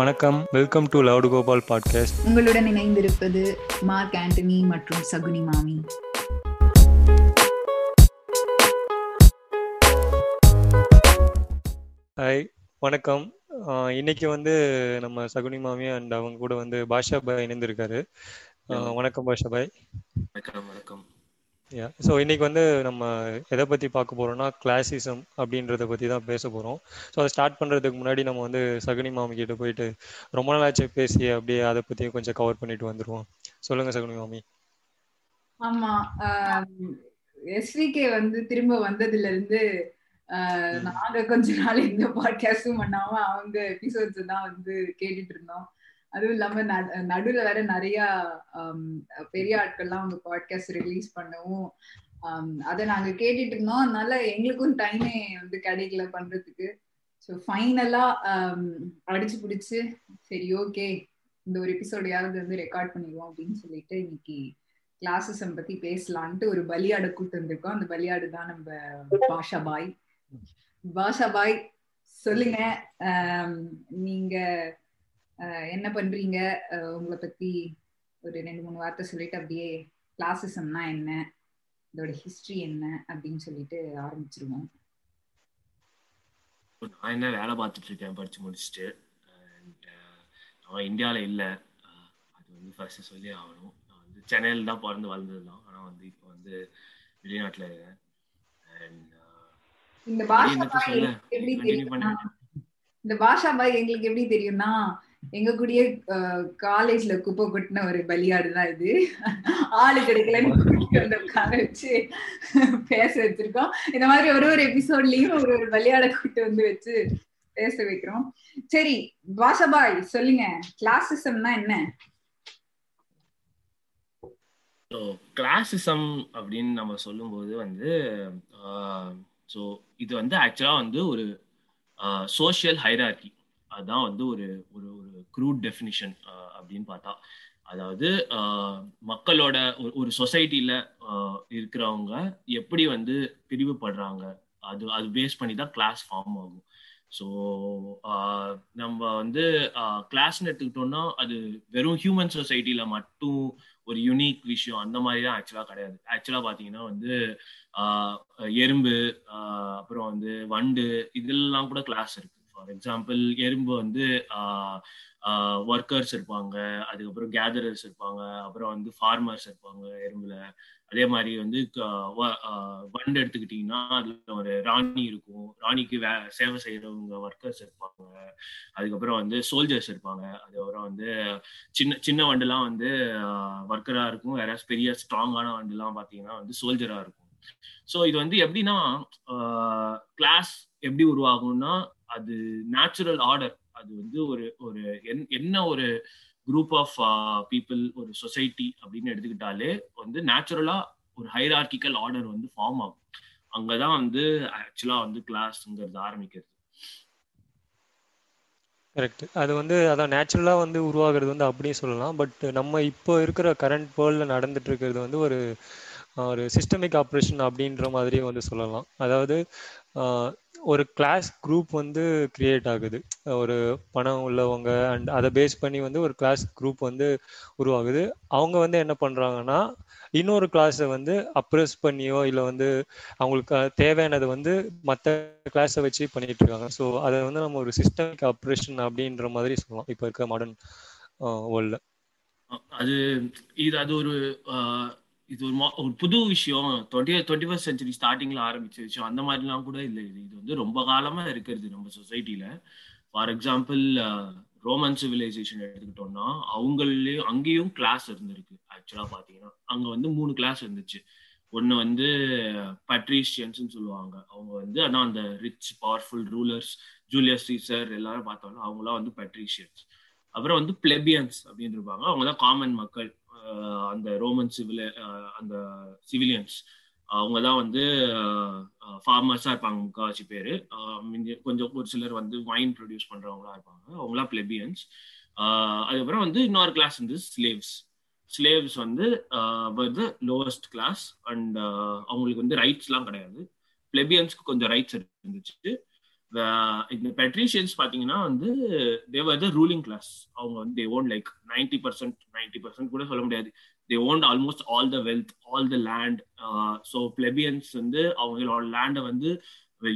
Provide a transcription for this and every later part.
வணக்கம். Welcome to loud Gopal podcast உங்களுடன் இணைந்திருப்பது மார்க் ஆண்டனி மற்றும் சகுனி மாமி. ஹாய் வணக்கம். இன்னைக்கு வந்து நம்ம சகுனி மாமி அண்ட் அவங்க கூட வந்து பாஷா பாய் இணைந்திருக்காரு. வணக்கம் பாஷா பாய். வணக்கம் வணக்கம். ஸோ இன்னைக்கு வந்து நம்ம எதை பற்றி பார்க்க போறோம்னா கிளாசிசம் அப்படின்றத பற்றி தான் பேச போகிறோம் ஸோ அதை ஸ்டார்ட் பண்ணுறதுக்கு முன்னாடி நம்ம வந்து சகுனி மாமி கிட்ட போயிட்டு ரொம்ப நாள் ஆச்சு பேசி அப்படியே அதை பற்றி கொஞ்சம் கவர் பண்ணிட்டு வந்துருவோம். சொல்லுங்க சகுனி மாமி. ஆமா. எஸ்விகே வந்து திரும்ப வந்ததுல இருந்து ஆஹ், ம். நாங்க கொஞ்ச நாள் எந்த பாட்காஸ்டும் பண்ணாம அவங்க எபிசோட்ஸ் தான் வந்து கேட்டுட்டு இருந்தோம். அதுவும் இல்லாம ந- நடுவுல வேற நிறைய பெரிய ஆட்கள்லாம் அவங்க பாட்காஸ்ட் ரிலீஸ் பண்ணவும் அதை நாங்க கேட்டுட்டு இருந்தோம். அதனால எங்களுக்கும் டைமே வந்து கிடைக்கல பண்றதுக்கு. ஸோ ஃபைனலா அடிச்சு பிடிச்சு சரி ஓகே இந்த ஒரு எபிசோடையாவது வந்து ரெக்கார்ட் பண்ணிடுவோம் அப்படின்னு சொல்லிட்டு இன்னைக்கு கிளாஸஸம் பத்தி பேசலான்ட்டு ஒரு பலியாடு கூட்டு வந்திருக்கோம். அந்த பலியாடு தான் நம்ம பாஷா பாய். பாஷா பாய் சொல்லுங்க. நீங்க என்ன பண்றீங்க? உங்களை பத்தி ஒரு ரெண்டு மூணு வார்த்தை சொல்லிட்டு அப்படியே கிளாஸஸம்னா என்ன? இதோட ஹிஸ்டரி என்ன? அப்படின்னு சொல்லிட்டு ஆரம்பிச்சிருவோம். நான் என்ன வேலை பார்த்துட்டு இருக்கேன் படிச்சு முடிச்சுட்டு நான் இந்தியாவில் இல்லை. அது வந்து ஃபர்ஸ்ட் சொல்லி ஆகணும். நான் வந்து சென்னையில் தான் பிறந்து வளர்ந்தது தான் ஆனால் வந்து இப்போ வந்து வெளிநாட்டில் இருக்கேன். அண்ட் இந்த பாஷா பாய்? எங்களுக்கு எப்படி தெரியும்னா எங்க கூடயே காலேஜ்ல குப்பை கொட்டின ஒரு பலியாடு தான் இது. ஆளு கிடைக்கலன்னு கூட்டிட்டு வந்து உட்கார வச்சு பேச வச்சிருக்கோம். இந்த மாதிரி ஒரு ஒரு எபிசோட்லயும் ஒரு ஒரு பலியாட கூட்டு வந்து வச்சு பேச வைக்கிறோம். சரி வாசபாய் சொல்லுங்க. கிளாசிசம்னா என்ன? ஸோ கிளாசிசம் அப்படின்னு நம்ம சொல்லும்போது வந்து ஸோ இது வந்து ஆக்சுவலாக வந்து ஒரு சோஷியல் ஹைரார்கி அதுதான் வந்து ஒரு ஒரு ஒரு க்ரூட் டெஃபினிஷன் அப்படின்னு பார்த்தா அதாவது மக்களோட ஒரு ஒரு சொசைட்டியில இருக்கிறவங்க எப்படி வந்து பிரிவுபடுறாங்க அது அது பேஸ் பண்ணி தான் கிளாஸ் ஃபார்ம் ஆகும் ஸோ நம்ம வந்து கிளாஸ்னு எடுத்துக்கிட்டோம்னா அது வெறும் ஹியூமன் சொசைட்டியில மட்டும் ஒரு யூனிக் விஷயம் அந்த மாதிரி தான் ஆக்சுவலாக கிடையாது. ஆக்சுவலாக பார்த்தீங்கன்னா வந்து ஆஹ் எறும்பு அப்புறம் வந்து வண்டு இதெல்லாம் கூட கிளாஸ் இருக்கு. ஃபார் எக்ஸாம்பிள் எறும்பு வந்து ஒர்க்கர்ஸ் இருப்பாங்க அதுக்கப்புறம் கேதரர்ஸ் இருப்பாங்க அப்புறம் வந்து ஃபார்மர்ஸ் இருப்பாங்க எறும்புல. அதே மாதிரி வந்து வண்டு எடுத்துக்கிட்டிங்கன்னா அதில் ஒரு ராணி இருக்கும். ராணிக்கு வே சேவை செய்கிறவங்க ஒர்க்கர்ஸ் இருப்பாங்க. அதுக்கப்புறம் வந்து சோல்ஜர்ஸ் இருப்பாங்க. அதுக்கப்புறம் வந்து சின்ன சின்ன வண்டுலாம் வந்து ஒர்க்கரா இருக்கும். யாராவது பெரிய ஸ்ட்ராங்கான வண்டுலாம் பாத்தீங்கன்னா வந்து சோல்ஜரா இருக்கும். ஸோ இது வந்து எப்படின்னா கிளாஸ் எப்படி உருவாகும்னா அது நேச்சுரல் ஆர்டர் அது வந்து ஒரு ஒரு என்- என்ன ஒரு குரூப் ஆஃப் பீப்புள் ஒரு சொசைட்டி அப்படின்னு எடுத்துக்கிட்டாலே வந்து நேச்சுரலா ஒரு ஹைரார்கிக்கல் ஆர்டர் வந்து ஃபார்ம் ஆகும். அங்கதான் வந்து ஆக்சுவலா வந்து கிளாஸ்ங்கிறது ஆரம்பிக்கிறது. கரெக்ட் அது வந்து அதான் நேச்சுரலாக வந்து உருவாகிறது வந்து அப்படியே சொல்லலாம். பட் நம்ம இப்போ இருக்கிற கரண்ட் வேர்ல்டில் நடந்துட்டு இருக்கிறது வந்து ஒரு ஒரு சிஸ்டமிக் ஆப்ரேஷன் அப்படின்ற மாதிரி வந்து சொல்லலாம். அதாவது uh, ஒரு கிளாஸ் குரூப் வந்து கிரியேட் ஆகுது. ஒரு பணம் உள்ளவங்க அண்ட் அதை பேஸ் பண்ணி வந்து ஒரு கிளாஸ் குரூப் வந்து உருவாகுது. அவங்க வந்து என்ன பண்ணுறாங்கன்னா இன்னொரு கிளாஸை வந்து அப்ரெஸ் பண்ணியோ இல்லை வந்து அவங்களுக்கு தேவையானது வந்து மற்ற கிளாஸை வச்சு பண்ணிட்டு இருக்காங்க. ஸோ அதை வந்து நம்ம ஒரு சிஸ்டமிக் ஆப்ரேஷன் அப்படின்ற மாதிரி சொல்லலாம். இப்போ இருக்க மாடர்ன் வேர்ல்டில் அது இது அது ஒரு இது ஒரு மா- ஒரு புது விஷயம். டுவெண்ட்டி டுவெண்ட்டி ஃபர்ஸ்ட் சென்ச்சுரி ஸ்டார்டிங்ல ஆரம்பிச்ச விஷயம் அந்த மாதிரிலாம் கூட இல்லை. இது இது வந்து ரொம்ப காலமா இருக்கிறது நம்ம சொசைட்டில ஃபார் எக்ஸாம்பிள் ரோமன் சிவிலைசேஷன் எடுத்துக்கிட்டோம்னா அவங்களையும் அங்கேயும் கிளாஸ் இருந்திருக்கு. ஆக்சுவலா பாத்தீங்கன்னா அங்க வந்து மூணு கிளாஸ் இருந்துச்சு. ஒன்னு வந்து பட்ரீஷியன்ஸ் சொல்லுவாங்க. அவங்க வந்து ஆனால் அந்த rich powerful rulers Julius Caesar எல்லாரும் பார்த்தோம்னா அவங்களாம் வந்து பட்ரீஷியன்ஸ் அப்புறம் வந்து பிளெபியன்ஸ் அப்படின்னு இருப்பாங்க அவங்க தான் காமன் மக்கள். அந்த ரோமன் சிவில அந்த சிவிலியன்ஸ். அவங்க தான் வந்து ஃபார்மர்ஸாக இருப்பாங்க முக்கால்வாசி பேர். கொஞ்சம் ஒரு சிலர் வந்து வைன் ப்ரொடியூஸ் பண்ணுறவங்களா இருப்பாங்க. அவங்களாம் பிளெபியன்ஸ் அதுக்கப்புறம் வந்து இன்னொரு கிளாஸ் வந்து ஸ்லேவ்ஸ் ஸ்லேவ்ஸ் வந்து வந்து லோவஸ்ட் கிளாஸ் அண்ட் அவங்களுக்கு வந்து ரைட்ஸ்லாம் கிடையாது. பிளெபியன்ஸ்க்கு கொஞ்சம் ரைட்ஸ் இருந்துச்சு. இந்த பெட்ரிஷியன்ஸ் பாத்தீங்கன்னா வந்து தேவர் த ரூலிங் கிளாஸ் அவங்க வந்து they own like ninety percent ninety percent கூட சொல்ல முடியாது. They own almost all the wealth all the land so plebeians வந்து அவங்களோட லேண்டை வந்து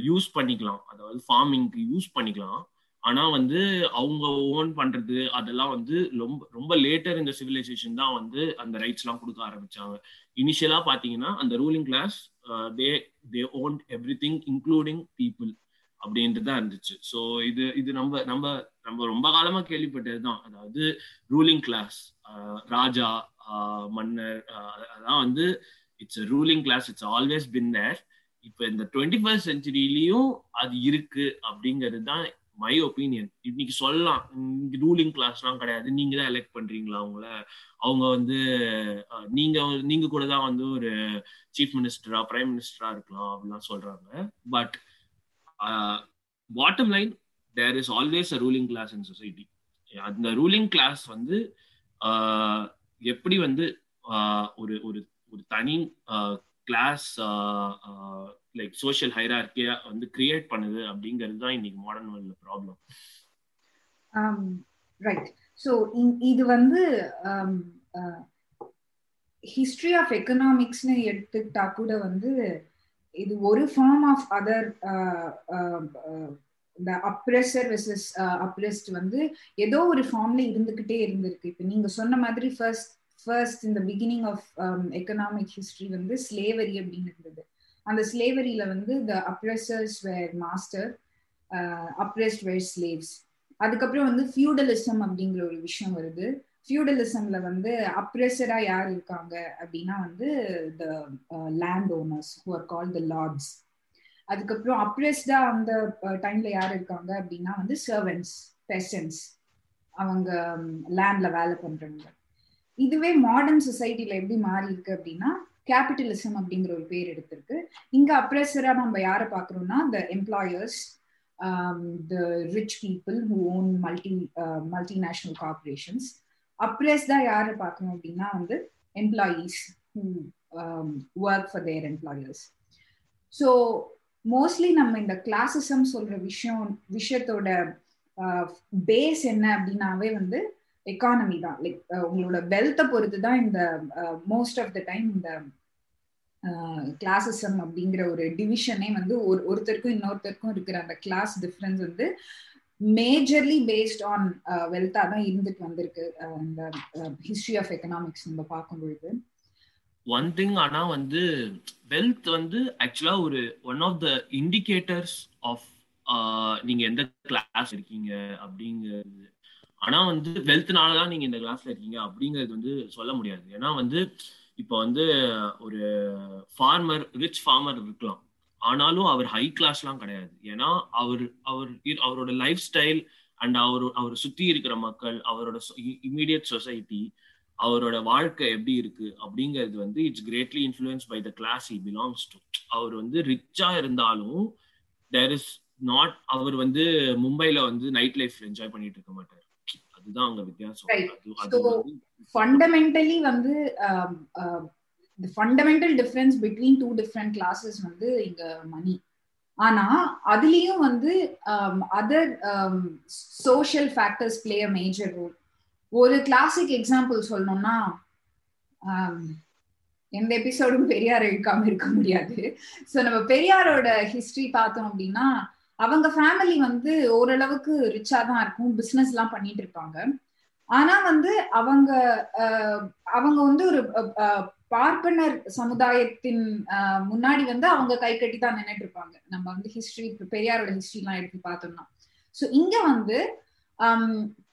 யூஸ் பண்ணிக்கலாம். அதாவது ஃபார்மிங்க்கு யூஸ் பண்ணிக்கலாம். ஆனா வந்து அவங்க ஓன் பண்றது அதெல்லாம் வந்து ரொம்ப ரொம்ப லேட்டர் இந்த சிவிலைசேஷன் தான் வந்து அந்த ரைட்ஸ் எல்லாம் கொடுக்க ஆரம்பிச்சாங்க. இனிஷியலா பாத்தீங்கன்னா அந்த ruling class they they own everything including people அப்படின்ட்டு தான் இருந்துச்சு. ஸோ இது இது நம்ம நம்ம நம்ம ரொம்ப காலமா கேள்விப்பட்டது தான். அதாவது ரூலிங் கிளாஸ் ராஜா மன்னர் அதான் வந்து it's ruling class it's always been there இப்போ இந்த டுவெண்ட்டி ஃபர்ஸ்ட் செஞ்சுரியிலையும் அது இருக்கு அப்படிங்கிறது தான் மை ஒப்பீனியன் இன்னைக்கு சொல்லலாம் ரூலிங் கிளாஸ்லாம் கிடையாது. நீங்க தான் எலெக்ட் பண்றீங்களா அவங்கள அவங்க வந்து நீங்க நீங்க கூட தான் வந்து ஒரு சீஃப் மினிஸ்டரா பிரைம் மினிஸ்டரா இருக்கலாம் அப்படிலாம் சொல்றாங்க. But bottom line there is always a ruling class in society அந்த ரூலிங் கிளாஸ் வந்து uh, எப்படி வந்து uh, ஒரு ஒரு ஒரு தனி கிளாஸ் லைக் சோஷியல் ஹைரார்கியா வந்து கிரியேட் பண்ணுது அப்படிங்கிறது தான் இன்னைக்கு மாடர்ன் வேர்ல்ட்ல ப்ராப்ளம் ரைட் ஸோ இது வந்து ஹிஸ்ட்ரி ஆஃப் எக்கனாமிக்ஸ்னு எடுத்துக்கிட்டா கூட வந்து இது ஒரு ஃபார்ம் ஆஃப் அதர் இந்த அப்ரெசர் வெர்சஸ் அப்ரெஸ்ட் வந்து ஏதோ ஒரு ஃபார்ம்ல இருந்துகிட்டே இருந்திருக்கு. இப்போ நீங்க சொன்ன மாதிரி ஃபர்ஸ்ட் ஃபர்ஸ்ட் இந்த பிகினிங் ஆஃப் எக்கனாமிக் ஹிஸ்டரி வந்து ஸ்லேவரி அப்படின்னு இருந்தது. அந்த ஸ்லேவரியில வந்து the oppressors were master oppressed were slaves அதுக்கப்புறம் வந்து ஃபியூடலிசம் அப்படிங்கிற ஒரு விஷயம் வருது. ஃபியூடலிசம்ல வந்து அப்ரெசரா யார் இருக்காங்க அப்படின்னா வந்து the land owners who are call the lords அதுக்கப்புறம் அப்ரெஸ்டா அந்த uh, டைம்ல யார் இருக்காங்க அப்படின்னா வந்து சர்வன்ஸ் பெசன்ஸ் அவங்க um, லேண்ட்ல வேலை பண்றவங்க. இதுவே மாடர்ன் சொசைட்டில எப்படி மாறி இருக்கு அப்படின்னா கேபிட்டலிசம் அப்படிங்கிற ஒரு பேர் எடுத்திருக்கு. இங்க அப்ரெசரா நம்ம யாரை பாக்குறோம்னா the employers the rich people who own multi multinational corporations அப்ரெஸ்டா யாரு பார்க்கணும் அப்படின்னா வந்து employees work for their employers so mostly நம்ம இந்த கிளாசிசம் சொல்ற விஷயம் விஷயத்தோட பேஸ் என்ன அப்படின்னாவே வந்து எக்கானமி தான். லைக் உங்களோட வெல்த்தை பொறுத்து தான் இந்த மோஸ்ட் ஆஃப் த டைம் இந்த கிளாசிசம் அப்படிங்கிற ஒரு டிவிஷனே வந்து ஒரு ஒருத்தருக்கும் இன்னொருத்தருக்கும் இருக்கிற அந்த கிளாஸ் டிஃப்ரென்ஸ் வந்து மேஜர்லி பேஸ்ட் ஆன் வெல்த்தா தான் இருந்துட்டு வந்திருக்கு uh, இந்த ஹிஸ்டரி ஆஃப் எக்கனாமிக்ஸ் நம்ம பார்க்கும் பொழுது ஒன் திங் ஆனா வந்து வெல்த் வந்து ஆக்சுவலா ஒரு one of the indicators of நீங்க எந்த கிளாஸ் இருக்கீங்க அப்படிங்கிறது. ஆனா வந்து வெல்த்னாலதான் நீங்க இந்த கிளாஸ்ல இருக்கீங்க அப்படிங்கிறது வந்து சொல்ல முடியாது. ஏன்னா வந்து இப்போ வந்து ஒரு ஃபார்மர் ரிச் ஃபார்மர் இருக்கலாம். ஆனாலும் அவர் ஹை கிளாஸ்லாம் கிடையாது. ஏன்னா அவர் அவர் அவரோட லைஃப் ஸ்டைல் அண்ட் அவர் அவர் சுத்தி இருக்கிற மக்கள் அவரோட இமீடியட் சொசைட்டி அவரோட வாழ்க்கை எப்படி இருக்கு அப்படிங்கிறது வந்து it's greatly influence by the class he belongs to அவர் வந்து ரிச்சா இருந்தாலும் தேர் இஸ் நாட் அவர் வந்து மும்பைல வந்து நைட் லைஃப் என்ஜாய் பண்ணிட்டு இருக்க மாட்டார். அதுதான் அங்க வித்தியாசம். ஃபண்டமெண்டலி வந்து இந்த fundamental difference between two different classes வந்து இங்க மணி ஆனா அதுலயும் வந்து other social factors play a major role ஒரு கிளாசிக் எக்ஸாம்பிள் சொல்லணும்னா um, எந்த எபிசோடும் பெரியார் இழுக்காம இருக்க முடியாது. ஸோ நம்ம பெரியாரோட ஹிஸ்டரி பார்த்தோம் அப்படின்னா அவங்க ஃபேமிலி வந்து ஓரளவுக்கு ரிச்சா தான் இருக்கும் பிஸ்னஸ் எல்லாம் பண்ணிட்டு இருப்பாங்க. ஆனா வந்து அவங்க uh, அவங்க வந்து ஒரு uh, பார்ப்பனர் சமுதாயத்தின் முன்னாடி வந்து அவங்க கை கட்டி தான் நின்றுட்டு இருப்பாங்க நம்ம வந்து ஹிஸ்டரி பெரியாரோட ஹிஸ்டரி எல்லாம் எடுத்து பார்த்தோம்னா. ஸோ இங்க வந்து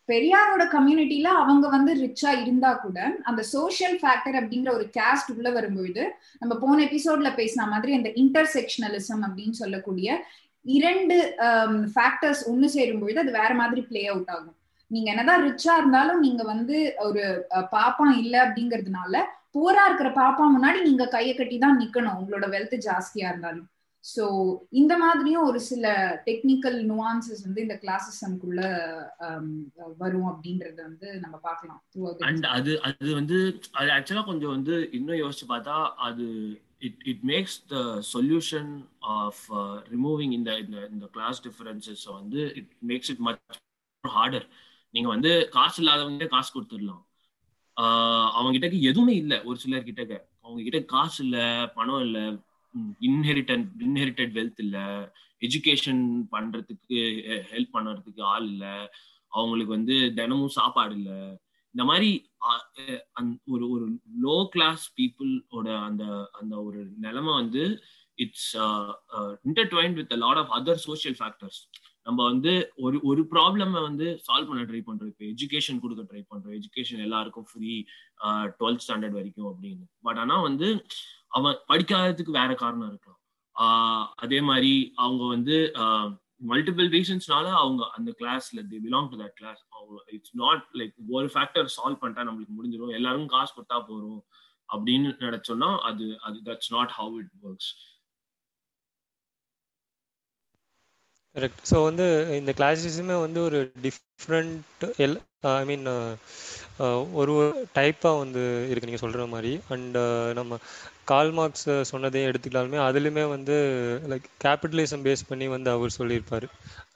பெரியாரோட கம்யூனிட்டியில அவங்க வந்து ரிச்சா இருந்தா கூட அந்த சோசியல் ஃபேக்டர் அப்படிங்கிற ஒரு கேஸ்ட் உள்ள வரும்பொழுது நம்ம போன எபிசோட்ல பேசின மாதிரி அந்த இன்டர்செக்ஷனலிசம் அப்படின்னு சொல்லக்கூடிய இரண்டு ஃபேக்டர்ஸ் ஒன்னு சேரும் பொழுது அது வேற மாதிரி பிளே அவுட் ஆகும். நீங்க என்னதான் ரிச்சா இருந்தாலும் நீங்க வந்து ஒரு பாப்பா இல்லை அப்படிங்கிறதுனால பூரா இருக்கிற பாப்பா முன்னாடி நீங்க கையை கட்டி தான் நிக்கணும் உங்களோட வெல்த் ஜாஸ்தியா இருந்தாலும். ஸோ இந்த மாதிரியும் ஒரு சில டெக்னிக்கல் நுவான்சஸ் வந்து இந்த கிளாஸஸ்க்குள்ள வரும் அப்படின்றத வந்து நம்ம பார்க்கலாம். அண்ட் அது அது வந்து அது ஆக்சுவலா கொஞ்சம் வந்து இன்னும் யோசிச்சு பார்த்தா அது it it makes the solution of removing இந்த இந்த கிளாஸ் டிஃபரன்சஸ் வந்து it makes it much harder நீங்க வந்து காசு இல்லாதவங்க காசு கொடுத்துடலாம். அவங்க கிட்ட எதுவுமே இல்லை. ஒரு சிலர் கிட்ட அவங்க கிட்ட காசு இல்ல பணம் இல்ல இன்ஹெரிட்டன் இன்ஹெரிட்டட் வெல்த் இல்ல எஜுகேஷன் பண்றதுக்கு ஹெல்ப் பண்ணுறதுக்கு ஆள் இல்ல. அவங்களுக்கு வந்து தினமும் சாப்பாடு இல்ல. இந்த மாதிரி ஒரு ஒரு லோ கிளாஸ் பீப்புளோட அந்த அந்த ஒரு நிலைமை வந்து it's intertwine with lot of other social factors நம்ம வந்து ஒரு ஒரு ப்ராப்ளம் வந்து சால்வ் பண்ண ட்ரை பண்றோம். இப்போ எஜுகேஷன் கொடுக்க ட்ரை பண்றோம். எஜுகேஷன் எல்லாருக்கும் ஃப்ரீ டுவெல்த் ஸ்டாண்டர்ட் வரைக்கும் அப்படின்னு. பட் ஆனா வந்து அவன் படிக்காததுக்கு வேற காரணம் இருக்கலாம். அதே மாதிரி அவங்க வந்து மல்டிபிள் ரீசன்ஸ்னால அவங்க அந்த கிளாஸ்ல they belong to that class அவங்க இட்ஸ் நாட் லைக் ஒரு ஃபேக்டர் சால்வ் பண்ணிட்டா நம்மளுக்கு முடிஞ்சிடும் எல்லாரும் காசு கொடுத்தா போறோம் அப்படின்னு நினைச்சோம்னா அது அது that's not how it works correct so வந்து இந்த கிளாஸஸுமே வந்து ஒரு டிஃப்ரெண்ட் எல் ஐ மீன் ஒரு டைப்பாக வந்து இருக்கு நீங்கள் சொல்கிற மாதிரி. அண்ட் நம்ம கால் மார்க்ஸ் சொன்னதையும் எடுத்துக்கிட்டாலுமே அதுலேயுமே வந்து லைக் கேபிட்டலிசம் பேஸ் பண்ணி வந்து அவர் சொல்லியிருப்பார்.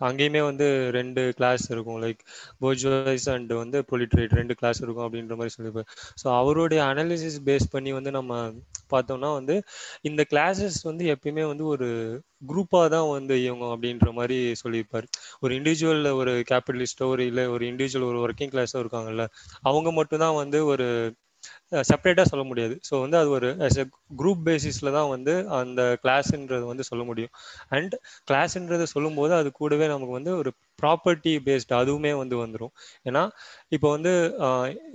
அங்கேயுமே வந்து ரெண்டு கிளாஸ் இருக்கும். லைக் போர்ஜுவைஸ் அண்ட் வந்து பொலிட்ரேட் ரெண்டு கிளாஸ் இருக்கும் அப்படின்ற மாதிரி சொல்லியிருப்பார். ஸோ அவருடைய அனாலிசிஸ் பேஸ் பண்ணி வந்து நம்ம பார்த்தோம்னா வந்து இந்த கிளாஸஸ் வந்து எப்பயுமே வந்து ஒரு குரூப்பாக தான் வந்து இயங்கும் அப்படின்ற மாதிரி சொல்லியிருப்பார். ஒரு இண்டிவிஜுவல் ஒரு கேபிட்டலிஸ்டோ ஒரு இல்லை ஒரு இண்டிவிஜுவல் ஒரு ஒர்க்கிங் கிளாஸோ இருக்காங்கல்ல அவங்க மட்டும்தான் வந்து ஒரு செப்பரேட்டாக சொல்ல முடியாது. ஸோ வந்து அது ஒரு ஆஸ் எ குரூப் பேசிஸில் தான் வந்து அந்த கிளாஸ்ன்றது வந்து சொல்ல முடியும். அண்ட் கிளாஸ்ன்றதை சொல்லும்போது அது கூடவே நமக்கு வந்து ஒரு ப்ராப்பர்ட்டி பேஸ்டு அதுவுமே வந்து வந்துடும் ஏன்னா இப்போ வந்து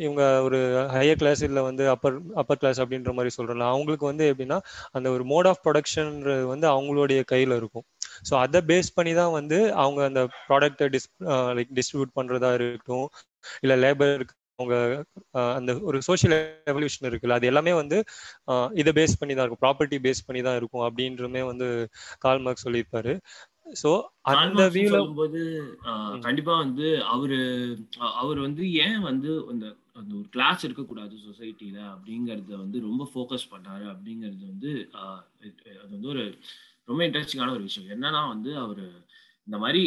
இவங்க ஒரு ஹையர் கிளாஸ் இல்லை வந்து அப்பர் அப்பர் கிளாஸ் அப்படின்ற மாதிரி சொல்கிறோம்ல அவங்களுக்கு வந்து எப்படின்னா அந்த ஒரு மோட் ஆஃப் ப்ரொடக்ஷன்ன்றது வந்து அவங்களுடைய கையில் இருக்கும். ஸோ அதை பேஸ் பண்ணி தான் வந்து அவங்க அந்த ப்ராடக்டை டிஸ் லைக் டிஸ்ட்ரிபியூட் பண்ணுறதா இருக்கட்டும் இல்லை லேபருக்கு அவங்க அந்த ஒரு சோஷியல் எவல்யூஷன் இருக்குல்ல அது எல்லாமே வந்து இதை பேஸ் பண்ணி தான் இருக்கும். ப்ராப்பர்ட்டி பேஸ் பண்ணி தான் இருக்கும் அப்படின்றமே வந்து கால் மார்க் சொல்லியிருப்பாரு. சோ அந்த வியூல சொல்லும்போது கண்டிப்பா வந்து அவரு அவர் வந்து ஏன் வந்து அந்த அந்த ஒரு கிளாஸ் இருக்கக்கூடாது சொசைட்டில அப்படிங்கறத வந்து ரொம்ப ஃபோக்கஸ் பண்ணாரு அப்படிங்கிறது வந்து அது வந்து ஒரு ரொம்ப இன்ட்ரெஸ்டிங்கான ஒரு விஷயம். என்னன்னா வந்து அவரு இந்த மாதிரி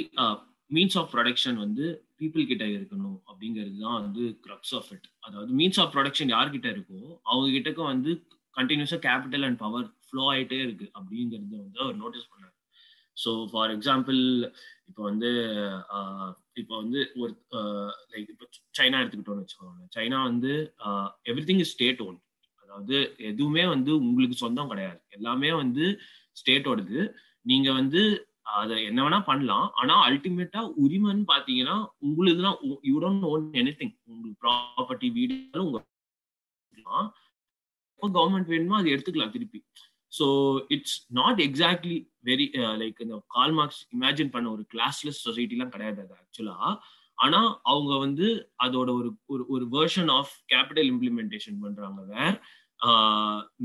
மீன்ஸ் ஆஃப் ப்ரொடக்ஷன் வந்து பீப்புள் கிட்ட இருக்கணும் அப்படிங்கிறது தான் வந்து க்ரப்ஸ் ஆஃப் இட் அதாவது மீன்ஸ் ஆஃப் ப்ரொடக்ஷன் யார்கிட்ட இருக்கோ அவங்க கிட்டக்கும் வந்து கண்டினியூஸா கேபிட்டல் அண்ட் பவர் ஃப்ளோ ஆயிட்டே இருக்கு அப்படிங்கறத வந்து அவர் நோட்டீஸ் பண்ணார். ஸோ ஃபார் எக்ஸாம்பிள் இப்போ வந்து இப்போ வந்து ஒரு லைக் இப்போ சைனா எடுத்துக்கிட்டோம்னு வச்சுக்கோங்க சைனா வந்து everything is state own அதாவது எதுவுமே வந்து உங்களுக்கு சொந்தம் கிடையாது. எல்லாமே வந்து ஸ்டேட்டோடது நீங்க வந்து அதை என்ன வேணா பண்ணலாம். ஆனா அல்டிமேட்டா உரிமைன்னு பாத்தீங்கன்னா உங்களுக்கு தான் you don't own anything உங்களுக்கு ப்ராப்பர்ட்டி வீடு உங்க கவர்மெண்ட் வேணுமோ அதை எடுத்துக்கலாம் திருப்பி. So it's not exactly very like இந்த கால் மார்க்ஸ் இமேஜின் பண்ண ஒரு கிளாஸ்லெஸ் சொசைட்டிலாம் கிடையாது அது ஆக்சுவலா ஆனா அவங்க வந்து அதோட ஒரு ஒரு வேர்ஷன் ஆஃப் கேபிட்டல் இம்ப்ளிமெண்டேஷன் பண்றாங்க where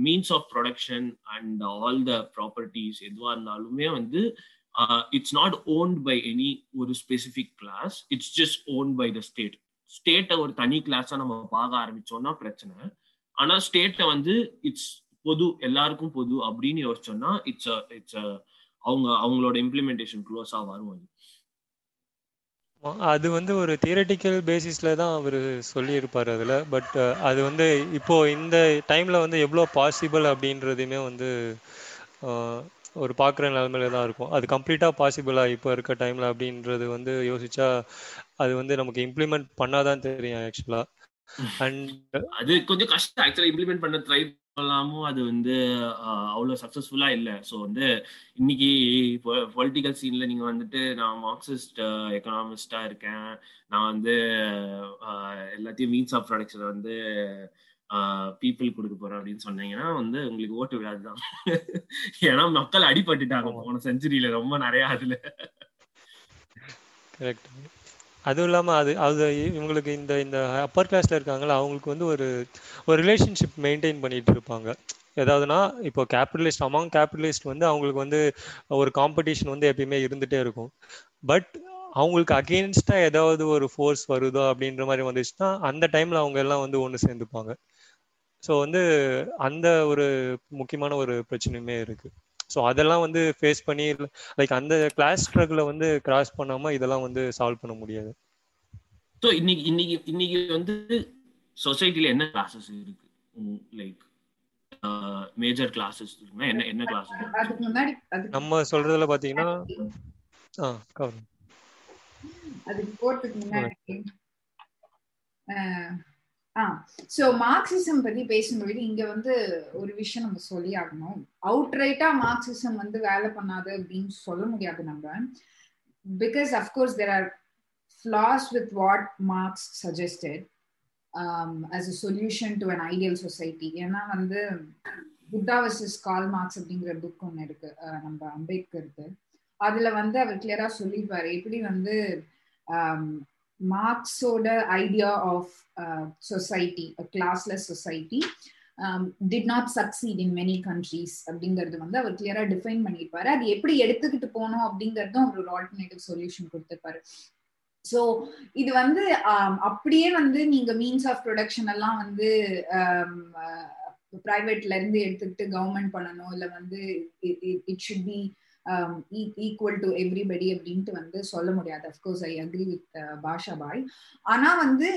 means of production and all the properties எதுவாக இருந்தாலுமே வந்து Uh, it's not owned by any ஒரு specific class it's just own by the state ஸ்டேட்டை ஒரு தனி கிளாஸா நம்ம பார்க்க ஆரம்பிச்சோம்னா பிரச்சனை. ஆனா ஸ்டேட்டை வந்து இட்ஸ் பொது எல்லாருக்கும் பொது அப்படின்னு யோசிச்சோம்னா இட்ஸ் இட்ஸ் அவங்க அவங்களோட இம்ப்ளிமெண்டேஷன் க்ளோஸா வரும் அது. அது வந்து ஒரு தியரட்டிக்கல் பேசிஸ்ல தான் அவர் சொல்லியிருப்பார் அதில். பட் அது வந்து இப்போ இந்த டைம்ல வந்து எவ்வளோ பாசிபிள் அப்படின்றதுமே வந்து ஒரு பார்க்குற நிலமையில தான் இருக்கும். அது கம்ப்ளீட்டாக பாசிபிளா இப்போ இருக்க டைம்ல அப்படின்றது வந்து யோசிச்சா அது வந்து நமக்கு இம்ப்ளிமெண்ட் பண்ணாதான் தெரியும் ஆக்சுவலா அண்ட் அது கொஞ்சம் கஷ்டம். ஆக்சுவலா இம்ப்ளிமெண்ட் பண்ண ட்ரை பண்ணலாமும் அது வந்து அவ்வளோ சக்ஸஸ்ஃபுல்லா இல்லை. ஸோ வந்து இன்னைக்கு பொலிட்டிக்கல் சீன்ல நீங்க வந்துட்டு நான் மார்க்சிஸ்ட் எக்கனாமிஸ்டா இருக்கேன். நான் வந்து எல்லாத்தையும் மீன்ஸ் ஆஃப் ப்ரொடக்ஷன் வந்து பீப்புள் கொடுக்க போறேன் அப்படின்னு சொன்னீங்கன்னா வந்து உங்களுக்கு ஓட்டு விழாது தான் ஏன்னா மக்கள் அடிபட்டுட்டாங்க போன செஞ்சுரியில ரொம்ப நிறைய அதுல. கரெக்ட் அதுவும் இல்லாமல் அது அது இவங்களுக்கு இந்த இந்த அப்பர் கிளாஸில் இருக்காங்களா அவங்களுக்கு வந்து ஒரு ஒரு ரிலேஷன்ஷிப் மெயின்டைன் பண்ணிட்டு இருப்பாங்க. ஏதாவதுனா இப்போ கேபிட்டலிஸ்ட் அமாங் கேபிட்டலிஸ்ட் வந்து அவங்களுக்கு வந்து ஒரு காம்படிஷன் வந்து எப்பயுமே இருந்துகிட்டே இருக்கும். பட் அவங்களுக்கு அகெயின்ஸ்டாக ஏதாவது ஒரு ஃபோர்ஸ் வருதோ அப்படின்ற மாதிரி வந்துச்சுன்னா அந்த டைமில் அவங்க எல்லாம் வந்து ஒன்று சேர்ந்துப்பாங்க. ஸோ வந்து அந்த ஒரு முக்கியமான ஒரு பிரச்சனையுமே இருக்குது ஸோ அதெல்லாம் வந்து ஃபேஸ் பண்ணி லைக் அந்த கிளாஸ் ஸ்ட்ரகிளை வந்து கிராஸ் பண்ணாமல் இதெல்லாம் வந்து சால்வ் பண்ண முடியாது. ஸோ இன்னைக்கு இன்னைக்கு இன்னைக்கு வந்து சொசைட்டில என்ன கிளாஸஸ் இருக்கு? லைக் மேஜர் கிளாஸஸ் இருக்குன்னா என்ன என்ன கிளாஸஸ் அதுக்கு முன்னாடி அதுக்கு நம்ம சொல்றதுல பாத்தீங்கன்னா ஆ கவர். அதுக்கு போறதுக்கு முன்னாடி சோ மார்க்சிசம் பத்தி பேசும்பொழுது இங்க வந்து ஒரு விஷயம் நம்ம சொல்லி ஆகணும் அவுட்ரைட்டா மார்க்சிசம் வந்து வேலை பண்ணாது அப்படின்னு சொல்ல முடியாது நம்ம. Because of course there are flaws with what Marx suggested um, as a solution to an ideal society. ஏன்னா வந்து புத்தா வர்சஸ் கால் மார்க்ஸ் அப்படிங்கிற புக் ஒன்று இருக்கு நம்ம அம்பேத்கருக்கு. அதுல வந்து அவர் கிளியரா சொல்லிப்பாரு எப்படி வந்து um, மார்க்ஸோட idea of society classless society did not succeed in many countries அப்படிங்கிறது வந்து அவர் கிளியரா டிஃபைன் பண்ணியிருப்பாரு. அது எப்படி எடுத்துக்கிட்டு போனோம் அப்படிங்கறதும் அவர் ஒரு ஆல்டர்னேட்டிவ் சொல்யூஷன் கொடுத்திருப்பாரு. ஸோ இது வந்து um, அப்படியே வந்து நீங்க மீன்ஸ் ஆஃப் ப்ரொடக்ஷன் எல்லாம் வந்து um, uh, பிரைவேட்ல இருந்து எடுத்துக்கிட்டு கவர்மெண்ட் பண்ணணும் இல்லை வந்து it should be equal to everybody அப்படின்ட்டு வந்து சொல்ல முடியாது. Of course I agree with Basha bhai. ஆனா வந்து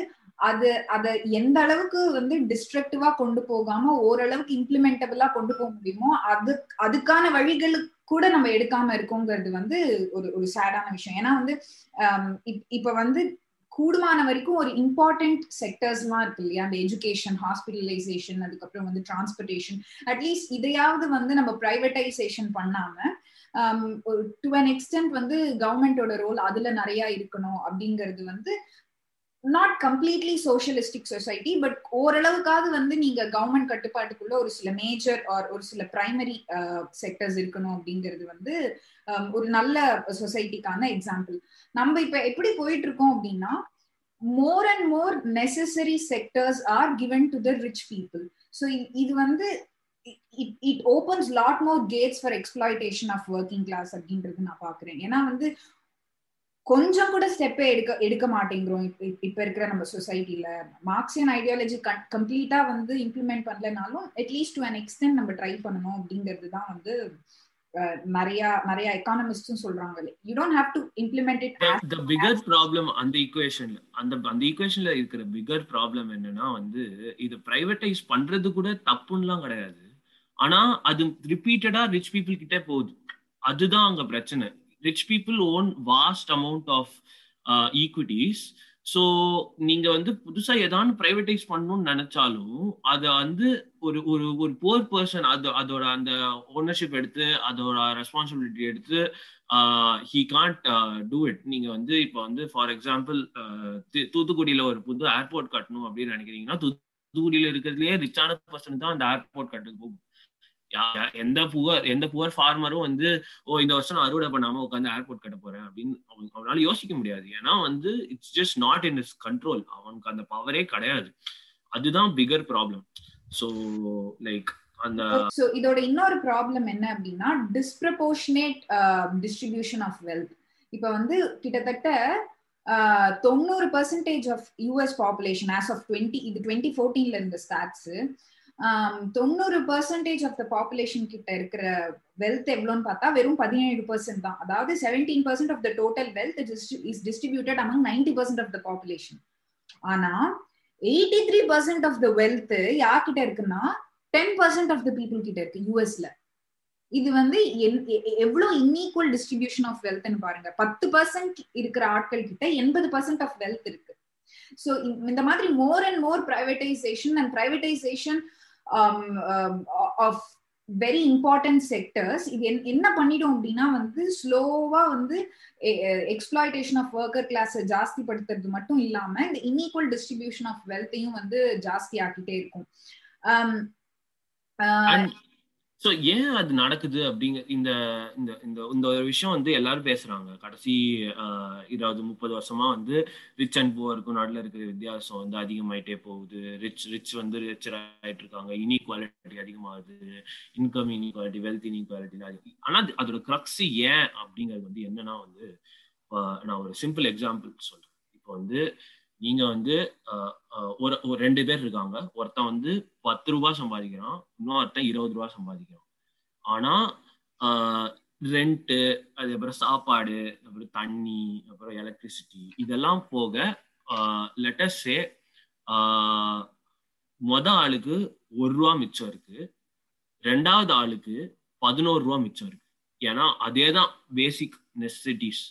அது அதை எந்த அளவுக்கு வந்து டிஸ்ட்ரக்டிவா கொண்டு போகாம ஓரளவுக்கு இம்ப்ளிமெண்டபிளா கொண்டு போக முடியுமோ அது அதுக்கான வழிகளுக்கு கூட நம்ம எடுக்காம இருக்கோங்கிறது வந்து ஒரு ஒரு சேடான விஷயம். ஏன்னா வந்து um, இப்ப வந்து கூடுமான வரைக்கும் ஒரு இம்பார்ட்டன்ட் செக்டர்ஸ்லாம் இருக்கு இல்லையா? அந்த எஜுகேஷன் ஹாஸ்பிட்டலைசேஷன் அதுக்கப்புறம் வந்து டிரான்ஸ்போர்டேஷன் அட்லீஸ்ட் இதையாவது வந்து நம்ம பிரைவேட்டைசேஷன் பண்ணாம டு அன் எக்ஸ்டென்ட் வந்து கவர்மெண்டோட ரோல் அதுல நிறைய இருக்கணும் அப்படிங்கிறது வந்து not completely socialistic society but ஓரளவுக்காவது வந்து நீங்க கவர்மெண்ட் கட்டுப்பாட்டுக்குள்ள ஒரு சில மேஜர் ஆர் ஒரு சில பிரைமரி செக்டர்ஸ் இருக்கணும் அப்படிங்கிறது வந்து ஒரு நல்ல சொசைட்டிக்கான எக்ஸாம்பிள் நம்ம இப்ப எப்படி போயிட்டு இருக்கோம் அப்படின்னா more and more necessary sectors are given to the rich people so இது வந்து it opens lot more gates for exploitation of working class அப்படின்றது நான் பாக்குறேன் ஏன்னா வந்து கொஞ்சம் கூட ஸ்டெப்பே எடுக்க எடுக்க மாட்டேங்கிறோம். இப்ப இப்ப இருக்கிற நம்ம சொசைட்டில மார்க்சியன் ஐடியாலஜி கம்ப்ளீட்டா வந்து implement பண்ணலனாலும் at least to an extent நம்ம ட்ரை பண்ணணும் அப்படிங்கிறது தான் வந்து நிறைய நிறைய எக்கானமிஸ்டும் சொல்றாங்க. You don't have to implement it the bigger problem அந்த ஈக்குவேஷன்ல அந்த அந்த ஈக்குவேஷன்ல இருக்கிற பிகர் ப்ராப்ளம் என்னன்னா வந்து இது பிரைவேட்டைஸ் பண்றது கூட தப்புன்னுலாம் கிடையாது. ஆனா அது ரிப்பீட்டடா ரிச் பீப்புள் கிட்டே போகுது. அதுதான் அங்க பிரச்சனை. Rich people own vast amount of equities so நீங்க வந்து புதுசா ஏதாவது பிரைவேடைஸ் பண்ணணும்னு நினைச்சாலும் அதை வந்து ஒரு ஒரு ஒரு போர் பர்சன் அது அதோட அந்த ஓனர்ஷிப் எடுத்து அதோட ரெஸ்பான்சிபிலிட்டி எடுத்து ஹீ கான்ட் டூ இட் நீங்க வந்து இப்போ வந்து ஃபார் எக்ஸாம்பிள் uh, தூத்துக்குடியில ஒரு புது ஏர்போர்ட் கட்டணும் அப்படின்னு நினைக்கிறீங்கன்னா தூத்துக்குடியில இருக்கிறதுலயே ரிச்சான பர்சன் தான் அந்த ஏர்போர்ட் கட்டுக்கு போகும். எந்த புவர் எந்த புவர் ஃபார்மரும் வந்து ஓ இந்த வருஷம் நான் அறுவடை பண்ணாம உட்காந்து ஏர்போர்ட் கட்ட போறேன் அப்படின்னு அவனால யோசிக்க முடியாது. ஏன்னா வந்து it's just not in is control அவனுக்கு அந்த பவரே கிடையாது. அதுதான் பிகர் ப்ராப்ளம் ஸோ லைக் அந்த ஸோ இதோட இன்னொரு ப்ராப்ளம் என்ன அப்படின்னா டிஸ்ப்ரப்போர்ஷனேட் டிஸ்ட்ரிபியூஷன் ஆஃப் வெல்த் இப்போ வந்து கிட்டத்தட்ட uh, தொண்ணூறு percentage of US population as of twenty இது டுவெண்ட்டி ஃபோர்டீன்ல இருந்த ஸ்டாட்ஸ் தொண்ணூறு பர்சன்டேஜ் ஆஃப் த பாப்புலேஷன் கிட்ட இருக்கிற வெல்த் எவ்வளோன்னு பார்த்தா வெறும் பதினேழு பர்சன்ட் தான். அதாவது seventeen percent of the total wealth is distributed among ninety percent of the population ஆனா eighty three percent of the wealth யார்கிட்ட இருக்குன்னா ten percent of the people கிட்ட இருக்கு யூஎஸ்ல இது வந்து எவ்வளவு இன்ஈக்குவல் டிஸ்ட்ரிபியூஷன் ஆஃப் வெல்த்னு பாருங்க. பத்து பர்சன்ட் இருக்கிற ஆட்கள் கிட்ட எண்பது பர்சன்ட் ஆஃப் வெல்த் இருக்கு. ஸோ இந்த மாதிரி more and more privatization and privatization of very important sectors இது என்ன பண்ணிடும் அப்படின்னா வந்து ஸ்லோவா வந்து எக்ஸ்பிளாய்டேஷன் ஆஃப் ஒர்க்கர் கிளாஸ் ஜாஸ்தி படுத்துறது மட்டும் இல்லாம இந்த இன்ஈக்குவல் டிஸ்ட்ரிபியூஷன் ஆஃப் வெல்த்தையும் வந்து ஜாஸ்தி ஆக்கிட்டே இருக்கும் um, uh, ஸோ ஏன் அது நடக்குது அப்படிங்க இந்த இந்த இந்த இந்த ஒரு விஷயம் வந்து எல்லாரும் பேசுறாங்க. கடைசி இருபது முப்பது வருஷமா வந்து ரிச் அண்ட் புவருக்கும் நாட்டில் இருக்கிற வித்தியாசம் வந்து அதிகமாயிட்டே போகுது. ரிச் ரிச் வந்து ரிச்சர் ஆயிட்டு இருக்காங்க. இன்இக்வாலிட்டி அதிகமாகுது. இன்கம் இன்இக்வாலிட்டி வெல்த் இன்இக்வாலிட்டி ஆனா அதோட க்ரக்ஸ் ஏன் அப்படிங்கிறது வந்து என்னன்னா வந்து நான் ஒரு சிம்பிள் எக்ஸாம்பிள் சொல்றேன். இப்போ வந்து நீங்க வந்து ஒரு ஒரு ரெண்டு பேர் இருக்காங்க. ஒருத்தன் வந்து பத்து ரூபாய் சம்பாதிக்கிறான் இன்னொருத்தன் இருபது ரூபாய் சம்பாதிக்கிறான். ஆனா ரெண்ட்டு அதுக்கப்புறம் சாப்பாடு அப்புறம் தண்ணி அப்புறம் எலக்ட்ரிசிட்டி இதெல்லாம் போக லெட்டஸ்டே மொத ஆளுக்கு ஒரு ரூபா மிச்சம் இருக்கு. ரெண்டாவது ஆளுக்கு பதினோரு ரூபா மிச்சம் இருக்கு. ஏன்னா அதே தான் பேசிக் நெசசிட்டிஸ்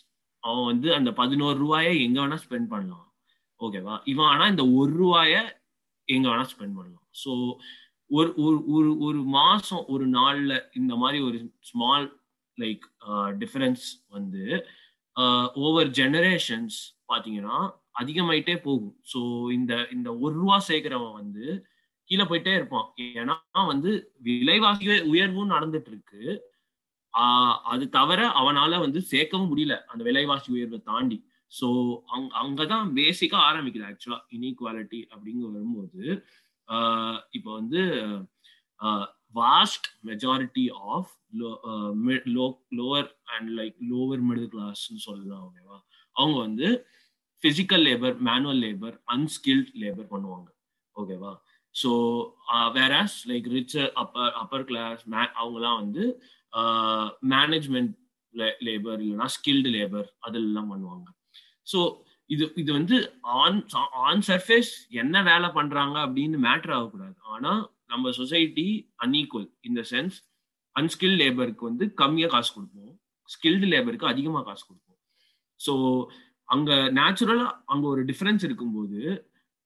அவன் வந்து அந்த பதினோரு ரூபாய எங்க வேணா ஸ்பெண்ட் பண்ணலாம். ஓகேவா? இவன் ஆனா இந்த ஒரு ரூபாய எங்க வேணா ஸ்பெண்ட் பண்ணலாம். ஸோ ஒரு ஒரு ஒரு ஒரு மாசம் ஒரு நாள்ல இந்த மாதிரி ஒரு ஸ்மால் லைக் டிஃபரன்ஸ் வந்து ஓவர் ஜெனரேஷன்ஸ் பாத்தீங்கன்னா அதிகமாயிட்டே போகும். ஸோ இந்த இந்த ஒரு ரூபா சேர்க்கிறவன் வந்து கீழே போயிட்டே இருப்பான். ஏன்னா வந்து விலைவாசி உயர்வும் நடந்துட்டு இருக்கு அது தவிர அவனால வந்து சேர்க்கவும் முடியல. அந்த விலைவாசி உயர்வை தாண்டி. ஸோ அங் அங்கதான் பேசிக்கா ஆரம்பிக்குது ஆக்சுவலா இன்இக்வாலிட்டி அப்படிங்க வரும்போது இப்போ வந்து vast majority of low lower and like lower middle கிளாஸ்ன்னு சொல்லலாம் ஓகேவா அவங்க வந்து physical labour manual labour unskilled labour பண்ணுவாங்க ஓகேவா so whereas like richer upper upper class மே அவங்கலாம் வந்து மேனேஜ்மெண்ட் லேபர் இல்லைன்னா ஸ்கில்டு லேபர் அதெல்லாம் பண்ணுவாங்க. ஸோ இது இது வந்து ஆன் ஆன் சர்ஃபேஸ் என்ன வேலை பண்றாங்க அப்படின்னு மேட்ரு ஆகக்கூடாது. ஆனா நம்ம சொசைட்டி அன்ஈக்குவல் இந்த சென்ஸ் அன்ஸ்கில் லேபருக்கு வந்து கம்மியாக காசு கொடுப்போம். ஸ்கில்டு லேபருக்கு அதிகமாக காசு கொடுப்போம். ஸோ அங்கே நேச்சுரலாக அங்கே ஒரு டிஃப்ரென்ஸ் இருக்கும்போது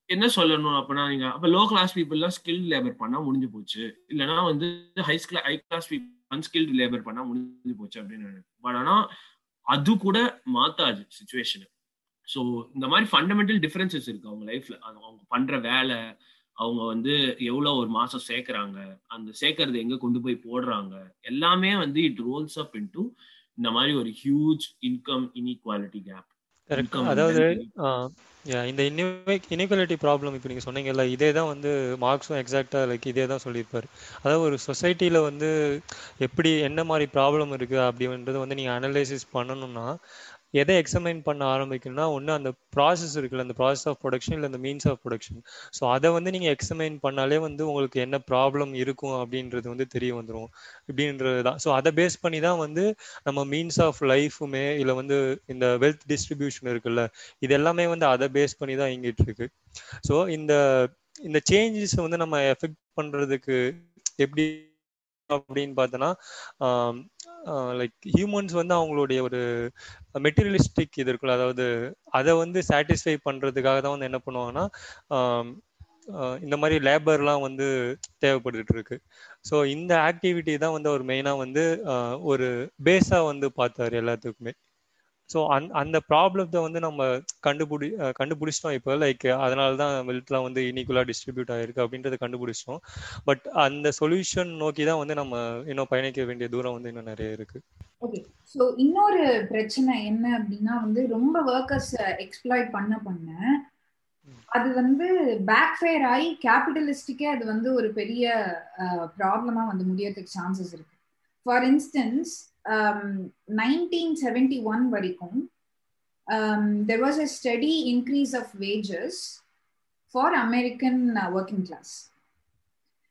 என்ன சொல்லணும் அப்படின்னா நீங்கள் அப்போ லோ கிளாஸ் பீப்புள்லாம் ஸ்கில்ட் லேபர் பண்ணால் முடிஞ்சு போச்சு. இல்லைன்னா வந்து high skill high class people unskilled labour பண்ணால் முடிஞ்சு போச்சு அப்படின்னு பட் ஆனால் அது கூட மாத்தாது சுச்சுவேஷனை ஸோ இந்த மாதிரி ஃபண்டமெண்டல் டிஃபரன்சஸ் இருக்கு அவங்க லைஃப்ல அவங்க பண்ற வேலை அவங்க வந்து எவ்வளோ ஒரு மாசம் சேர்க்கறாங்க அந்த சேர்க்கறது எங்க கொண்டு போய் போடுறாங்க எல்லாமே வந்து இட் ரோல்ஸ் அப் இன்டு இந்த மாதிரி ஒரு huge income inequality gap correct அதாவது இந்த இன்இக்வாலிட்டி ப்ராப்ளம் இப்போ நீங்கள் சொன்னீங்கல்ல இதே தான் வந்து மார்க்ஸும் எக்ஸாக்டாக லைக் இதே தான் சொல்லியிருப்பார். அதாவது ஒரு சொசைட்டியில் வந்து எப்படி என்ன மாதிரி ப்ராப்ளம் இருக்குது அப்படின்றது வந்து நீங்கள் அனலைசிஸ் பண்ணணும்னா எதை எக்ஸமைன் பண்ண ஆரம்பிக்கணும்னா ஒன்று அந்த ப்ராசஸ் இருக்குல்ல அந்த ப்ராசஸ் ஆஃப் ப்ரொடக்ஷன் இல்லை அந்த மீன்ஸ் ஆஃப் ப்ரொடக்ஷன் ஸோ அதை வந்து நீங்கள் எக்ஸமைன் பண்ணாலே வந்து உங்களுக்கு என்ன ப்ராப்ளம் இருக்கும் அப்படின்றது வந்து தெரிய வந்துடும் இப்படின்றது தான். ஸோ அதை பேஸ் பண்ணி தான் வந்து நம்ம மீன்ஸ் ஆஃப் லைஃபுமே இல்லை வந்து இந்த வெல்த் டிஸ்ட்ரிபியூஷன் இருக்குல்ல இது எல்லாமே வந்து அதை பேஸ் பண்ணி தான் இங்கிட்டு இருக்கு. ஸோ இந்த இந்த சேஞ்சஸ் வந்து நம்ம எஃபெக்ட் பண்ணுறதுக்கு எப்படி அப்படின்னு பார்த்தோன்னா லைக் ஹியூமன்ஸ் வந்து அவங்களுடைய ஒரு மெட்டீரியலிஸ்டிக் இது இருக்குல்ல அதாவது அதை வந்து சாட்டிஸ்ஃபை பண்ணுறதுக்காக தான் வந்து என்ன பண்ணுவாங்கன்னா இந்த மாதிரி லேபர்லாம் வந்து தேவைப்பட்டுட்டு இருக்கு. ஸோ இந்த ஆக்டிவிட்டி தான் வந்து அவர் மெயினாக வந்து ஒரு பேஸாக வந்து பார்த்தாரு எல்லாத்துக்குமே. ஸோ அந் அந்த ப்ராப்ளத்தை வந்து நம்ம கண்டுபிடி கண்டுபிடிச்சிட்டோம் இப்போ. லைக் அதனால தான் வெல்த்லாம் வந்து இனிக்குலாக டிஸ்ட்ரிபியூட் ஆகிருக்கு அப்படின்றத கண்டுபிடிச்சிட்டோம். பட் அந்த சொல்யூஷன் நோக்கி தான் வந்து நம்ம இன்னும் பயணிக்க வேண்டிய தூரம் வந்து இன்னும் நிறைய இருக்கு. ஓகே ஸோ இன்னொரு பிரச்சனை என்ன அப்படின்னா வந்து ரொம்ப ஒர்க்கர்ஸ் எக்ஸ்ப்ளாய்ட் பண்ண பண்ண அது வந்து பேக் ஃபயர் ஆகி கேபிட்டலிஸ்டிக்கே அது வந்து ஒரு பெரிய ப்ராப்ளமா வந்து முடியறதுக்கு சான்சஸ் இருக்கு. For instance nineteen seventy one வரைக்கும் there was a steady increase of wages for American working class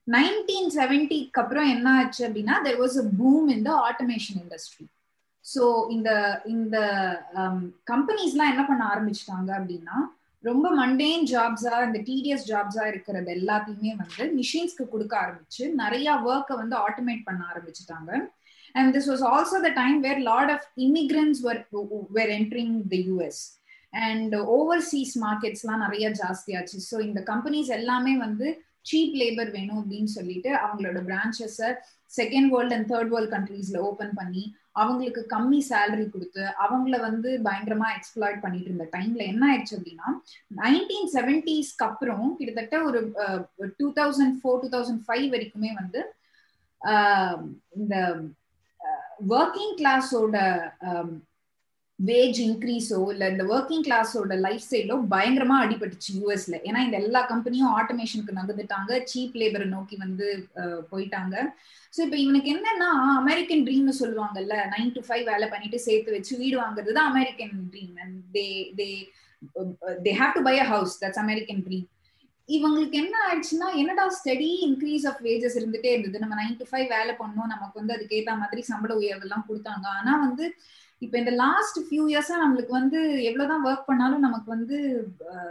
nineteen செவன்டிக்கு அப்புறம் என்ன ஆச்சு அப்படின்னா there was a boom in the automation industry so இந்த இந்த um, கம்பெனிஸ்லாம் என்ன பண்ண ஆரம்பிச்சிட்டாங்க அப்படின்னா ரொம்ப மண்டேன் ஜாப்ஸா இந்த டிடிஎஸ் ஜாப்ஸா இருக்கிறது எல்லாத்தையுமே வந்து மிஷின்ஸ்க்கு கொடுக்க ஆரம்பிச்சு நிறைய ஒர்க்கை வந்து ஆட்டோமேட் பண்ண ஆரம்பிச்சுட்டாங்க. And this was also the time where a lot of immigrants were were entering the US and overseas markets நிறைய ஜாஸ்தியாச்சு ஸோ இந்த கம்பெனிஸ் எல்லாமே வந்து சீப் லேபர் வேணும் அப்படின்னு சொல்லிட்டு அவங்களோட பிரான்ச்சஸை second world and third world கண்ட்ரீஸ்ல open பண்ணி அவங்களுக்கு கம்மி சேலரி கொடுத்து அவங்கள வந்து பயங்கரமா எக்ஸ்ப்ளாய்ட் பண்ணிட்டு இருந்த டைம்ல என்ன ஆயிடுச்சு அப்படின்னா நைன்டீன் செவன்டிஸ்க்கு அப்புறம் கிட்டத்தட்ட ஒரு two thousand four two thousand five வரைக்குமே வந்து இந்த ஒர்க்கிங் கிளாஸோட வேஜ் இன்க்ரீஸோ இல்ல இந்த ஒர்க்கிங் கிளாஸோட லைஃப் ஸ்டைலோ பயங்கரமா அடிபட்டுச்சு யூஎஸ்ல ஏன்னா இந்த எல்லா கம்பெனியும் ஆட்டோமேஷனுக்கு நகர்ந்துட்டாங்க. சீப் லேபரை நோக்கி வந்து uh, போயிட்டாங்க. ஸோ இப்போ இவனுக்கு என்னன்னா அமெரிக்கன் ட்ரீம்னு சொல்லுவாங்கல்ல நைன் டு ஃபைவ் வேலை பண்ணிட்டு சேர்த்து வச்சு வீடு வாங்குறது தான் American dream and they they they have to buy a house that's American dream இவங்களுக்கு என்ன ஆயிடுச்சுன்னா என்னடா ஸ்டடி இன்க்ரீஸ் ஆஃப் வேஜஸ் இருந்துட்டே இருந்தது. நம்ம நைன் டு ஃபைவ் வேலை பண்ணோம் நமக்கு வந்து அதுக்கேற்ற மாதிரி சம்பள உயர்வெல்லாம் கொடுத்தாங்க. ஆனா வந்து இப்ப இந்த லாஸ்ட் ஃபியூ இயர்ஸா நம்மளுக்கு வந்து எவ்வளவுதான் ஒர்க் பண்ணாலும் நமக்கு வந்து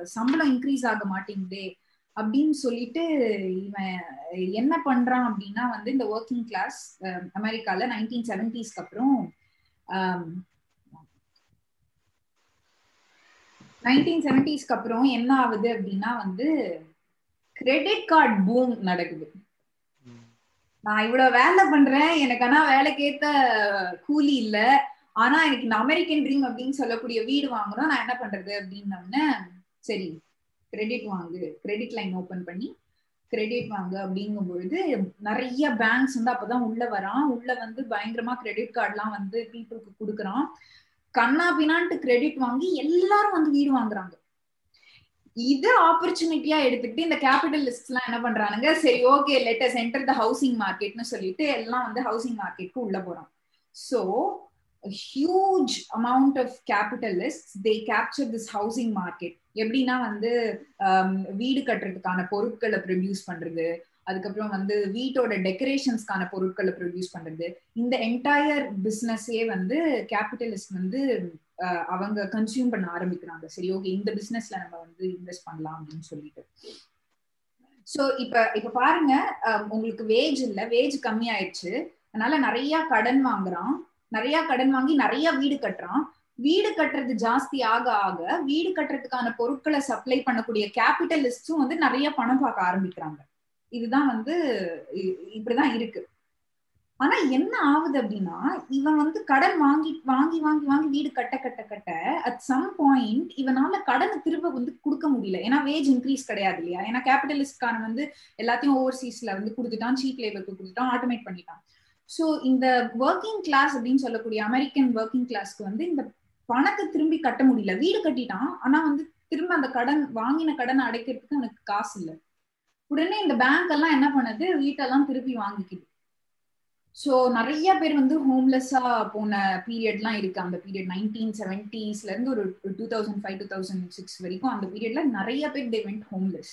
சம்பளம் இன்க்ரீஸ் ஆக மாட்டேங்குதே அப்படின்னு சொல்லிட்டு இவன் என்ன பண்றான் அப்படின்னா வந்து இந்த ஒர்க்கிங் கிளாஸ் அமெரிக்கால நைன்டீன் செவன்டிஸ்க்கு அப்புறம் நைன்டீன் செவன்டிஸ்க்கு அப்புறம் என்ன ஆகுது அப்படின்னா வந்து கிரெடிட் கார்டு பூம் நடக்குது. நான் இவ்வளவு வேலை பண்றேன். எனக்கு ஆனா வேலைக்கேத்த கூலி இல்ல. ஆனா எனக்கு இந்த அமெரிக்கன் ட்ரீம் அப்படின்னு சொல்லக்கூடிய வீடு வாங்கணும் நான் என்ன பண்றது அப்படின்னோடனே சரி கிரெடிட் வாங்கு. கிரெடிட் லைன் ஓபன் பண்ணி கிரெடிட் வாங்கு அப்படிங்கும் பொழுது நிறைய பேங்க்ஸ் வந்து அப்பதான் உள்ள வரான். உள்ள வந்து பயங்கரமா கிரெடிட் கார்டுலாம் வந்து பீப்புளுக்கு கொடுக்குறான். கண்ணா பின்னான்ட்டு கிரெடிட் வாங்கி எல்லாரும் வந்து வீடு வாங்குறாங்க. இது ஆப்பர்ச்சுனிட்டியா எடுத்துக்கிட்டு இந்த கேபிட்டலிஸ்ட் எல்லாம் என்ன பண்றானுங்க? சரி okay let's enter the housing மார்க்கெட்னு சொல்லிட்டு எல்லாம் வந்து ஹவுசிங் மார்க்கெட்க்கு உள்ள போறோம் so huge amount of capitalist they capture this housing market எப்படின்னா வந்து um, வீடு கட்டுறதுக்கான பொருட்களை ப்ரொடியூஸ் பண்றது அதுக்கப்புறம் வந்து வீட்டோட டெக்கரேஷன்ஸ்க்கான பொருட்களை ப்ரொடியூஸ் பண்றது. இந்த என்டையர் பிஸ்னஸே வந்து கேபிட்டலிஸ்ட் வந்து அவங்க கன்சியூம் பண்ண ஆரம்பிக்கிறாங்க. சரி ஓகே இந்த பிசினஸ்ல நம்ம வந்து இன்வெஸ்ட் பண்ணலாம் அப்படின்னு சொல்லிட்டு. ஸோ இப்ப இப்ப பாருங்க உங்களுக்கு வேஜ் இல்ல வேஜ் கம்மி ஆயிடுச்சு அதனால நிறைய கடன் வாங்குறான். நிறைய கடன் வாங்கி நிறைய வீடு கட்டுறான். வீடு கட்டுறது ஜாஸ்தி ஆக ஆக வீடு கட்டுறதுக்கான பொருட்களை சப்ளை பண்ணக்கூடிய கேபிட்டலிஸ்டும் வந்து நிறைய பணம் பார்க்க ஆரம்பிக்கிறாங்க. இதுதான் வந்து இப்படிதான் இருக்கு. ஆனா என்ன ஆகுது அப்படின்னா இவன் வந்து கடன் வாங்கி வாங்கி வாங்கி வாங்கி வீடு கட்ட கட்ட கட்ட அட் சம் பாயிண்ட் இவனால கடனை திரும்ப வந்து கொடுக்க முடியல. ஏன்னா வேஜ் இன்க்ரீஸ் கிடையாது இல்லையா? ஏன்னா கேபிட்டலிஸ்ட்கான வந்து எல்லாத்தையும் ஓவர்சீஸ்ல வந்து கொடுத்துட்டான் சீப் லேபருக்கு கொடுத்துட்டான் ஆட்டோமேட் பண்ணிட்டான். ஸோ இந்த ஒர்க்கிங் கிளாஸ் அப்படின்னு சொல்லக்கூடிய அமெரிக்கன் ஒர்க்கிங் கிளாஸ்க்கு வந்து இந்த பணத்தை திரும்பி கட்ட முடியல. வீடு கட்டிட்டான் ஆனா வந்து திரும்ப அந்த கடன் வாங்கின கடனை அடைக்கிறதுக்கு அவனுக்கு காசு இல்லை. உடனே இந்த பேங்க் எல்லாம் என்ன பண்ணுது? வீட்டெல்லாம் திருப்பி வாங்கிக்குது. ஸோ நிறைய பேர் வந்து ஹோம்லெஸ்ஸா போன பீரியட்லாம் இருக்கு. அந்த பீரியட் நைன்டீன் செவன்டிஸ்ல இருந்து ஒரு two thousand five two thousand six வரைக்கும் அந்த பீரியட்ல நிறைய பேர் தே வெண்ட் ஹோம்லெஸ்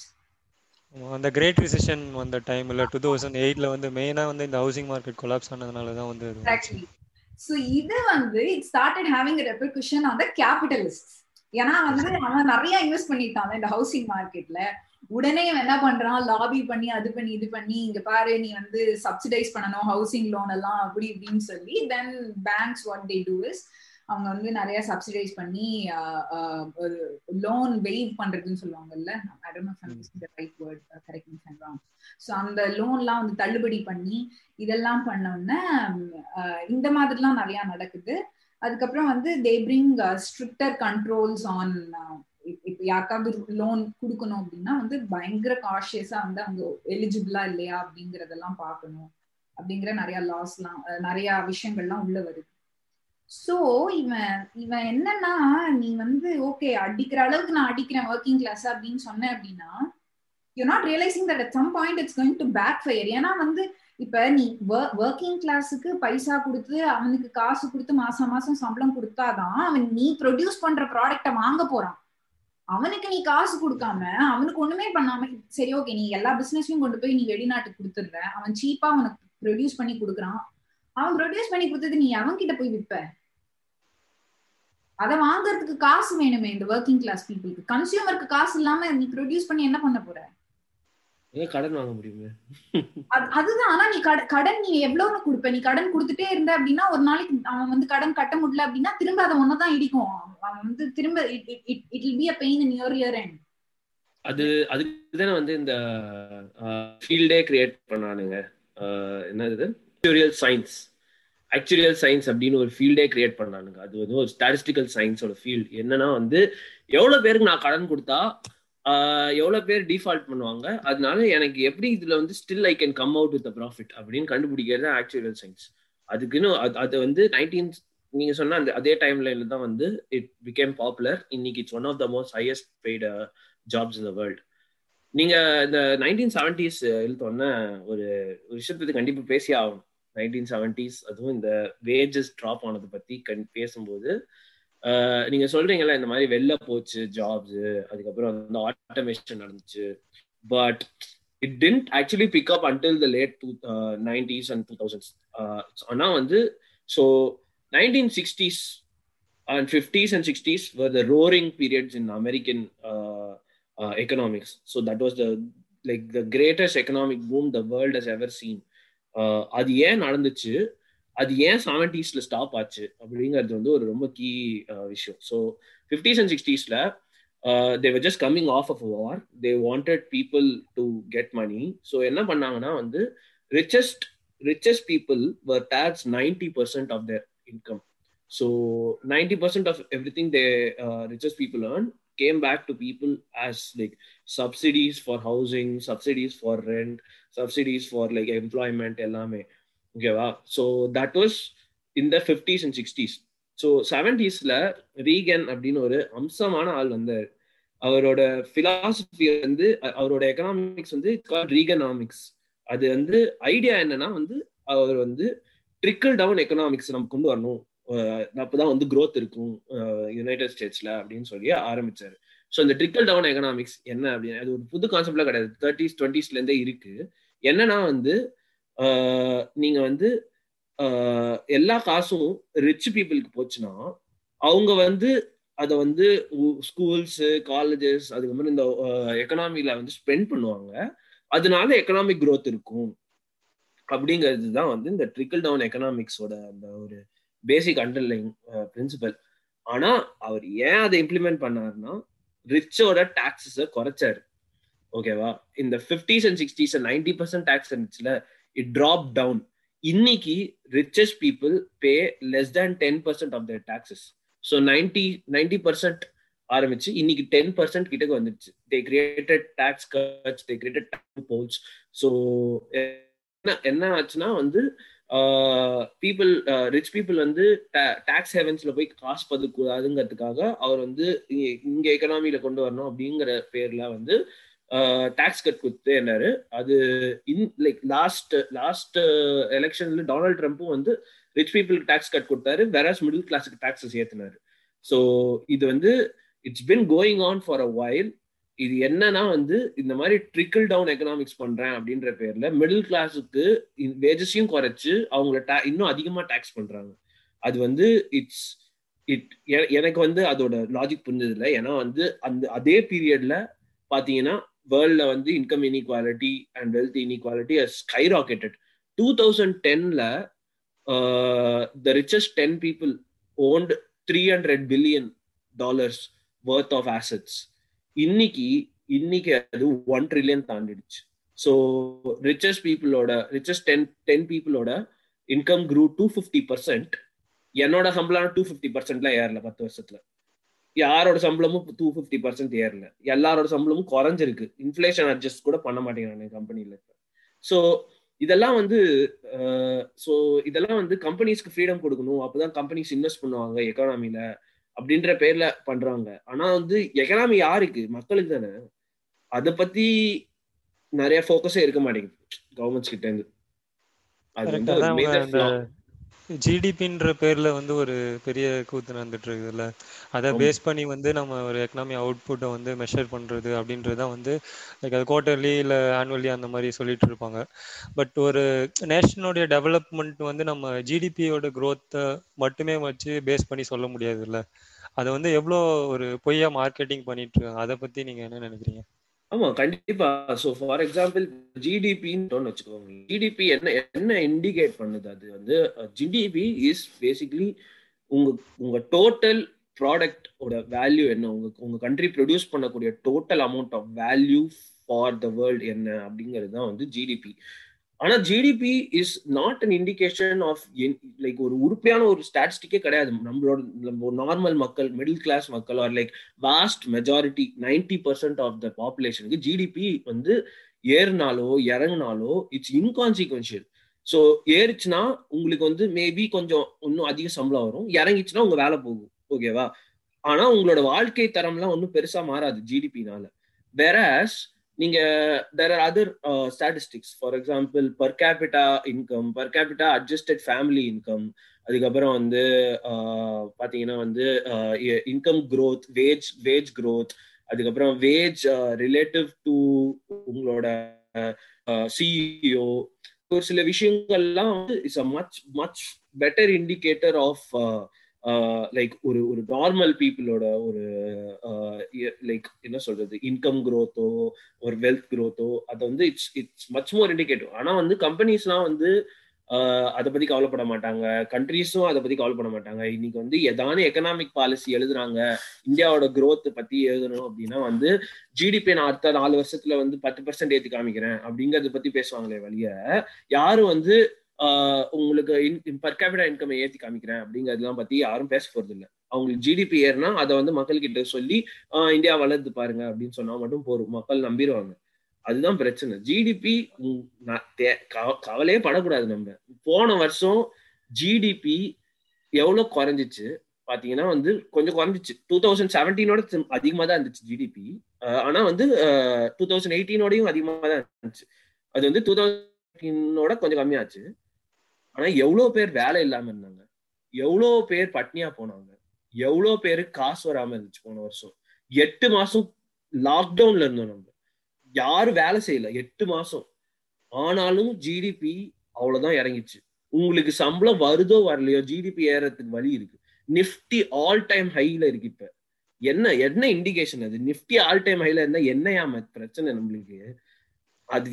அந்த கிரேட் ரிசெஷன் வந்த டைம்ல டூ தௌசண்ட் எயிட்ல வந்து மெயினா வந்து இந்த ஹவுசிங் மார்க்கெட் கொலாப்ஸ் ஆனதுனால தான் வந்து ஸோ இது வந்து it started having repercussion on the capitalist ஏன்னா வந்து அவன் நிறைய இன்வெஸ்ட் பண்ணிட்டான் இந்த ஹவுசிங் மார்க்கெட்ல உடனே என்ன பண்றான்? லாபி பண்ணி அது பண்ணி இது பண்ணி இங்க பாரு நீ வந்து சப்சிடைஸ் பண்ணணும் ஹவுசிங் லோன் எல்லாம் அப்படி இப்படின்னு சொல்லி then banks what they do is அவங்க வந்து நிறைய சப்சிடைஸ் பண்ணி ஒரு லோன் வெய்வ் பண்றதுன்னு சொல்லுவாங்கல்ல ரைட் வேர்ட் கரெக்ட் ஸோ அந்த லோன்லாம் வந்து தள்ளுபடி பண்ணி இதெல்லாம் பண்ணோன்னா இந்த மாதிரிலாம் நிறைய நடக்குது. அதுக்கப்புறம் வந்து they bring stricter controls on இப்போ யாருக்காவது லோன் கொடுக்கணும் அப்படின்னா வந்து பயங்கர காஷியஸா வந்து அவங்க எலிஜிபிளா இல்லையா அப்படிங்கறதெல்லாம் பார்க்கணும் அப்படிங்கிற நிறைய லாஸ்லாம் நிறைய விஷயங்கள்லாம் உள்ள வருது. சோ இவன் இவன் என்னன்னா நீ வந்து ஓகே அடிக்கிற அளவுக்கு நான் அடிக்கிறேன் ஒர்க்கிங் கிளாஸ் அப்படின்னு சொன்னேன் அப்படின்னா you not realising that at some point it's going to backfire ஏன்னா வந்து இப்ப நீ ஒர்க்கிங் கிளாஸுக்கு பைசா கொடுத்து அவனுக்கு காசு கொடுத்து மாசம் மாசம் சம்பளம் கொடுத்தாதான் அவன் நீ ப்ரொடியூஸ் பண்ற ப்ராடக்ட வாங்க போறான். அவனுக்கு நீ காசு கொடுக்காம அவனுக்கு ஒண்ணுமே பண்ணாம சரி ஓகே நீ எல்லா பிசினஸையும் கொண்டு போய் நீ வெளிநாட்டுக்கு கொடுத்துடுற. அவன் சீப்பா அவனுக்கு ப்ரொடியூஸ் பண்ணி கொடுக்குறான். அவன் ப்ரொடியூஸ் பண்ணி கொடுத்தது நீ அவன்கிட்ட போய் விற்ப. அதை வாங்குறதுக்கு காசு வேணுமே இந்த ஒர்க்கிங் கிளாஸ் பீப்புளுக்கு கன்சியூமருக்கு காசு இல்லாம நீ ப்ரொடியூஸ் பண்ணி என்ன பண்ண போற? கடன் வாங்க முடியுமே. அதுதான். ஆனா நீ கடன் நீ எவ்வளவுன்னு கொடுப்ப. நீ கடன் கொடுத்துட்டே இருந்த அப்படின்னா ஒரு நாளைக்கு அவன் வந்து கடன் கட்ட முடியல அப்படின்னா திரும்ப அதை ஒன்னதான் இடிக்கும். அவன் வந்து திரும்ப it will be a pain in your ear end அது அதுக்கு தானே வந்து இந்த ஃபீல்டே கிரியேட் பண்ணானுங்க. என்னது ஆக்சுரியல் சயின்ஸ் ஆக்சுரியல் சயின்ஸ் அப்படின்னு ஒரு ஃபீல்டே கிரியேட் பண்ணானுங்க. அது வந்து ஒரு ஸ்டாட்டிஸ்டிக்கல் சயின்ஸோட ஃபீல்ட் என்னன்னா வந்து எவ்வளவு பேருக்கு நான் கடன் கொடுத்தா எவ்வளவு பேர் டிஃபால்ட் பண்ணுவாங்க? அதனால எனக்கு எப்படி இதுல வந்து still I can come out with profit அப்படின்னு கண்டுபிடிக்கிறது ஆக்சுவல் சயின்ஸ் அதுக்குன்னு அது வந்து நைன்டீன் நீங்க சொன்ன அந்த அதே டைம்ல தான் வந்து இட் பிகேம் பாப்புலர் இன்னைக்கு it's one of the most highest paid jobs in the world நீங்க இந்த நைன்டீன் செவன்டிஸ் எழுத்தோன்ன ஒரு விஷயத்துக்கு கண்டிப்பா பேசி ஆகணும். நைன்டீன் செவன்டிஸ் அதுவும் இந்த வேஜஸ் ட்ராப் ஆனதை பத்தி கண் பேசும்போது நீங்க சொல்றீங்கல்ல இந்த மாதிரி வெளில போச்சு ஜாப்ஸ் அதுக்கப்புறம் வந்து ஆட்டோமேஷன் நடந்துச்சு. But it tend actually pick up until the late two nineties and two thousands ஆனா வந்து so nineteen sixties and fifties and sixties were the roaring periods in American economics so that was the like the greatest economic boom the world has ever seen அது ஏன் நடந்துச்சு? அது ஏன் செவன்டிஸ்ல stop ஆச்சு அப்படிங்கிறது வந்து ஒரு ரொம்ப கீ விஷயம். So fifties and சிக்ஸ்டீஸ்ல they were just coming off of war they wanted people to get money so என்ன பண்ணாங்கன்னா வந்து richest richest people were tax ninety percent of their income so ninety percent of everything they richest people earn came back to people as like subsidies for housing subsidies for rent subsidies for like employment எல்லாமே. ஓகேவா? So that was இந்த the fifties and sixties so செவன்டீஸில் Reagan அப்படின்னு ஒரு அம்சமான ஆள் வந்தார். அவரோட philosophy வந்து அவரோட எக்கனாமிக்ஸ் வந்து ரீகனாமிக்ஸ் அது வந்து ஐடியா என்னன்னா வந்து அவர் வந்து ட்ரிக்கிள் டவுன் எக்கனாமிக்ஸ் நம்ம கொண்டு வரணும். அப்பதான் வந்து க்ரோத் இருக்கும். யுனைடெட் ஸ்டேட்ஸ்ல அப்படின்னு சொல்லி ஆரம்பிச்சாரு. ஸோ இந்த ட்ரிக்கல் டவுன் எக்கனாமிக்ஸ் என்ன அப்படின்னு அது ஒரு புது கான்செப்ட்லாம் கிடையாது. தேர்ட்டிஸ் டுவெண்ட்டிஸ்ல இருந்தே இருக்கு. என்னன்னா வந்து நீங்க வந்து எல்லா காசும் ரிச் பீப்புளுக்கு போச்சுன்னா அவங்க வந்து அதை வந்து ஸ்கூல்ஸ் காலேஜஸ் அதுக்கப்புறம் இந்த எக்கனாமியில வந்து ஸ்பெண்ட் பண்ணுவாங்க. அதனால எக்கனாமிக் க்ரோத் இருக்கும். அப்படிங்கிறது தான் வந்து இந்த ட்ரிக்கிள் டவுன் எக்கனாமிக்ஸோட அந்த ஒரு பேசிக் அண்டர்லைன் பிரின்சிபல் ஆனா அவர் ஏன் அதை இம்ப்ளிமெண்ட் பண்ணாருன்னா ரிச்சோட டாக்ஸஸை குறைச்சாரு. ஓகேவா இந்த fifties and sixties ninety percent tax இருந்துச்சுல இட் ட்ராப் டவுன் இன்னைக்கு richest people pay less than ten percent of the taxes so ninety ninety percent ஆரம்பிச்சு இன்னைக்கு டென் பர்சன்ட் கிட்டக்கு வந்துடுச்சு. They created tax cuts they created polls so என்ன என்ன ஆச்சுன்னா வந்து பீப்புள் ரிச் பீப்புள் வந்து டாக்ஸ் ஹெவன்ஸ்ல போய் காசு பதுக்கூடாதுங்கிறதுக்காக அவர் வந்து இங்க எக்கனாமியில கொண்டு வரணும் அப்படிங்கிற பேர்ல வந்து டாக்ஸ் கட் கொடுத்து என்னாரு அது இன் லைக் லாஸ்ட் லாஸ்ட் எலெக்ஷன்ல டொனால்ட் ட்ரம்ப்பும் வந்து ரிச் பீப்புளுக்கு டாக்ஸ் கட் கொடுத்தாரு. வேறஸ் மிடில் கிளாஸுக்கு டாக்ஸஸ் ஏத்தினாரு. ஸோ இது வந்து it's been going on for a while இது என்னன்னா வந்து இந்த மாதிரி ட்ரிக்கிள் டவுன் எக்கனாமிக்ஸ் பண்றேன் அப்படின்ற பேர்ல மிடில் கிளாஸுக்கு வேஜஸையும் குறைச்சு அவங்கள இன்னும் அதிகமா டாக்ஸ் பண்றாங்க. அது வந்து இட்ஸ் இட் எனக்கு வந்து அதோட லாஜிக் புரிஞ்சது இல்லை ஏன்னா வந்து அந்த அதே பீரியட்ல பாத்தீங்கன்னா வேர்ல்ட்ல வந்து income inequality and wealth inequality skyrocketed two thousand டென்ல the richest ten people owned three hundred billion dollars worth of assets இன்னைக்கு இன்னைக்கு அது ஒன் ட்ரில்லியன் தாண்டிடுச்சு. ஸோ ரிச்சஸ்ட் பீப்புளோட ரிச்சஸ்ட் டென் டென் பீப்புளோட income grew two fifty percent என்னோட சம்பளம் two fifty பர்சன்ட்லாம் ஏறல பத்து வருஷத்துல. யாரோட சம்பளமும் டூ ஃபிஃப்டி பர்சன்ட் ஏறல. எல்லாரோட சம்பளமும் குறைஞ்சிருக்கு. இன்ஃபிளேஷன் அட்ஜஸ்ட் கூட பண்ண மாட்டேங்கிறாங்க கம்பெனில ஸோ இதெல்லாம் வந்து ஸோ இதெல்லாம் வந்து கம்பெனிஸ்க்கு ஃப்ரீடம் கொடுக்கணும். அப்போதான் கம்பெனிஸ் இன்வெஸ்ட் பண்ணுவாங்க எக்கானமில அப்படின்ற பேர்ல பண்றாங்க. ஆனா வந்து எக்கனாமி யாருக்கு? மக்களுக்கு தானே. அதை பத்தி நிறைய போக்கஸே இருக்க மாட்டேங்குது. கவர்மெண்ட்ஸ் கிட்ட இருந்து அது வந்து ஜிடிபின்ற பேர்ல வந்து ஒரு பெரிய கூத்து நடந்துட்டு இருக்குதுல்ல அதை பேஸ் பண்ணி வந்து நம்ம ஒரு எக்கனாமி அவுட்புட்டை வந்து மெஷர் பண்றது அப்படின்றத வந்து லைக் அது குவார்டர்லி இல்லை ஆனுவலி அந்த மாதிரி சொல்லிட்டு இருப்பாங்க பட் ஒரு நேஷனோடைய டெவலப்மெண்ட் வந்து நம்ம ஜிடிபியோட க்ரோத்தை மட்டுமே வச்சு பேஸ் பண்ணி சொல்ல முடியாதுல்ல. அதை வந்து எவ்வளோ ஒரு பொய்யா மார்க்கெட்டிங் பண்ணிட்டு இருக்காங்க அதை பத்தி நீங்க என்ன நினைக்கிறீங்க? ஆமா கண்டிப்பா. ஸோ ஃபார் எக்ஸாம்பிள் ஜிடிபின்னு வச்சுக்கோங்க. ஜிடிபி என்ன என்ன இண்டிகேட் பண்ணுது? அது வந்து ஜிடிபி இஸ் பேசிக்லி உங்க உங்க டோட்டல் ப்ராடக்டோட வேல்யூ என்ன? உங்க உங்க கண்ட்ரி ப்ரொடியூஸ் பண்ணக்கூடிய total amount of value for the world என்ன? அப்படிங்கிறது தான் வந்து ஜிடிபி ஆனா GDP is not an indication of like ஒரு உறுப்பியான ஒரு ஸ்டாட்டிஸ்டிக்கே கிடையாது. நம்மளோட நம்ம நார்மல் மக்கள் மிடில் கிளாஸ் மக்கள் are like vast majority ninety percent of the பாப்புலேஷனுக்கு GDP வந்து ஏறினாலோ இறங்கினாலோ இட்ஸ் இன்கான்சிக்வன்ஷியல் ஸோ ஏறிச்சுன்னா உங்களுக்கு வந்து மேபி கொஞ்சம் இன்னும் அதிக சம்பளம் வரும். இறங்கிச்சுன்னா உங்க வேலை போகும். ஓகேவா ஆனா உங்களோட வாழ்க்கை தரம்லாம் ஒன்றும் பெருசா மாறாது ஜிடிபினால வேற நீங்க there are other statistics for example per capita income per capita adjusted family income அதுக்கப்புறம் வந்து பாத்தீங்கன்னா வந்து income growth wage wage growth அதுக்கப்புறம் வேஜ் ரிலேட்டிவ் டு உங்களோட சிஇஓ ஒரு சில விஷயங்கள்லாம் வந்து it's a much much better indicator of like ஒரு ஒரு நார்மல் பீப்புளோட ஒரு லைக் என்ன சொல்றது? இன்கம் க்ரோத்தோ ஒரு வெல்த் க்ரோத்தோ அதை வந்து it's it's much more indicative ஆனா வந்து கம்பெனிஸ்லாம் வந்து அதை பத்தி கவலைப்பட மாட்டாங்க. கண்ட்ரீஸும் அதை பத்தி கவலைப்பட மாட்டாங்க. இன்னைக்கு வந்து எதான எக்கனாமிக் பாலிசி எழுதுறாங்க இந்தியாவோட க்ரோத் பத்தி எழுதணும் அப்படின்னா வந்து ஜிடிபி நான் அடுத்த நாலு வருஷத்துல வந்து பத்து பர்சன்ட் ஏத்தி காமிக்கிறேன் அப்படிங்கறத பத்தி பேசுவாங்களே வழிய யாரும் வந்து உங்களுக்கு பர் கேபிட்டா இன்கம் ஏத்தி காமிக்கிறேன் அப்படிங்கறதெல்லாம் பத்தி யாரும் பேச போறது இல்லை அவங்களுக்கு ஜிடிபி ஏறினா அதை வந்து மக்கள்கிட்ட சொல்லி இந்தியா வளர்ந்து பாருங்க அப்படின்னு சொன்னா மட்டும் போரும் மக்கள் நம்பிடுவாங்க. அதுதான் பிரச்சனை. ஜிடிபி கவலையே படக்கூடாது நம்ம. போன வருஷம் ஜிடிபி எவ்வளவு குறைஞ்சிச்சு? பாத்தீங்கன்னா வந்து கொஞ்சம் குறைஞ்சிச்சு. டூ தௌசண்ட் செவன்டீனோட அதிகமா தான் இருந்துச்சு ஜிடிபி ஆனா வந்து டூ தௌசண்ட் எயிட்டீனோடையும் அதிகமா தான் இருந்துச்சு. அது வந்து டூ தௌசண்ட் கொஞ்சம் கம்மியாச்சு. ஆனா எவ்வளவு பேர் வேலை இல்லாம இருந்தாங்க? எவ்வளவு பேர் பட்னியா போனாங்க? எவ்வளவு பேருக்கு காசு வராம இருந்துச்சு போன வருஷம்? எட்டு மாசம் லாக்டவுன்ல இருந்தோம் நம்ம. யாரும் வேலை செய்யல. எட்டு மாசம். ஆனாலும் ஜிடிபி அவ்வளவுதான் இறங்கிச்சு. உங்களுக்கு சம்பளம் வருதோ வரலையோ ஜிடிபி ஏறதுக்கு வழி இருக்கு. நிப்டி ஆல் டைம் ஹைல இருக்கு இப்ப. என்ன என்ன இண்டிகேஷன் அது? நிப்டி ஆல் டைம் ஹைல இருந்தா என்னையா பிரச்சனை நம்மளுக்கு? அது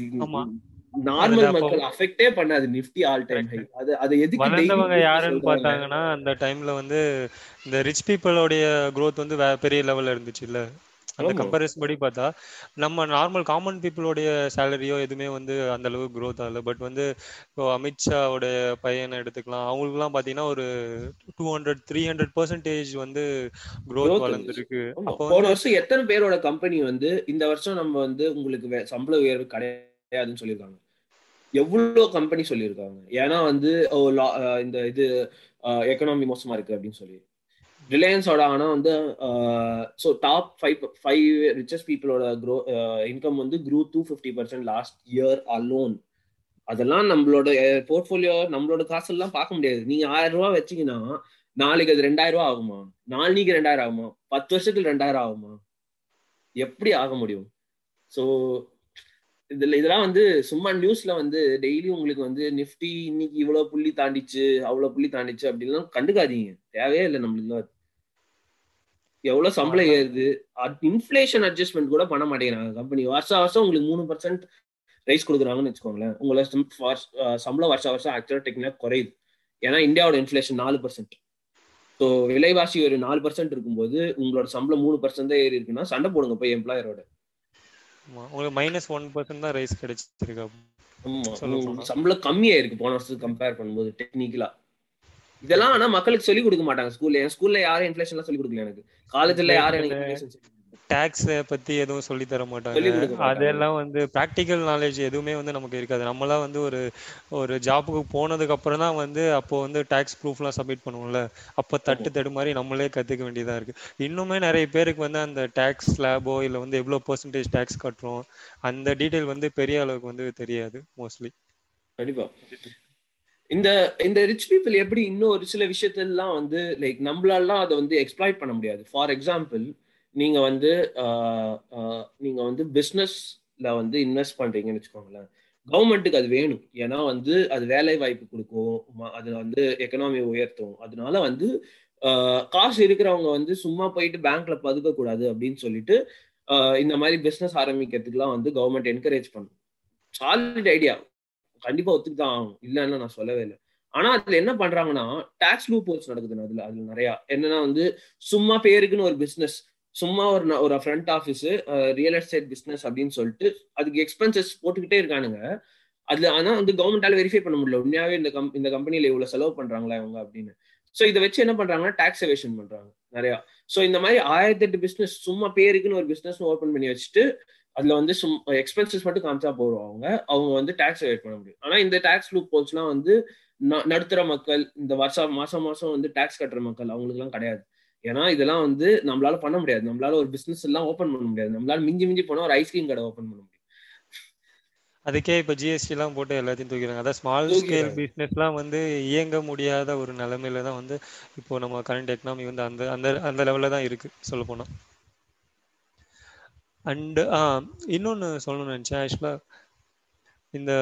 நார்மல் மக்கள் அஃபெக்டே பண்ணாது நிஃப்டி ஆல் டைம் ஹை அது அது எதுக்கு வளர்ந்தவங்க யாருன்னு பார்த்தாங்கன்னா அந்த டைம்ல வந்து இந்த ரிச் பீப்புளோடைய growth வந்து பெரிய லெவல்ல இருந்துச்சு இல்ல அந்த கம்பேரிசன் படி பார்த்தா நம்ம நார்மல் காமன் பீப்புளோடைய சேலரியோ எதுவுமே வந்து அந்த அளவுக்கு க்ரோத் ஆகல. பட் வந்து இப்போ அமித்ஷாவோட பையனை எடுத்துக்கலாம். அவங்களுக்குலாம் பார்த்தீங்கன்னா ஒரு two hundred three hundred percentage வந்து க்ரோத் வளர்ந்துருக்கு. போன வருஷம் எத்தனை பேரோட கம்பெனி வந்து இந்த வருஷம் நம்ம வந்து உங்களுக்கு சம்பள உயர்வு கிடையாதுன்னு சொல்லியிருக்காங்க. எவ்வளோ கம்பெனி சொல்லியிருக்காங்க. ஏன்னா வந்து இந்த இது எக்கனாமி மோசமா இருக்கு அப்படின்னு சொல்லி. ரிலையன்ஸோட ஆனால் வந்து so top five five richest பீப்புளோட க்ரோ இன்கம் வந்து grew two fifty percent last year alone அதெல்லாம் நம்மளோட போர்ட்ஃபோலியோ நம்மளோட காசெல்லாம் பார்க்க முடியாது. நீங்க ஆயிரம் ரூபாய் வச்சீங்கன்னா நாளைக்கு அது ரெண்டாயிரம் ரூபா ஆகுமா? நாளைக்கு ரெண்டாயிரம் ஆகுமா? பத்து வருஷத்துக்கு ரெண்டாயிரம் ஆகுமா? எப்படி ஆக முடியும்? ஸோ இதுல இதெல்லாம் வந்து சும்மா நியூஸ்ல வந்து டெய்லி உங்களுக்கு வந்து நிஃப்டி இன்னைக்கு இவ்வளவு புள்ளி தாண்டிச்சு அவ்வளவு புள்ளி தாண்டிச்சு அப்படின்லாம் கண்டுக்காதீங்க. தேவையே இல்லை நம்மளுக்கு. எவ்வளவு சம்பளம் ஏறுது. இன்ஃபிளேஷன் அட்ஜஸ்ட்மெண்ட் கூட பண்ண மாட்டேங்கிறாங்க. கம்பெனி வருஷம் வருஷம் உங்களுக்கு மூணு பர்சன்ட் ரைஸ் கொடுக்குறாங்கன்னு வச்சுக்கோங்களேன். உங்களை சம்பளம் வருஷம் வருஷம் ஆக்சுவலா டெக்னிக்கா குறையுது. ஏன்னா இந்தியாவோட இன்ஃபிளேஷன் நாலு பர்சன்ட் ஸோ விலைவாசி ஒரு நாலு பர்சன்ட் இருக்கும்போது உங்களோட சம்பளம் மூணு பர்சன்ட் தான் ஏறி இருக்குன்னா சண்டை போடுங்க போய் எம்ப்ளாயரோட உங்களுக்கு மைனஸ் ஒன் பர்சன்ட் தான் ரைஸ் கிடைச்சிருக்கு சம்பளம் கம்மியா இருக்கு போன. வருஷத்துக்கு கம்பேர் பண்ணும்போது டெக்னிக்கலா இதெல்லாம் ஆனா மக்களுக்கு சொல்லி கொடுக்க மாட்டாங்க ஸ்கூல்ல என் ஸ்கூல்ல யாரும் இன்ஃபிளேஷன் சொல்லி கொடுக்கல எனக்கு. காலேஜ்ல யாரும் எனக்கு டாக்ஸ் பத்தி எதுவும் சொல்லி தர மாட்டாங்க. அதெல்லாம் வந்து ப்ராக்டிக்கல் நாலேஜ் எதுவுமே வந்து நமக்கு இருக்காது. நம்மளாம் வந்து ஒரு ஒரு ஜாப்புக்கு போனதுக்கு அப்புறம் தான் வந்து அப்போ வந்து டாக்ஸ் ப்ரூஃப்லாம் சப்மிட் பண்ணுவோம்ல. அப்போ தட்டு தடு மாதிரி நம்மளே கத்துக்க வேண்டியதா இருக்கு. இன்னுமே நிறைய பேருக்கு வந்து அந்த டாக்ஸ் ஸ்லாபோ இல்லை வந்து எவ்வளோ பர்சன்டேஜ் டாக்ஸ் கட்டுறோம் அந்த டீட்டெயில் வந்து பெரிய அளவுக்கு வந்து தெரியாது மோஸ்ட்லி கண்டிப்பா. இந்த இந்த ரிச் பீப்புள் எப்படி இன்னும் ஒரு சில விஷயத்தெல்லாம் வந்து லைக் நம்மளாலாம் அதை வந்து எக்ஸ்ப்ளாய்ட் பண்ண முடியாது. ஃபார் எக்ஸாம்பிள் நீங்க வந்து நீங்க வந்து பிஸ்னஸ்ல வந்து இன்வெஸ்ட் பண்றீங்கன்னு வச்சுக்கோங்களேன். கவர்மெண்ட்டுக்கு அது வேணும். ஏன்னா வந்து அது வேலை வாய்ப்பு கொடுக்கும். அது வந்து எக்கனாமி உயர்த்தும். அதனால வந்து காசு இருக்கிறவங்க வந்து சும்மா போயிட்டு பேங்க்ல பதுக்க கூடாது அப்படின்னு சொல்லிட்டு இந்த மாதிரி பிஸ்னஸ் ஆரம்பிக்கிறதுக்குலாம் வந்து கவர்மெண்ட் என்கரேஜ் பண்ணும். சாலிட் ஐடியா கண்டிப்பா ஒத்துக்கு தான் ஆகும் இல்லைன்னு நான் சொல்லவே இல்லை. ஆனா அதுல என்ன பண்றாங்கன்னா டாக்ஸ் லூப் ஹோல்ஸ் நடக்குது. அதுல அதுல நிறைய. என்னன்னா வந்து சும்மா பேருக்குன்னு ஒரு பிசினஸ் சும்மா ஒரு ஒரு front office real estate business அப்படின்னு சொல்லிட்டு அதுக்கு எக்ஸ்பென்சஸ் போட்டுக்கிட்டே இருக்கானுங்க. அதுல ஆனா வந்து கவர்மெண்டால வெரிஃபை பண்ண முடியல. உண்மையாவே இந்த கம் இந்த கம்பெனில இவ்வளவு செலவு பண்றாங்களா இவங்க அப்படின்னு. ஸோ இதை வச்சு என்ன பண்றாங்கன்னா டாக்ஸ் எவேஷன் பண்றாங்க நிறைய. ஸோ இந்த மாதிரி ஆயிரத்தி எட்டு பிசினஸ் சும்மா பேருக்குன்னு ஒரு பிசினஸ் ஓப்பன் பண்ணி வச்சுட்டு அதுல வந்து சும் எக்ஸ்பென்சஸ் மட்டும் காமிச்சா போறோம் அவங்க. அவங்க வந்து டாக்ஸ் அவேட் பண்ண முடியும். ஆனா இந்த டாக்ஸ் லூப் போல்ஸ்லாம் வந்து நடுத்தர மக்கள் இந்த வருஷம் மாசம் மாசம் வந்து டாக்ஸ் கட்டுற மக்கள் அவங்களுக்கு எல்லாம் கிடையாது. ஏன்னா இதெல்லாம் வந்து நம்மளால பண்ண முடியாது. நம்மளால ஒரு பிசினஸ் எல்லாம் ஓப்பன் பண்ண முடியாது. நம்மளால மிஞ்சி மிஞ்சி போனா ஒரு ஐஸ்கிரீம் கடை ஓப்பன் பண்ண முடியும். அதுக்கே இப்ப ஜிஎஸ்டி எல்லாம் போட்டு எல்லாத்தையும் தூக்கிறாங்க அதாவது ஸ்மால் ஸ்கேல் பிசினஸ் எல்லாம் வந்து இயங்க முடியாத ஒரு நிலைமையில தான் வந்து இப்போ நம்ம கரண்ட் எக்கனாமி வந்து அந்த அந்த அந்த லெவல்ல தான் இருக்கு. சொல்ல போனா அண்ட் இன்னொன்னு சொல்லணும்னு நினைச்சேன் ஆக்சுவலா இந்த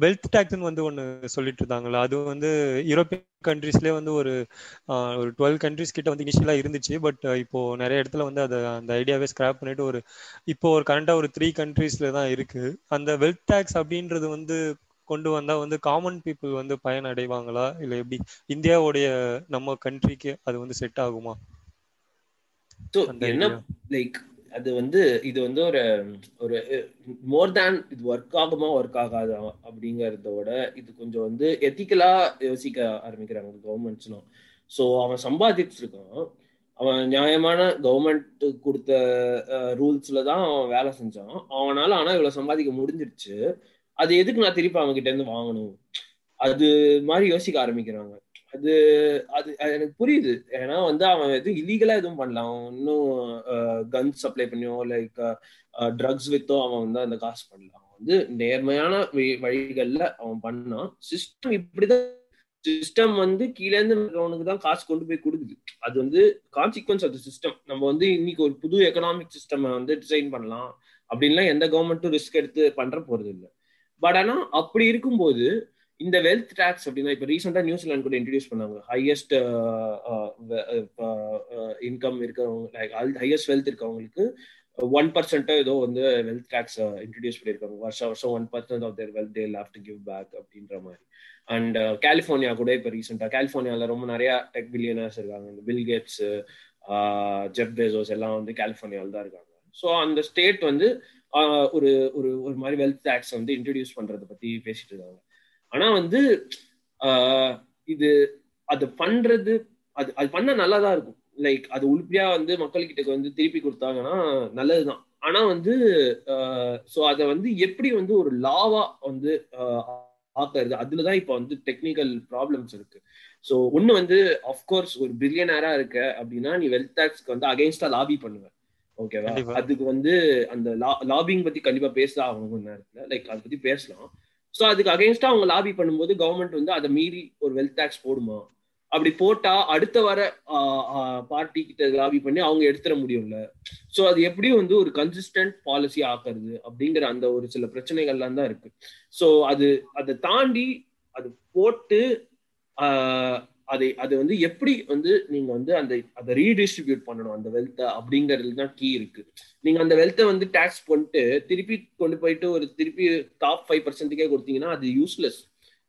வெல்த் டேக்ஸ்னு வந்து ஒன்று சொல்லிட்டு இருந்தாங்களா அது வந்து யூரோப்பியன் கண்ட்ரீஸ்லேயே வந்து ஒரு ஒரு டுவெல் கண்ட்ரிஸ் கிட்ட வந்து இனிஷியலாக இருந்துச்சு. பட் இப்போ நிறைய இடத்துல வந்து அதை அந்த ஐடியாவே ஸ்கிராப் பண்ணிட்டு ஒரு இப்போ ஒரு கரண்டாக ஒரு த்ரீ கண்ட்ரீஸ்ல தான் இருக்கு. அந்த வெல்த் டேக்ஸ் அப்படின்றது வந்து கொண்டு வந்தா வந்து காமன் பீப்புள் வந்து பயன் அடைவாங்களா இல்லை எப்படி? இந்தியாவுடைய நம்ம கண்ட்ரிக்கு அது வந்து செட் ஆகுமா? என்ன லைக் அது வந்து இது வந்து ஒரு ஒரு மோர் தேன் இது ஒர்க் ஆகுமா ஒர்க் ஆகாதா விட இது கொஞ்சம் வந்து எத்திக்கலா யோசிக்க ஆரம்பிக்கிறாங்க கவர்மெண்ட்ஸ்லாம் ஸோ அவன் சம்பாதிச்சிருக்கான். அவன் நியாயமான கவர்மெண்ட் கொடுத்த ரூல்ஸ்ல தான் அவன் வேலை செஞ்சான். அவனால ஆனா இவ்வளவு சம்பாதிக்க முடிஞ்சிருச்சு. அது எதுக்கு நான் திருப்பி அவங்க கிட்ட இருந்து வாங்கணும்? அது மாதிரி யோசிக்க ஆரம்பிக்கிறாங்க. அது அது எனக்கு புரியுது. ஏன்னா வந்து அவன் எதுவும் இல்லீகலா எதுவும் பண்ணலாம் அவன் இன்னும் கன்ஸ் சப்ளை பண்ணியோ லைக் ட்ரக்ஸ் வித்தோ அவன் வந்து அந்த காசு பண்ணலாம் அவன் வந்து நேர்மையான வழிகள்ல அவன் பண்ணான். சிஸ்டம் இப்படிதான். சிஸ்டம் வந்து கீழே இருந்து தான் காசு கொண்டு போய் கொடுக்குது. அது வந்து கான்சிக்வன்ஸ் ஆஃப் சிஸ்டம் நம்ம வந்து இன்னைக்கு ஒரு புது எக்கனாமிக் சிஸ்டம் வந்து டிசைன் பண்ணலாம். அப்படின்லாம் எந்த கவர்மெண்ட்டும் ரிஸ்க் எடுத்து பண்ற போறது இல்லை பட் ஆனா அப்படி இருக்கும்போது இந்த வெல்த் டேக்ஸ் அப்படின்னா இப்போ ரீசெண்டாக நியூசிலாந்து கூட இன்ட்ரடியூஸ் பண்ணாங்க. Highest income uh, uh, uh, இருக்கிறவங்க லைக் ஹையஸ்ட் வெல்த் இருக்கவங்களுக்கு ஒன் பர்சன்ட்டோ ஏதோ வந்து வெல்த் டேக்ஸ் இன்ட்ரடியூஸ் பண்ணியிருக்காங்க. வருஷம் வருஷம் one percent of their wealth they leave to give back அப்படின்ற மாதிரி. அண்ட் கலிஃபோர்னியா கூட இப்போ ரீசெண்டாக கலிஃபோர்னியாவில் ரொம்ப நிறைய டெக் பில்லியனர்ஸ் இருக்காங்க. இந்த பில் கேட்ஸ் ஜெப் பேசோஸ் எல்லாம் வந்து கலிஃபோர்னியாவில் தான் இருக்காங்க. ஸோ அந்த ஸ்டேட் வந்து ஒரு ஒரு ஒரு மாதிரி வெல்த் டேக்ஸ் வந்து இன்ட்ரடியூஸ் பண்றதை பத்தி பேசிட்டு இருக்காங்க. ஆனா வந்து இது அது பண்றது அது அது பண்ண நல்லா தான் இருக்கும். லைக் அது உள்பியா வந்து மக்கள்கிட்ட வந்து திருப்பி கொடுத்தாங்கன்னா நல்லதுதான். ஆனா வந்து ஸோ அதை வந்து எப்படி வந்து ஒரு லாவா வந்து ஆக்குறது? அதுலதான் இப்ப வந்து டெக்னிக்கல் ப்ராப்ளம்ஸ் இருக்கு. ஸோ ஒண்ணு வந்து அஃப்கோர்ஸ் ஒரு பில்லியனரா இருக்க அப்படின்னா நீ வெல்த் டேக்ஸ்க்கு வந்து அகைன்ஸ்டா லாபி பண்ணுவ. ஓகேவா அதுக்கு வந்து அந்த லாபிங் பத்தி கண்டிப்பா பேச ஆகணும் நேரத்துல லைக் அதை பத்தி பேசலாம். ஸோ அதுக்கு அகேன்ஸ்டா அவங்க லாபி பண்ணும்போது கவர்மெண்ட் வந்து அதை மீறி ஒரு வெல்த் டேக்ஸ் போடுமா? அப்படி போட்டா அடுத்த வர பார்ட்டி கிட்ட லாபி பண்ணி அவங்க எடுத்துட முடியும்ல? ஸோ அது எப்படியும் வந்து ஒரு கன்சிஸ்டன்ட் பாலிசி ஆக்குறது அப்படிங்கிற அந்த ஒரு சில பிரச்சனைகள்லாம் தான் இருக்கு. ஸோ அது அதை தாண்டி அது போட்டு அதை அது வந்து எப்படி வந்து நீங்க வந்து அந்த அதை ரீடிஸ்ட்ரிபியூட் பண்ணணும் அந்த வெல்த்தை அப்படிங்கிறது தான் கீ இருக்கு. நீங்க அந்த வெல்த்தை வந்து டேக்ஸ் பண்ணிட்டு திருப்பி கொண்டு போயிட்டு ஒரு திருப்பி டாப் ஃபைவ் பர்சன்ட்டுக்கே கொடுத்தீங்கன்னா அது யூஸ்லெஸ்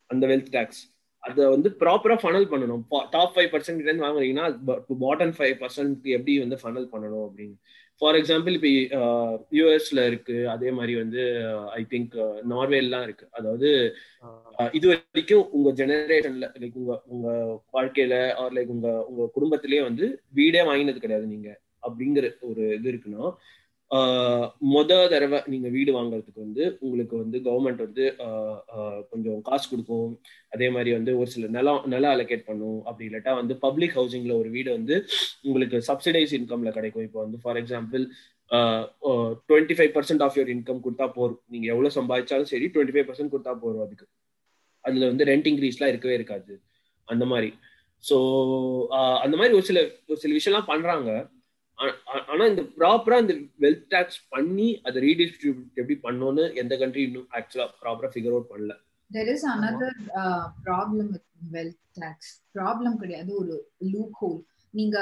அந்த வெல்த் டேக்ஸ் அதை வந்து ப்ராப்பரா ஃபனல் பண்ணணும். டாப் ஃபைவ் பர்சன்ட் இருந்து வாங்குறீங்கன்னா பாட்டம் ஃபைவ் பர்சன்ட் எப்படி வந்து ஃபனல் பண்ணணும் அப்படின்னு. ஃபார் எக்ஸாம்பிள் இப்போ யூஎஸ்ல இருக்கு. அதே மாதிரி வந்து ஐ திங்க் நார்வேலாம் இருக்கு. அதாவது இது வரைக்கும் உங்க ஜெனரேஷன்ல லைக் உங்க உங்க வாழ்க்கையில ஆர் லைக் உங்க உங்க குடும்பத்திலேயே வந்து வீடே வாங்கினது கிடையாது நீங்க. அப்படிங்கிற ஒரு இது இருக்குன்னா மொத தடவை நீங்க வீடு வாங்குறதுக்கு வந்து உங்களுக்கு வந்து கவர்மெண்ட் வந்து கொஞ்சம் காசு கொடுக்கும். அதே மாதிரி வந்து ஒரு சில நிலம் நிலம் அலோகேட் பண்ணும். அப்படி இல்லாட்டா வந்து பப்ளிக் ஹவுசிங்ல ஒரு வீடு வந்து உங்களுக்கு சப்சிடைஸ் இன்கம்ல கிடைக்கும். இப்போ வந்து for example twenty five percent of your income கொடுத்தா போதும். நீங்க எவ்வளவு சம்பாதிச்சாலும் சரி டுவெண்ட்டி ஃபைவ் பர்சன்ட் கொடுத்தா போதும் அதுக்கு. அதுல வந்து ரெண்ட் இன்க்ரீஸ்லாம் இருக்கவே இருக்காது. அந்த மாதிரி. ஸோ அந்த மாதிரி ஒரு சில ஒரு சில விஷயம்லாம் பண்றாங்க. ஆனா இந்த ப்ராப்பரா இந்த வெல்த் டேக்ஸ் பண்ணி அதை ரீடிஸ்ட்ரிபியூட் எப்படி பண்ணணும்னு எந்த கண்ட்ரி இன்னும் ஆக்சுவலா ப்ராப்பரா ஃபிகர் அவுட் பண்ணல. There is another problem with wealth tax problem கிடையாது ஒரு லூப் ஹோல் நீங்க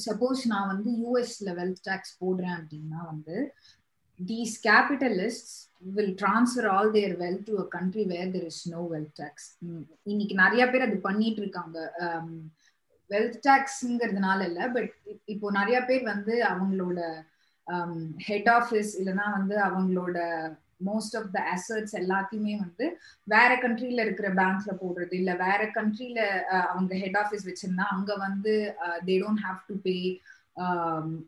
சப்போஸ் நான் வந்து யூஎஸ்ல வெல்த் டேக்ஸ் போடுறேன் அப்படின்னா வந்து these capitalist will transfer all their wealth to a country where there is no wealth tax இன்னைக்கு நிறைய பேர் அது பண்ணிட்டு இருக்காங்க. வெல்த் டேக்ஸ்ங்கிறதுனால இல்லை பட் இப்போ நிறைய பேர் வந்து அவங்களோட um, ஹெட் ஆஃபீஸ் இல்லைன்னா வந்து அவங்களோட மோஸ்ட் ஆஃப் த அசட்ஸ் எல்லாத்தையுமே வந்து வேற கண்ட்ரில இருக்கிற பேங்க்ல போடுறது இல்ல வேற கண்ட்ரில அவங்க ஹெட் ஆஃபீஸ் வச்சிருந்தா அங்க வந்து they don't have to pay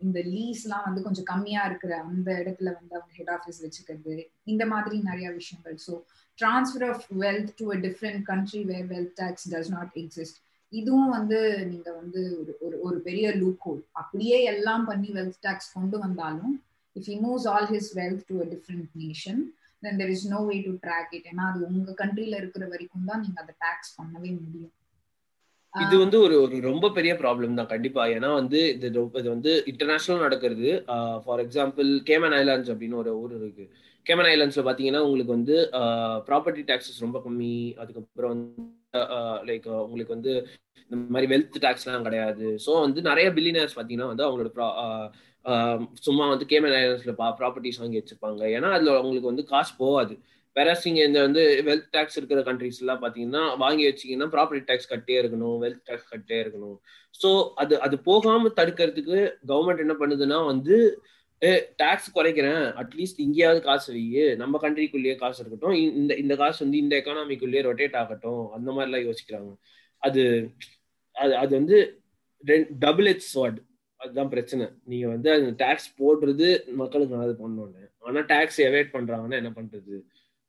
இந்த லீஸ்லாம் வந்து கொஞ்சம் கம்மியா இருக்கிற அந்த இடத்துல வந்து அவங்க ஹெட் ஆஃபீஸ் வச்சுக்கிறது இந்த மாதிரி நிறைய விஷயங்கள். So transfer of wealth to a different country where wealth tax does not exist இதுவும் வந்து நீங்க வந்து ஒரு ஒரு ஒரு பெரிய லூப் ஹோல் அப்படியே எல்லாம் பண்ணி வெல்த் டேக்ஸ் கொண்டு வந்தாலும் if he moves all his wealth to a different nation then there is no way to track it ஏன்னா அது உங்க கண்ட்ரில இருக்கிற வரைக்கும் தான் நீங்க அதை டேக்ஸ் பண்ணவே முடியும். இது வந்து ஒரு ஒரு ரொம்ப பெரிய ப்ராப்ளம் தான் கண்டிப்பா. ஏன்னா வந்து இது இது வந்து இன்டர்நேஷனல் நடக்கிறது. ஃபார் எக்ஸாம்பிள் கேமன் ஐலாண்ட்ஸ் அப்படின்னு ஒரு ஊர் இருக்கு. கேமன் ஐலாண்ட்ஸ்ல பார்த்தீங்கன்னா உங்களுக்கு வந்து ப்ராப்பர்ட்டி டேக்ஸஸ் ரொம்ப கம்மி. அதுக்கப்புறம் வந்து லைக் உங்களுக்கு வந்து இந்த மாதிரி வெல்த் டேக்ஸ்லாம் கிடையாது. ஸோ வந்து நிறைய பில்லினர்ஸ் பார்த்தீங்கன்னா வந்து அவங்களோட சும்மா வந்து கேமன் பா ப்ராப்பர்ட்டிஸ் வாங்கி வச்சுருப்பாங்க. ஏன்னா அதில் அவங்களுக்கு வந்து காசு போகாது. வேறஸ் நீங்க இந்த வந்து வெல்த் டேக்ஸ் இருக்கிற கண்ட்ரிஸ் எல்லாம் வாங்கி வச்சீங்கன்னா ப்ராப்பர்ட்டி டேக்ஸ் கட்டே இருக்கணும் வெல்த் டேக்ஸ் கட்டே இருக்கணும். ஸோ அது அது போகாமல் தடுக்கிறதுக்கு கவர்மெண்ட் என்ன பண்ணுதுன்னா வந்து டாக்ஸ் குறைக்கிறேன். அட்லீஸ்ட் இங்கேயாவது காசு வையே நம்ம கண்ட்ரிக்குள்ளேயே காசு இருக்கட்டும். இந்த இந்த காசு வந்து இந்த எக்கானாமிக்குள்ளேயே ரொட்டேட் ஆகட்டும். அந்த மாதிரிலாம் யோசிக்கிறாங்க. அது அது அது வந்து டபுள் எச் ஸ்வாட் அதுதான் பிரச்சனை. நீங்க வந்து அந்த டாக்ஸ் போடுறது மக்களுக்கு நல்லது பண்ணோன்னு. ஆனா டாக்ஸ் எவேட் பண்றாங்கன்னா என்ன பண்றது?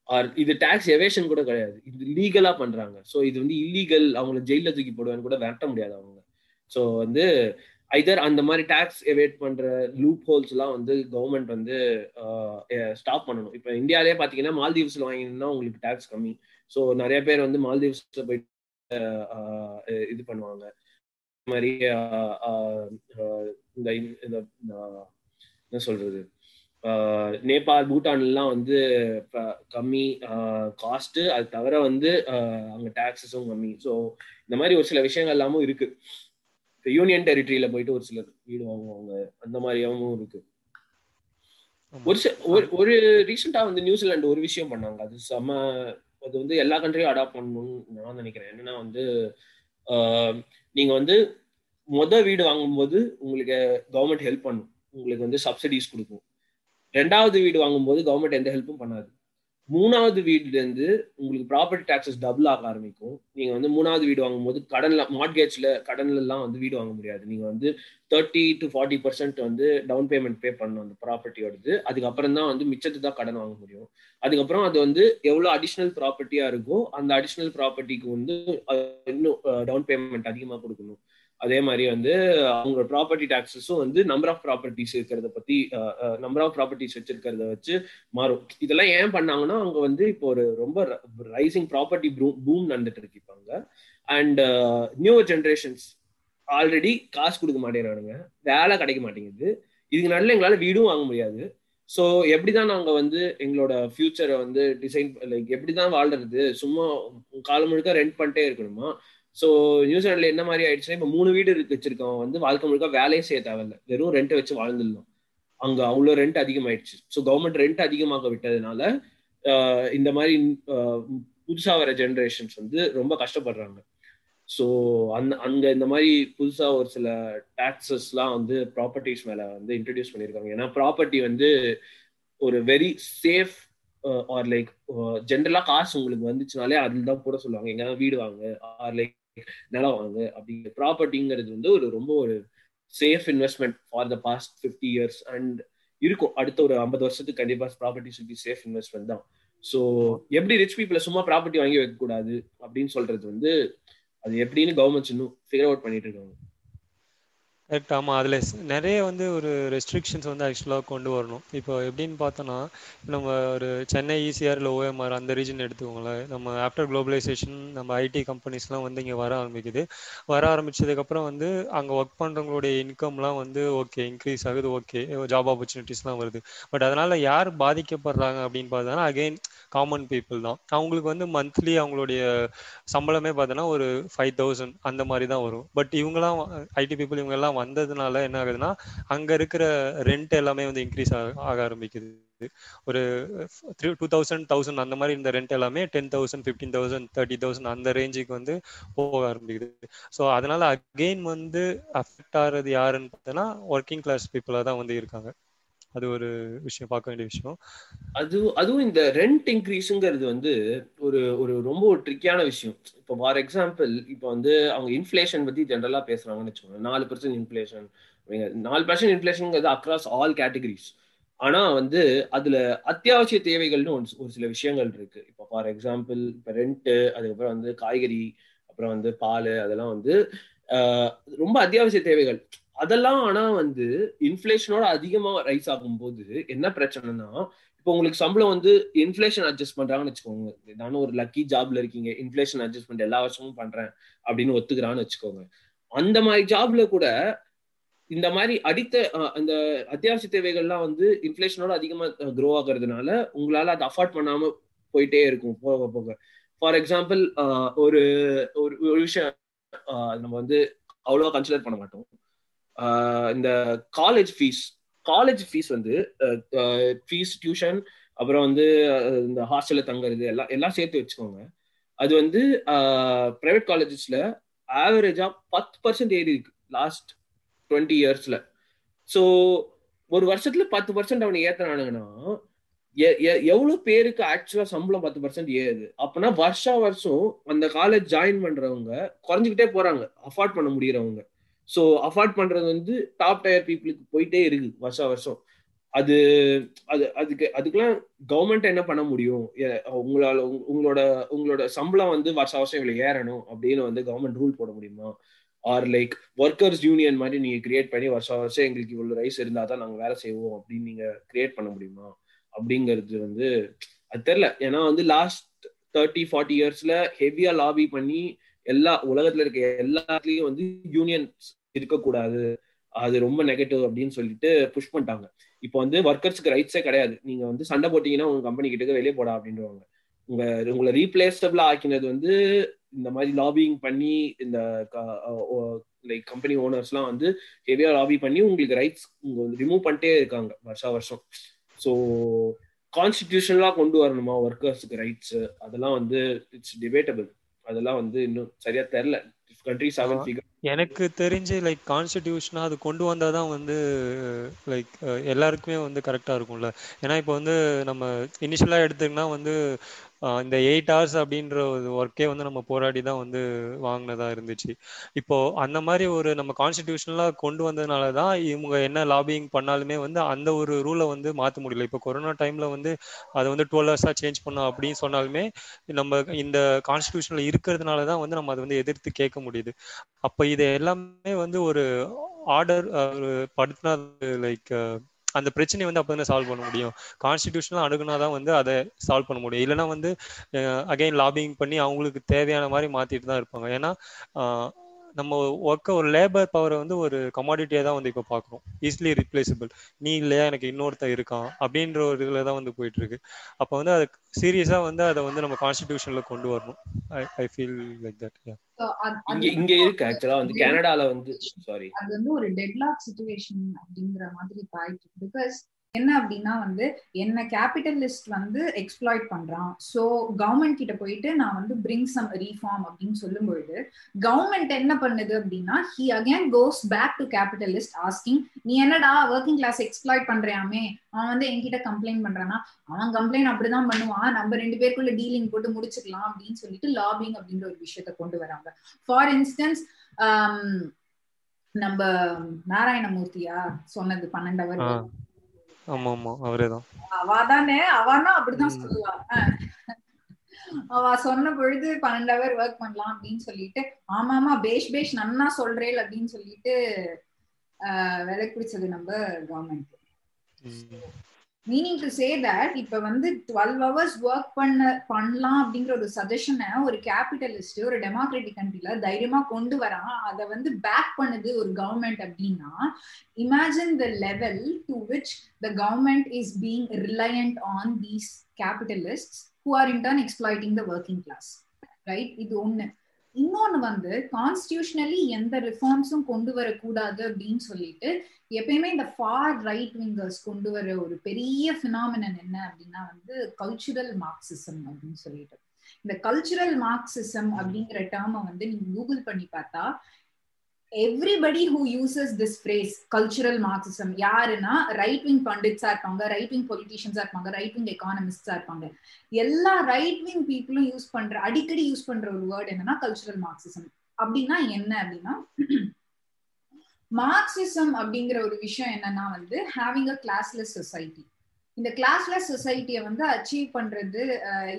ஆர் இது டாக்ஸ் எவேஷன் கூட கிடையாது. இது லீகலா பண்றாங்க. ஸோ இது வந்து இல்லீகல் அவங்கள ஜெயில தூக்கி போடுவேன்னு கூட விரட்ட முடியாது அவங்க. ஸோ வந்து ஐதர் அந்த மாதிரி டாக்ஸ் எவேட் பண்ற லூப் ஹோல்ஸ் எல்லாம் வந்து கவர்மெண்ட் வந்து ஸ்டாப் பண்ணணும். இப்போ இந்தியாலே பாத்தீங்கன்னா மால்தீவ்ஸ்ல வாங்கினா உங்களுக்கு டாக்ஸ் கம்மி. ஸோ நிறைய பேர் வந்து மால்தீவ்ஸ்ல போயிட்டு இது பண்ணுவாங்க. மாதிரி இந்த என்ன சொல்றது? நேபாள் பூட்டான்லாம் வந்து கம்மி காஸ்ட் அது தவிர வந்து அங்க டாக்ஸஸும் கம்மி. ஸோ இந்த மாதிரி ஒரு சில விஷயங்கள் எல்லாமும் இருக்கு. இப்போ யூனியன் டெரிட்டரியில போயிட்டு ஒரு சிலர் வீடு வாங்குவாங்க. அந்த மாதிரியாவும் இருக்கு. ஒரு ஒரு ரீசெண்டா வந்து நியூசிலாந்து ஒரு விஷயம் பண்ணாங்க. அது செம அது வந்து எல்லா கண்ட்ரியும் அடாப்ட் பண்ணணும்னு நான் நினைக்கிறேன். என்னன்னா வந்து நீங்க வந்து மொத வீடு வாங்கும்போது உங்களுக்கு கவர்மெண்ட் ஹெல்ப் பண்ணும். உங்களுக்கு வந்து சப்சிடிஸ் கொடுக்கும். ரெண்டாவது வீடு வாங்கும்போது கவர்மெண்ட் எந்த ஹெல்ப்பும் பண்ணாது. மூணாவது வீடுலேருந்து உங்களுக்கு ப்ராப்பர்ட்டி டாக்ஸஸ் டபுள் ஆக ஆரம்பிக்கும். நீங்கள் வந்து மூணாவது வீடு வாங்கும்போது கடனில் மார்கேஜ்ல கடன்லலாம் வந்து வீடு வாங்க முடியாது. நீங்கள் வந்து தேர்ட்டி டு ஃபார்ட்டி பர்சன்ட் வந்து டவுன் பேமெண்ட் பே பண்ணணும் அந்த ப்ராப்பர்ட்டியோடது அதுக்கப்புறம் தான் வந்து மிச்சத்து தான் கடன் வாங்க முடியும். அதுக்கப்புறம் அது வந்து எவ்வளோ அடிஷ்னல் ப்ராப்பர்ட்டியாக இருக்கோ அந்த அடிஷ்னல் ப்ராப்பர்ட்டிக்கு வந்து இன்னும் டவுன் பேமெண்ட் அதிகமாக கொடுக்கணும். அதே மாதிரி வந்து அவங்க ப்ராப்பர்ட்டி டாக்ஸஸும் வந்து நம்பர் ஆஃப் ப்ராப்பர்ட்டிஸ் இருக்கிறத பத்தி நம்பர் ஆஃப் ப்ராப்பர்ட்டிஸ் வச்சிருக்கிறத வச்சு மாறும். இதெல்லாம் ஏன் பண்ணாங்கன்னா அவங்க வந்து இப்போ ஒரு ரொம்ப ரைசிங் ப்ராப்பர்ட்டி பூம் நடந்துட்டு இருக்கிப்பாங்க அண்ட் நியூ ஜென்ரேஷன்ஸ் ஆல்ரெடி காசு கொடுக்க மாட்டேங்கிறானுங்க. வேலை கிடைக்க மாட்டேங்குது. இதுக்கு நல்ல எங்களால் வீடும் வாங்க முடியாது. ஸோ எப்படிதான் நாங்கள் வந்து எங்களோட ஃபியூச்சரை வந்து டிசைன் லைக் எப்படிதான் வாழ்றது? சும்மா காலம் முழுக்க ரெண்ட் பண்ணிட்டே இருக்கணுமா? ஸோ நியூசிலாந்துல என்ன மாதிரி ஆயிடுச்சுன்னா இப்போ மூணு வீடு இருக்கு வச்சிருக்கவன் வந்து வாழ்க்கை முழுக்க வேலையே செய்ய தேவையில்ல. வெறும் ரெண்ட் வச்சு வாழ்ந்துடலாம் அங்க அவ்வளோ ரெண்ட் அதிகமாயிடுச்சு. ஸோ கவர்மெண்ட் ரெண்ட் அதிகமாக விட்டதுனால இந்த மாதிரி புதுசா வர ஜென்ரேஷன்ஸ் வந்து ரொம்ப கஷ்டப்படுறாங்க. ஸோ அந்த அங்க இந்த மாதிரி புதுசா ஒரு சில டாக்ஸஸ்லாம் வந்து ப்ராப்பர்ட்டிஸ் மேல வந்து இன்ட்ரடியூஸ் பண்ணியிருக்காங்க. ஏன்னா ப்ராப்பர்ட்டி வந்து ஒரு வெரி சேஃப் ஆர் லைக் ஜென்ரலா காசு உங்களுக்கு வந்துச்சுனாலே அதில் தான் போட சொல்லுவாங்க. எங்க வீடு வாங்க ஆர் லைக் நிலம் வாங்க அப்படிங்கிற ப்ராப்பர்ட்டிங்கிறது வந்து ஒரு ரொம்ப ஒரு safe investment for the past fifty years and இருக்கும். அடுத்த ஒரு ஐம்பது வருஷத்துக்கு கண்டிப்பா property should be safe investment தான். ஸோ எப்படி ரிச் பீப்புளை சும்மா ப்ராப்பர்ட்டி வாங்கி வைக்கக்கூடாது அப்படின்னு சொல்றது வந்து அது எப்படின்னு கவர்மெண்ட்ஸ் இன்னும் ஃபிகர் அவுட் பண்ணிட்டு இருக்காங்க. கரெக்ட் ஆமாம் அதில் நிறைய வந்து ஒரு ரெஸ்ட்ரிக்ஷன்ஸ் வந்து ஆக்சுவலாக கொண்டு வரணும். இப்போ எப்படின்னு பார்த்தோன்னா நம்ம ஒரு சென்னை ஈசிஆர் இல்லை ஓஎம்ஆர் அந்த ரீஜன் எடுத்துக்கோங்களேன். நம்ம ஆஃப்டர் குளோபலைசேஷன் நம்ம ஐடி கம்பெனிஸ்லாம் வந்து இங்கே வர ஆரம்பிக்குது. வர ஆரம்பிச்சதுக்கப்புறம் வந்து அங்கே ஒர்க் பண்ணுறவங்களுடைய இன்கம்லாம் வந்து ஓகே இன்க்ரீஸ் ஆகுது ஓகே ஜாப் ஆப்பர்ச்சுனிட்டிஸ்லாம் வருது. பட் அதனால் யார் பாதிக்கப்படுறாங்க அப்படின்னு பார்த்தோன்னா அகெயின் காமன் பீப்புள் தான். அவங்களுக்கு வந்து மந்த்லி அவங்களுடைய சம்பளமே பார்த்தோன்னா ஒரு ஃபைவ் தௌசண்ட் அந்த மாதிரி தான் வரும். பட் இவங்கெல்லாம் ஐடி பீப்புள் இவங்கெல்லாம் வந்ததுனால என்ன ஆகுதுன்னா அங்க இருக்கிற ரெண்ட் எல்லாமே வந்து இன்க்ரீஸ் ஆக ஆரம்பிக்குது. ஒரு த்ரீ டூ தௌசண்ட் தௌசண்ட் அந்த மாதிரி இந்த ரெண்ட் எல்லாமே ten thousand fifteen thousand thirty thousand அந்த ரேஞ்சுக்கு வந்து போக ஆரம்பிக்குது. ஸோ அதனால அகெயின் வந்து அஃபெக்ட் ஆகிறது யாருன்னு பார்த்தோன்னா ஒர்க்கிங் கிளாஸ் பீப்புளாக தான் வந்து இருக்காங்க. அது ஒரு விஷயம் பார்க்க வேண்டிய விஷயம். அது அதுவும் இந்த ரெண்ட் இன்க்ரீஸுங்கிறது வந்து ஒரு ஒரு ரொம்ப ஒரு ட்ரிக்கியான விஷயம். இப்போ ஃபார் எக்ஸாம்பிள் இப்போ வந்து அவங்க இன்ஃப்ளேஷன் பத்தி ஜென்ரலா பேசுறாங்கன்னு வச்சுக்கோங்க நாலு பர்சன்ட் இன்ஃப்ளேஷன் நாலு பர்சன்ட் இன்ஃப்ளேஷனுங்கிறது அக்ராஸ் ஆல் கேட்டகரிஸ் ஆனா வந்து அதுல அத்தியாவசிய தேவைகள்னு ஒரு சில விஷயங்கள் இருக்கு. இப்போ ஃபார் எக்ஸாம்பிள் இப்போ ரெண்ட்டு அதுக்கப்புறம் வந்து காய்கறி அப்புறம் வந்து பால் அதெல்லாம் வந்து ரொம்ப அத்தியாவசிய தேவைகள். அதெல்லாம் ஆனா வந்து இன்ஃபிளேஷனோட அதிகமா ரைஸ் ஆகும்போது என்ன பிரச்சனைனா இப்போ உங்களுக்கு சம்பளம் வந்து இன்ஃபிளேஷன் அட்ஜஸ்ட் பண்றாங்கன்னு வச்சுக்கோங்க. நானும் ஒரு லக்கி ஜாப்ல இருக்கீங்க இன்ஃபிளேஷன் அட்ஜஸ்ட்மெண்ட் எல்லா வருஷமும் பண்றேன் அப்படின்னு ஒத்துக்கிறான்னு வச்சுக்கோங்க. அந்த மாதிரி ஜாப்ல கூட இந்த மாதிரி அடித்த அந்த அத்தியாவசிய தேவைகள்லாம் வந்து இன்ஃபிளேஷனோட அதிகமா க்ரோ ஆகுறதுனால உங்களால அதை அஃபோர்ட் பண்ணாம போயிட்டே இருக்கும் போக போக. ஃபார் எக்ஸாம்பிள் ஒரு ஒரு விஷயம் நம்ம வந்து அவ்வளோவா கன்சிடர் பண்ண மாட்டோம். இந்த காலேஜ் ஃபீஸ் காலேஜ் ஃபீஸ் வந்து ஃபீஸ் டியூஷன் அப்புறம் வந்து இந்த ஹாஸ்டல்ல தங்குறது எல்லாம் எல்லாம் சேர்த்து வச்சுக்கோங்க. அது வந்து ப்ரைவேட் காலேஜஸ்ல ஆவரேஜா பத்து பர்சன்ட் ஏறி இருக்கு லாஸ்ட் டுவெண்ட்டி இயர்ஸ்ல ஸோ ஒரு வருஷத்துல பத்து பர்சன்ட் அவனை ஏத்தனானுங்கன்னா எவ்வளவு பேருக்கு ஆக்சுவலா சம்பளம் பத்து பர்சன்ட் ஏறுது? அப்பனா வருஷா வருஷம் அந்த காலேஜ் ஜாயின் பண்றவங்க குறைஞ்சிக்கிட்டே போறாங்க அஃபோர்ட் பண்ண முடியறவங்க. ஸோ அஃபோர்ட் பண்றது வந்து டாப் டயர் பீப்புளுக்கு போயிட்டே இருக்கு வருஷா வருஷம். அது அது அதுக்கு அதுக்கெல்லாம் கவர்மெண்ட் என்ன பண்ண முடியும்? உங்களால உங்களோட உங்களோட சம்பளம் வந்து வருஷ வருஷம் இவ்வளவு ஏறணும் அப்படின்னு வந்து கவர்மெண்ட் ரூல் போட முடியுமா? ஆர் லைக் ஒர்க்கர்ஸ் யூனியன் மாதிரி நீங்க கிரியேட் பண்ணி வருஷம் வருஷம் எங்களுக்கு இவ்வளவு ரைஸ் இருந்தா தான் நாங்க வேலை செய்வோம் அப்படின்னு நீங்க கிரியேட் பண்ண முடியுமா? அப்படிங்கிறது வந்து அது தெரியல. ஏன்னா வந்து லாஸ்ட் தேர்ட்டி ஃபார்ட்டி இயர்ஸ்ல ஹெவியா லாபி பண்ணி எல்லா உலகத்துல இருக்க எல்லாத்துலயும் வந்து யூனியன்ஸ் இருக்கக்கூடாது. அது ரொம்ப நெகட்டிவ் அப்படின்னு சொல்லிட்டு புஷ் பண்ணிட்டாங்க. இப்போ வந்து ஒர்க்கர்ஸ்க்கு ரைட்ஸே கிடையாது. நீங்க வந்து சண்டை போட்டீங்கன்னா உங்க கம்பெனி கிட்ட வெளியே போடா அப்படின்றவங்க உங்க உங்களை ரீப்ளேஸபிளா ஆக்கினது வந்து இந்த மாதிரி லாபிங் பண்ணி இந்த லைக் கம்பெனி ஓனர்ஸ்லாம் வந்து ஹெவியா லாபி பண்ணி உங்களுக்கு ரைட்ஸ் உங்க வந்து ரிமூவ் பண்ணிட்டே இருக்காங்க வருஷா வருஷம். ஸோ கான்ஸ்டிடியூஷனலா கொண்டு வரணுமா ஒர்க்கர்ஸுக்கு ரைட்ஸ் அதெல்லாம் வந்து இட்ஸ் டிபேட்டபிள் அதெல்லாம் வந்து இன்னும் சரியா தெரில கண்ட்ரிஸ் ஹவன் ஃபிகர் எனக்கு தெரிஞ்சு லைக் கான்ஸ்டிடியூஷனா அது கொண்டு வந்தாதான் வந்து லைக் எல்லாருக்குமே வந்து கரெக்டா இருக்கும்ல. ஏன்னா இப்போ வந்து நம்ம இனிஷியலா எடுத்துக்கினா வந்து இந்த எயிட் ஹவர்ஸ் அப்படின்ற ஒரு ஒர்க்கே வந்து நம்ம போராடி தான் வந்து வாங்கினதா இருந்துச்சு. இப்போ அந்த மாதிரி ஒரு நம்ம கான்ஸ்டிடியூஷனலாக கொண்டு வந்ததுனால தான் இவங்க என்ன லாபிங் பண்ணாலுமே வந்து அந்த ஒரு ரூலை வந்து மாற்ற முடியல. இப்போ கொரோனா டைம்ல வந்து அதை வந்து டுவெல் ஹவர்ஸாக சேஞ்ச் பண்ணோம் அப்படின்னு சொன்னாலுமே நம்ம இந்த கான்ஸ்டியூஷனில் இருக்கிறதுனால தான் வந்து நம்ம அதை வந்து எதிர்த்து கேட்க முடியுது. அப்போ இது எல்லாமே வந்து ஒரு ஆர்டர் படுத்தினா லைக் அந்த பிரச்சனையை வந்து அப்போ சால்வ் பண்ண முடியும்? கான்ஸ்டிடியூஷனல் அணுகுனா தான் வந்து அதை சால்வ் பண்ண முடியும். இல்லைன்னா வந்து அகைன் லாபிங் பண்ணி அவங்களுக்கு தேவையான மாதிரி மாற்றிட்டு தான் இருப்பாங்க. ஏன்னா நம்ம ஒர்க்க ஒரு லேபர் பவரை வந்து ஒரு கமாடிட்டியாக தான் வந்து இப்போ பார்க்குறோம் ஈஸிலி ரிப்ளேசபிள் நீ இல்லையா எனக்கு இன்னொருத்தன் இருக்கான் அப்படின்ற ஒரு இதில் தான் வந்து போயிட்டு இருக்கு. அப்போ வந்து அது சீரியஸாக வந்து அதை வந்து நம்ம கான்ஸ்டிடியூஷனில் கொண்டு வரணும். I I feel like that இங்க இங்க இருக்கு ஆக்சுவலா வந்து கனடால வந்து சாரி அது வந்து ஒரு டெட்லாக் சுச்சுவேஷன் அப்படிங்கிற மாதிரி ஆயிட்டு பிகாஸ் என்ன அப்படின்னா வந்து என்ன கேபிட்டலிஸ்ட் வந்து எக்ஸ்ப்ளாய்ட் பண்றான். ஸோ கவர்மெண்ட் கிட்ட போயிட்டு நான் வந்து பிரிங் சம் ரீஃபார்ம் அப்படின்னு சொல்லும் பொழுது கவர்மெண்ட் என்ன பண்ணுது அப்படின்னா he again goes back to capitalist asking நீ என்னடா ஒர்க்கிங் கிளாஸ் எக்ஸ்ப்ளாய்ட் பண்றியாமே? அவன் வந்து என்கிட்ட கம்ப்ளைண்ட் பண்றானா? அவன் கம்ப்ளைண்ட் அப்படிதான் பண்ணுவான். நம்ம ரெண்டு பேருக்குள்ள டீலிங் போட்டு முடிச்சுக்கலாம் அப்படின்னு சொல்லிட்டு லாபிங் அப்படின்ற ஒரு விஷயத்த கொண்டு வராங்க. ஃபார் இன்ஸ்டன்ஸ் um, நம்ம நாராயணமூர்த்தியா சொன்னது பன்னெண்டு அவர் ஆமா ஆமா அவரேதான். அவ தானே அவனா அப்படிதான் சொல்லுவா அவ சொன்ன பொழுது பன்னெண்டு ஹவர் ஒர்க் பண்ணலாம் அப்படின்னு சொல்லிட்டு ஆமா ஆமா பேஷ் பேஷ் நன்னா சொல்றேன் அப்படின்னு சொல்லிட்டு விலை பிடிச்சது நம்ம government meaning to say that இப்ப வந்து டுவெல் ஹவர்ஸ் ஒர்க் பண்ண பண்ணலாம் அப்படிங்கிற ஒரு சஜஷனை ஒரு கேபிட்டலிஸ்ட் ஒரு டெமோக்ராட்டிக் கண்ட்ரில தைரியமா கொண்டு வரான். அதை வந்து பேக் பண்ணுது ஒரு கவர்மெண்ட் அப்படின்னா imagine the level to which the government is being reliant on these capitalist who are in turn exploiting the working class right இது ஒன்று இன்னொன்னு வந்து கான்ஸ்டியூஷனலி எந்த ரிஃபார்ம்ஸும் கொண்டு வரக்கூடாது அப்படின்னு சொல்லிட்டு எப்பயுமே இந்த ஃபார் ரைட் விங்கர்ஸ் கொண்டு வர ஒரு பெரிய பினாமினன் என்ன அப்படின்னா வந்து கல்ச்சுரல் மார்க்சிசம் அப்படின்னு சொல்லிட்டு. இந்த கல்ச்சுரல் மார்க்சிசம் அப்படிங்கிற டேர்மை வந்து நீங்க கூகுள் பண்ணி பார்த்தா everybody who uses this phrase cultural Marxism யாருன்னா ரைட் விங் பண்டிட்ஸா இருப்பாங்க ரைட் விங் பொலிட்டீஷியன்ஸா இருப்பாங்க ரைட் விங் எக்கானமிஸ்டா இருப்பாங்க. எல்லா ரைட் விங் பீப்புளும் யூஸ் பண்ற அடிக்கடி யூஸ் பண்ற ஒரு வேர்ட் என்னன்னா கல்ச்சுரல் மார்க்சிசம் அப்படின்னா என்ன அப்படின்னா மார்க்சிசம் அப்படிங்கிற ஒரு விஷயம் என்னன்னா வந்து ஹேவிங் அ கிளாஸ்லெஸ் சொசைட்டி இந்த கிளாஸ்லெஸ் சொசைட்டியை வந்து அச்சீவ் பண்றது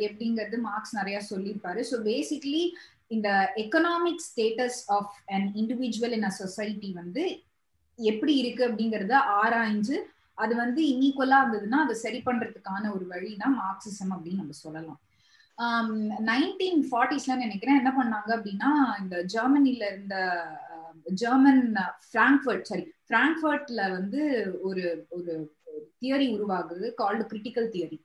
எப்படிங்கிறது மார்க்ஸ் நிறைய சொல்லியிருப்பாரு. ஸோ பேசிக்லி இந்த economic status of an individual in a society வந்து எப்படி இருக்கு அப்படிங்கறத ஆராய்ஞ்சு அது வந்து இன்ஈக்குவலா இருந்ததுன்னா அதை சரி பண்றதுக்கான ஒரு வழி தான் மார்க்சிசம் அப்படின்னு நம்ம சொல்லலாம். நைன்டீன் ஃபார்ட்டிஸ்ல நினைக்கிறேன் என்ன பண்ணாங்க அப்படின்னா இந்த ஜெர்மனில இருந்த ஜெர்மன் பிராங்க்ஃபர்ட் சாரி பிராங்க்ஃபர்ட்ல வந்து ஒரு ஒரு தியரி உருவாகுது கால்டு கிரிட்டிக்கல் தியரி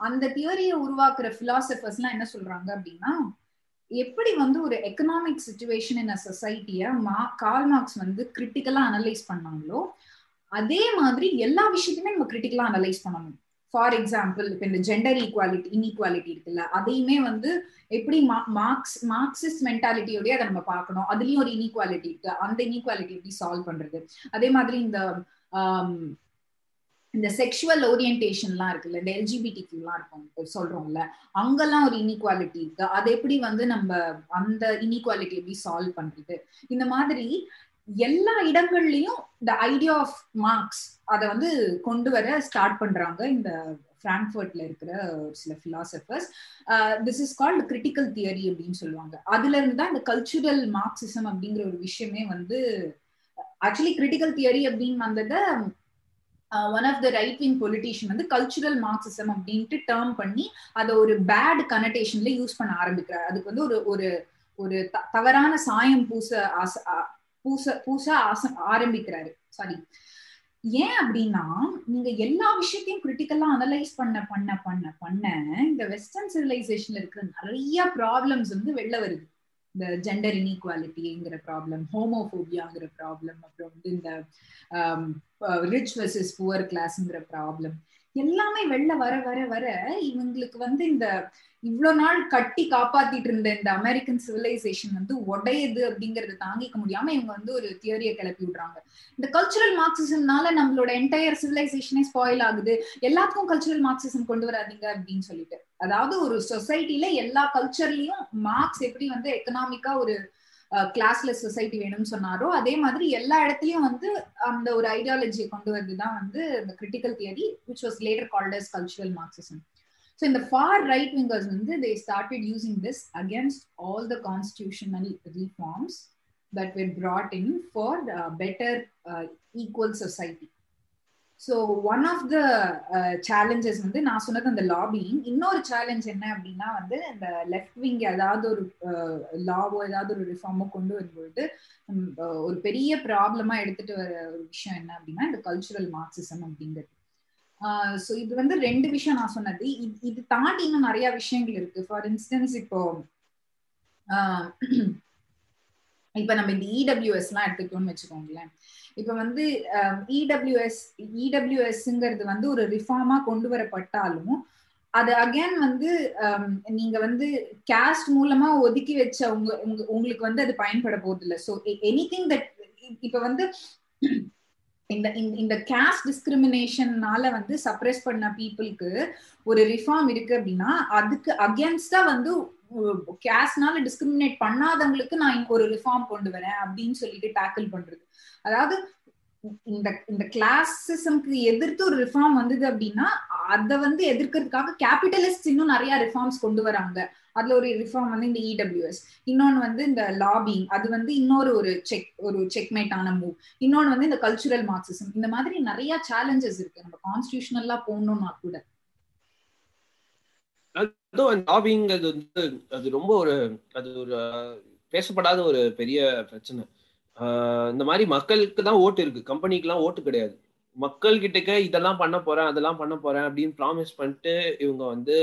அந்த தியரியை உருவாக்குற பிலாசபர்ஸ் எல்லாம் என்ன சொல்றாங்க அப்படின்னா எப்படி வந்து ஒரு எக்கனாமிக் சுச்சுவேஷன் இன் அ சொசைட்டிய மா கால் மார்க்ஸ் வந்து கிரிட்டிக்கலா அனலைஸ் பண்ணாங்களோ அதே மாதிரி எல்லா விஷயத்தையுமே நம்ம கிரிட்டிக்கலா அனலைஸ் பண்ணணும். ஃபார் எக்ஸாம்பிள் இப்போ இந்த ஜெண்டர் ஈக்குவாலிட்டி இன்இக்வாலிட்டி இருக்குல்ல அதையுமே வந்து எப்படி மார்க்ஸ் மார்க்சிஸ்ட் மென்டாலிட்டியோடய அதை நம்ம பார்க்கணும். அதுலயும் ஒரு இன்இக்வாலிட்டி இருக்கு. அந்த இன்இக்வாலிட்டி எப்படி சால்வ் பண்றது? அதே மாதிரி இந்த um, இந்த செக்ஷுவல் ஓரியன்டேஷன்லாம் இருக்குல்ல இந்த எல்ஜிபிடிக்குலாம் இருக்கும் சொல்றோம்ல அங்கெல்லாம் ஒரு இன்இக்வாலிட்டி இருக்கு. அது எப்படி வந்து நம்ம அந்த இன்இக்வாலிட்டி எப்படி சால்வ் பண்றது? இந்த மாதிரி எல்லா இடங்கள்லயும் இந்த ஐடியா ஆஃப் மார்க்ஸ் அதை வந்து கொண்டு வர ஸ்டார்ட் பண்றாங்க இந்த பிராங்க்ஃபர்ட்ல இருக்கிற ஒரு சில philosophers this is called critical theory அப்படின்னு சொல்லுவாங்க. அதுல இருந்து தான் இந்த கல்ச்சுரல் மார்க்சிசம் அப்படிங்கிற ஒரு விஷயமே வந்து ஆக்சுவலி கிரிட்டிக்கல் தியரி அப்படின்னு வந்ததை one of the right wing politician வந்து கல்ச்சுரல் மார்க்சிசம் அப்படின்ட்டு டேர்ம் பண்ணி அதை ஒரு பேட் கனடேஷன்ல யூஸ் பண்ண ஆரம்பிக்கிறார். அதுக்கு வந்து ஒரு ஒரு ஒரு தவறான சாயம் பூச ஆச பூச பூச ஆச ஆரம்பிக்கிறாரு. சாரி ஏன் அப்படின்னா நீங்க எல்லா விஷயத்தையும் கிரிட்டிக்கலா அனலைஸ் பண்ண பண்ண பண்ண பண்ண இந்த வெஸ்டர்ன் சிவிலைசேஷன்ல இருக்கிற நிறைய ப்ராப்ளம்ஸ் வந்து வெளில வருது. இந்த ஜெண்டர் இன்இக்வாலிட்டிங்கிற ப்ராப்ளம் ஹோமோஃபோபியாங்கிற ப்ராப்ளம் அப்புறம் வந்து இந்த ரிச் வெர்சஸ் புவர் கிளாஸ்ங்கிற ப்ராப்ளம் எல்லாமே வெளில வர வர வர இவங்களுக்கு வந்து இந்த இவ்வளவு நாள் கட்டி காப்பாத்திட்டு இருந்த இந்த அமெரிக்கன் சிவிலைசேஷன் வந்து உடையுது அப்படிங்கறத தாங்கிக்க முடியாம இவங்க வந்து ஒரு தியரியை கிளப்பி விடுறாங்க. இந்த கல்ச்சுரல் மார்க்சிசம்னால நம்மளோட என்டையர் சிவிலைசேஷனே ஸ்பாயில் ஆகுது. எல்லாத்துக்கும் கல்ச்சுரல் மார்க்சிசம் கொண்டு வராதீங்க அப்படின்னு சொல்லிட்டு. அதாவது ஒரு சொசைட்டில எல்லா கல்ச்சர்லயும் மார்க்ஸ் எப்படி வந்து எக்கனாமிக்கா ஒரு கிளாஸ்லெஸ் சொசைட்டி வேணும்னு சொன்னாரோ அதே மாதிரி எல்லா இடத்துலயும் வந்து அந்த ஒரு ஐடியாலஜியை கொண்டு வரதுதான் வந்து இந்த critical theory which was later called cultural Marxism so இந்த ஃபார் ரைட் விங்கர்ஸ் வந்து they started using this against all the constitutional reforms that were brought in for better equal society so one of the challenges வந்து நான் சொன்னது அந்த lobbying இன்னொரு challenge என்ன அப்படின்னா வந்து இந்த லெஃப்ட் விங் ஏதாவது ஒரு uh, லாவோ ஏதாவது ஒரு ரிஃபார்மோ கொண்டு வரும்பொழுது ஒரு பெரிய ப்ராப்ளமா எடுத்துட்டு வர ஒரு விஷயம் என்ன அப்படின்னா இந்த கல்ச்சுரல் மார்க்சிசம் அப்படிங்கிறது. ஸோ இது வந்து ரெண்டு விஷயம் நான் சொன்னது. இது தாண்டி இன்னும் நிறைய விஷயங்கள் இருக்கு. ஃபார் இன்ஸ்டன்ஸ் இப்போ இப்ப நம்ம இந்த இடபிள்யூஎஸ் எல்லாம் எடுத்துக்கிட்டோம்னு வச்சுக்கோங்களேன். இப்ப வந்து இடபிள்யூஎஸ் இடபிள்யூஎஸ்ங்கிறது வந்து ஒரு ரிஃபார்மா கொண்டு வரப்பட்டாலும் அது அகேன் வந்து நீங்க வந்து கேஸ்ட் மூலமா ஒதுக்கி வச்ச உங்க உங்களுக்கு வந்து அது பயன்பட போறது இல்லை ஸோ எனி திங் தட் இப்ப வந்து இந்த இந்த கேஸ்ட் டிஸ்கிரிமினேஷன்னால வந்து சப்ரெஸ் பண்ண பீப்புளுக்கு ஒரு ரிஃபார்ம் இருக்கு அப்படின்னா அதுக்கு அகேன்ஸ்டா வந்து கேஸ்ட்னால டிஸ்கிரிமினேட் பண்ணாதவங்களுக்கு நான் ஒரு ரிஃபார்ம் கொண்டு வரேன் அப்படின்னு சொல்லிட்டு டேக்கிள் பண்றது. அதாவது இந்த இந்த கிளாசிசம்க்கு எதிர்த்து ஒரு ரிஃபார்ம் வந்தது அப்படின்னா அதை வந்து எதிர்க்கிறதுக்காக கேபிட்டலிஸ்ட் இன்னும் நிறைய ரிஃபார்ம்ஸ் கொண்டு வராங்க. அதுல ஒரு ரிஃபார்ம் வந்து இந்த இடபிள்யூஎஸ் இன்னொன்னு வந்து இந்த லாபிங் அது வந்து இன்னொரு ஒரு செக் ஒரு செக்மேட்டான மூவ் இன்னொன்னு வந்து இந்த கல்ச்சுரல் மார்க்சிசம் இந்த மாதிரி நிறைய சேலஞ்சஸ் இருக்கு. நம்ம கான்ஸ்டியூஷனல்லா போகணும்னா கூட. லாபிங் அது வந்து அது ரொம்ப ஒரு அது ஒரு பேசப்படாத ஒரு பெரிய பிரச்சனை. இந்த மாதிரி மக்களுக்கு தான் ஓட்டு இருக்கு. கம்பெனிக்கெல்லாம் ஓட்டு கிடையாது. மக்கள் கிட்டக்க இதெல்லாம் பண்ண போறேன் அதெல்லாம் பண்ண போறேன் அப்படின்னு ப்ராமிஸ் பண்ணிட்டு இவங்க வந்து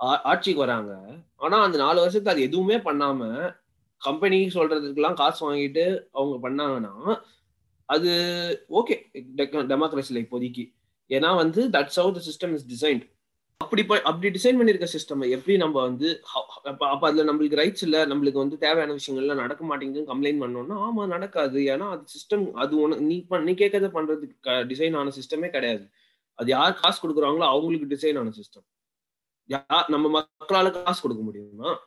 ஆட்சிக்கு வராங்க. ஆனா அந்த நாலு வருஷத்துக்கு அது எதுவுமே பண்ணாம கம்பெனி சொல்றதுக்கெல்லாம் காசு வாங்கிட்டு அவங்க பண்ணாங்கன்னா அது ஓகே டெமோக்ரஸில இப்போதைக்கு. ஏன்னா வந்து that's how the system is designed அப்படி ப- அப்படி டிசைன் பண்ணிருக்க சிஸ்டம் எப்படி நம்ம வந்து அப்ப அதுல நம்மளுக்கு ரைட்ஸ் இல்ல நம்மளுக்கு வந்து தேவையான விஷயங்கள்லாம் நடக்க மாட்டேங்குதுன்னு கம்ப்ளைண்ட் பண்ணோம்னா ஆமா நடக்காது. ஏன்னா அது சிஸ்டம் அது ஒன்று நீ பண்- நீ கேட்கறத பண்றதுக்கு டிசைன் ஆன சிஸ்டமே கிடையாது. அது யார் காசு கொடுக்குறாங்களோ அவங்களுக்கு டிசைன் ஆன சிஸ்டம் நம்ம மக்களால காசு கொடுக்க முடியுமா?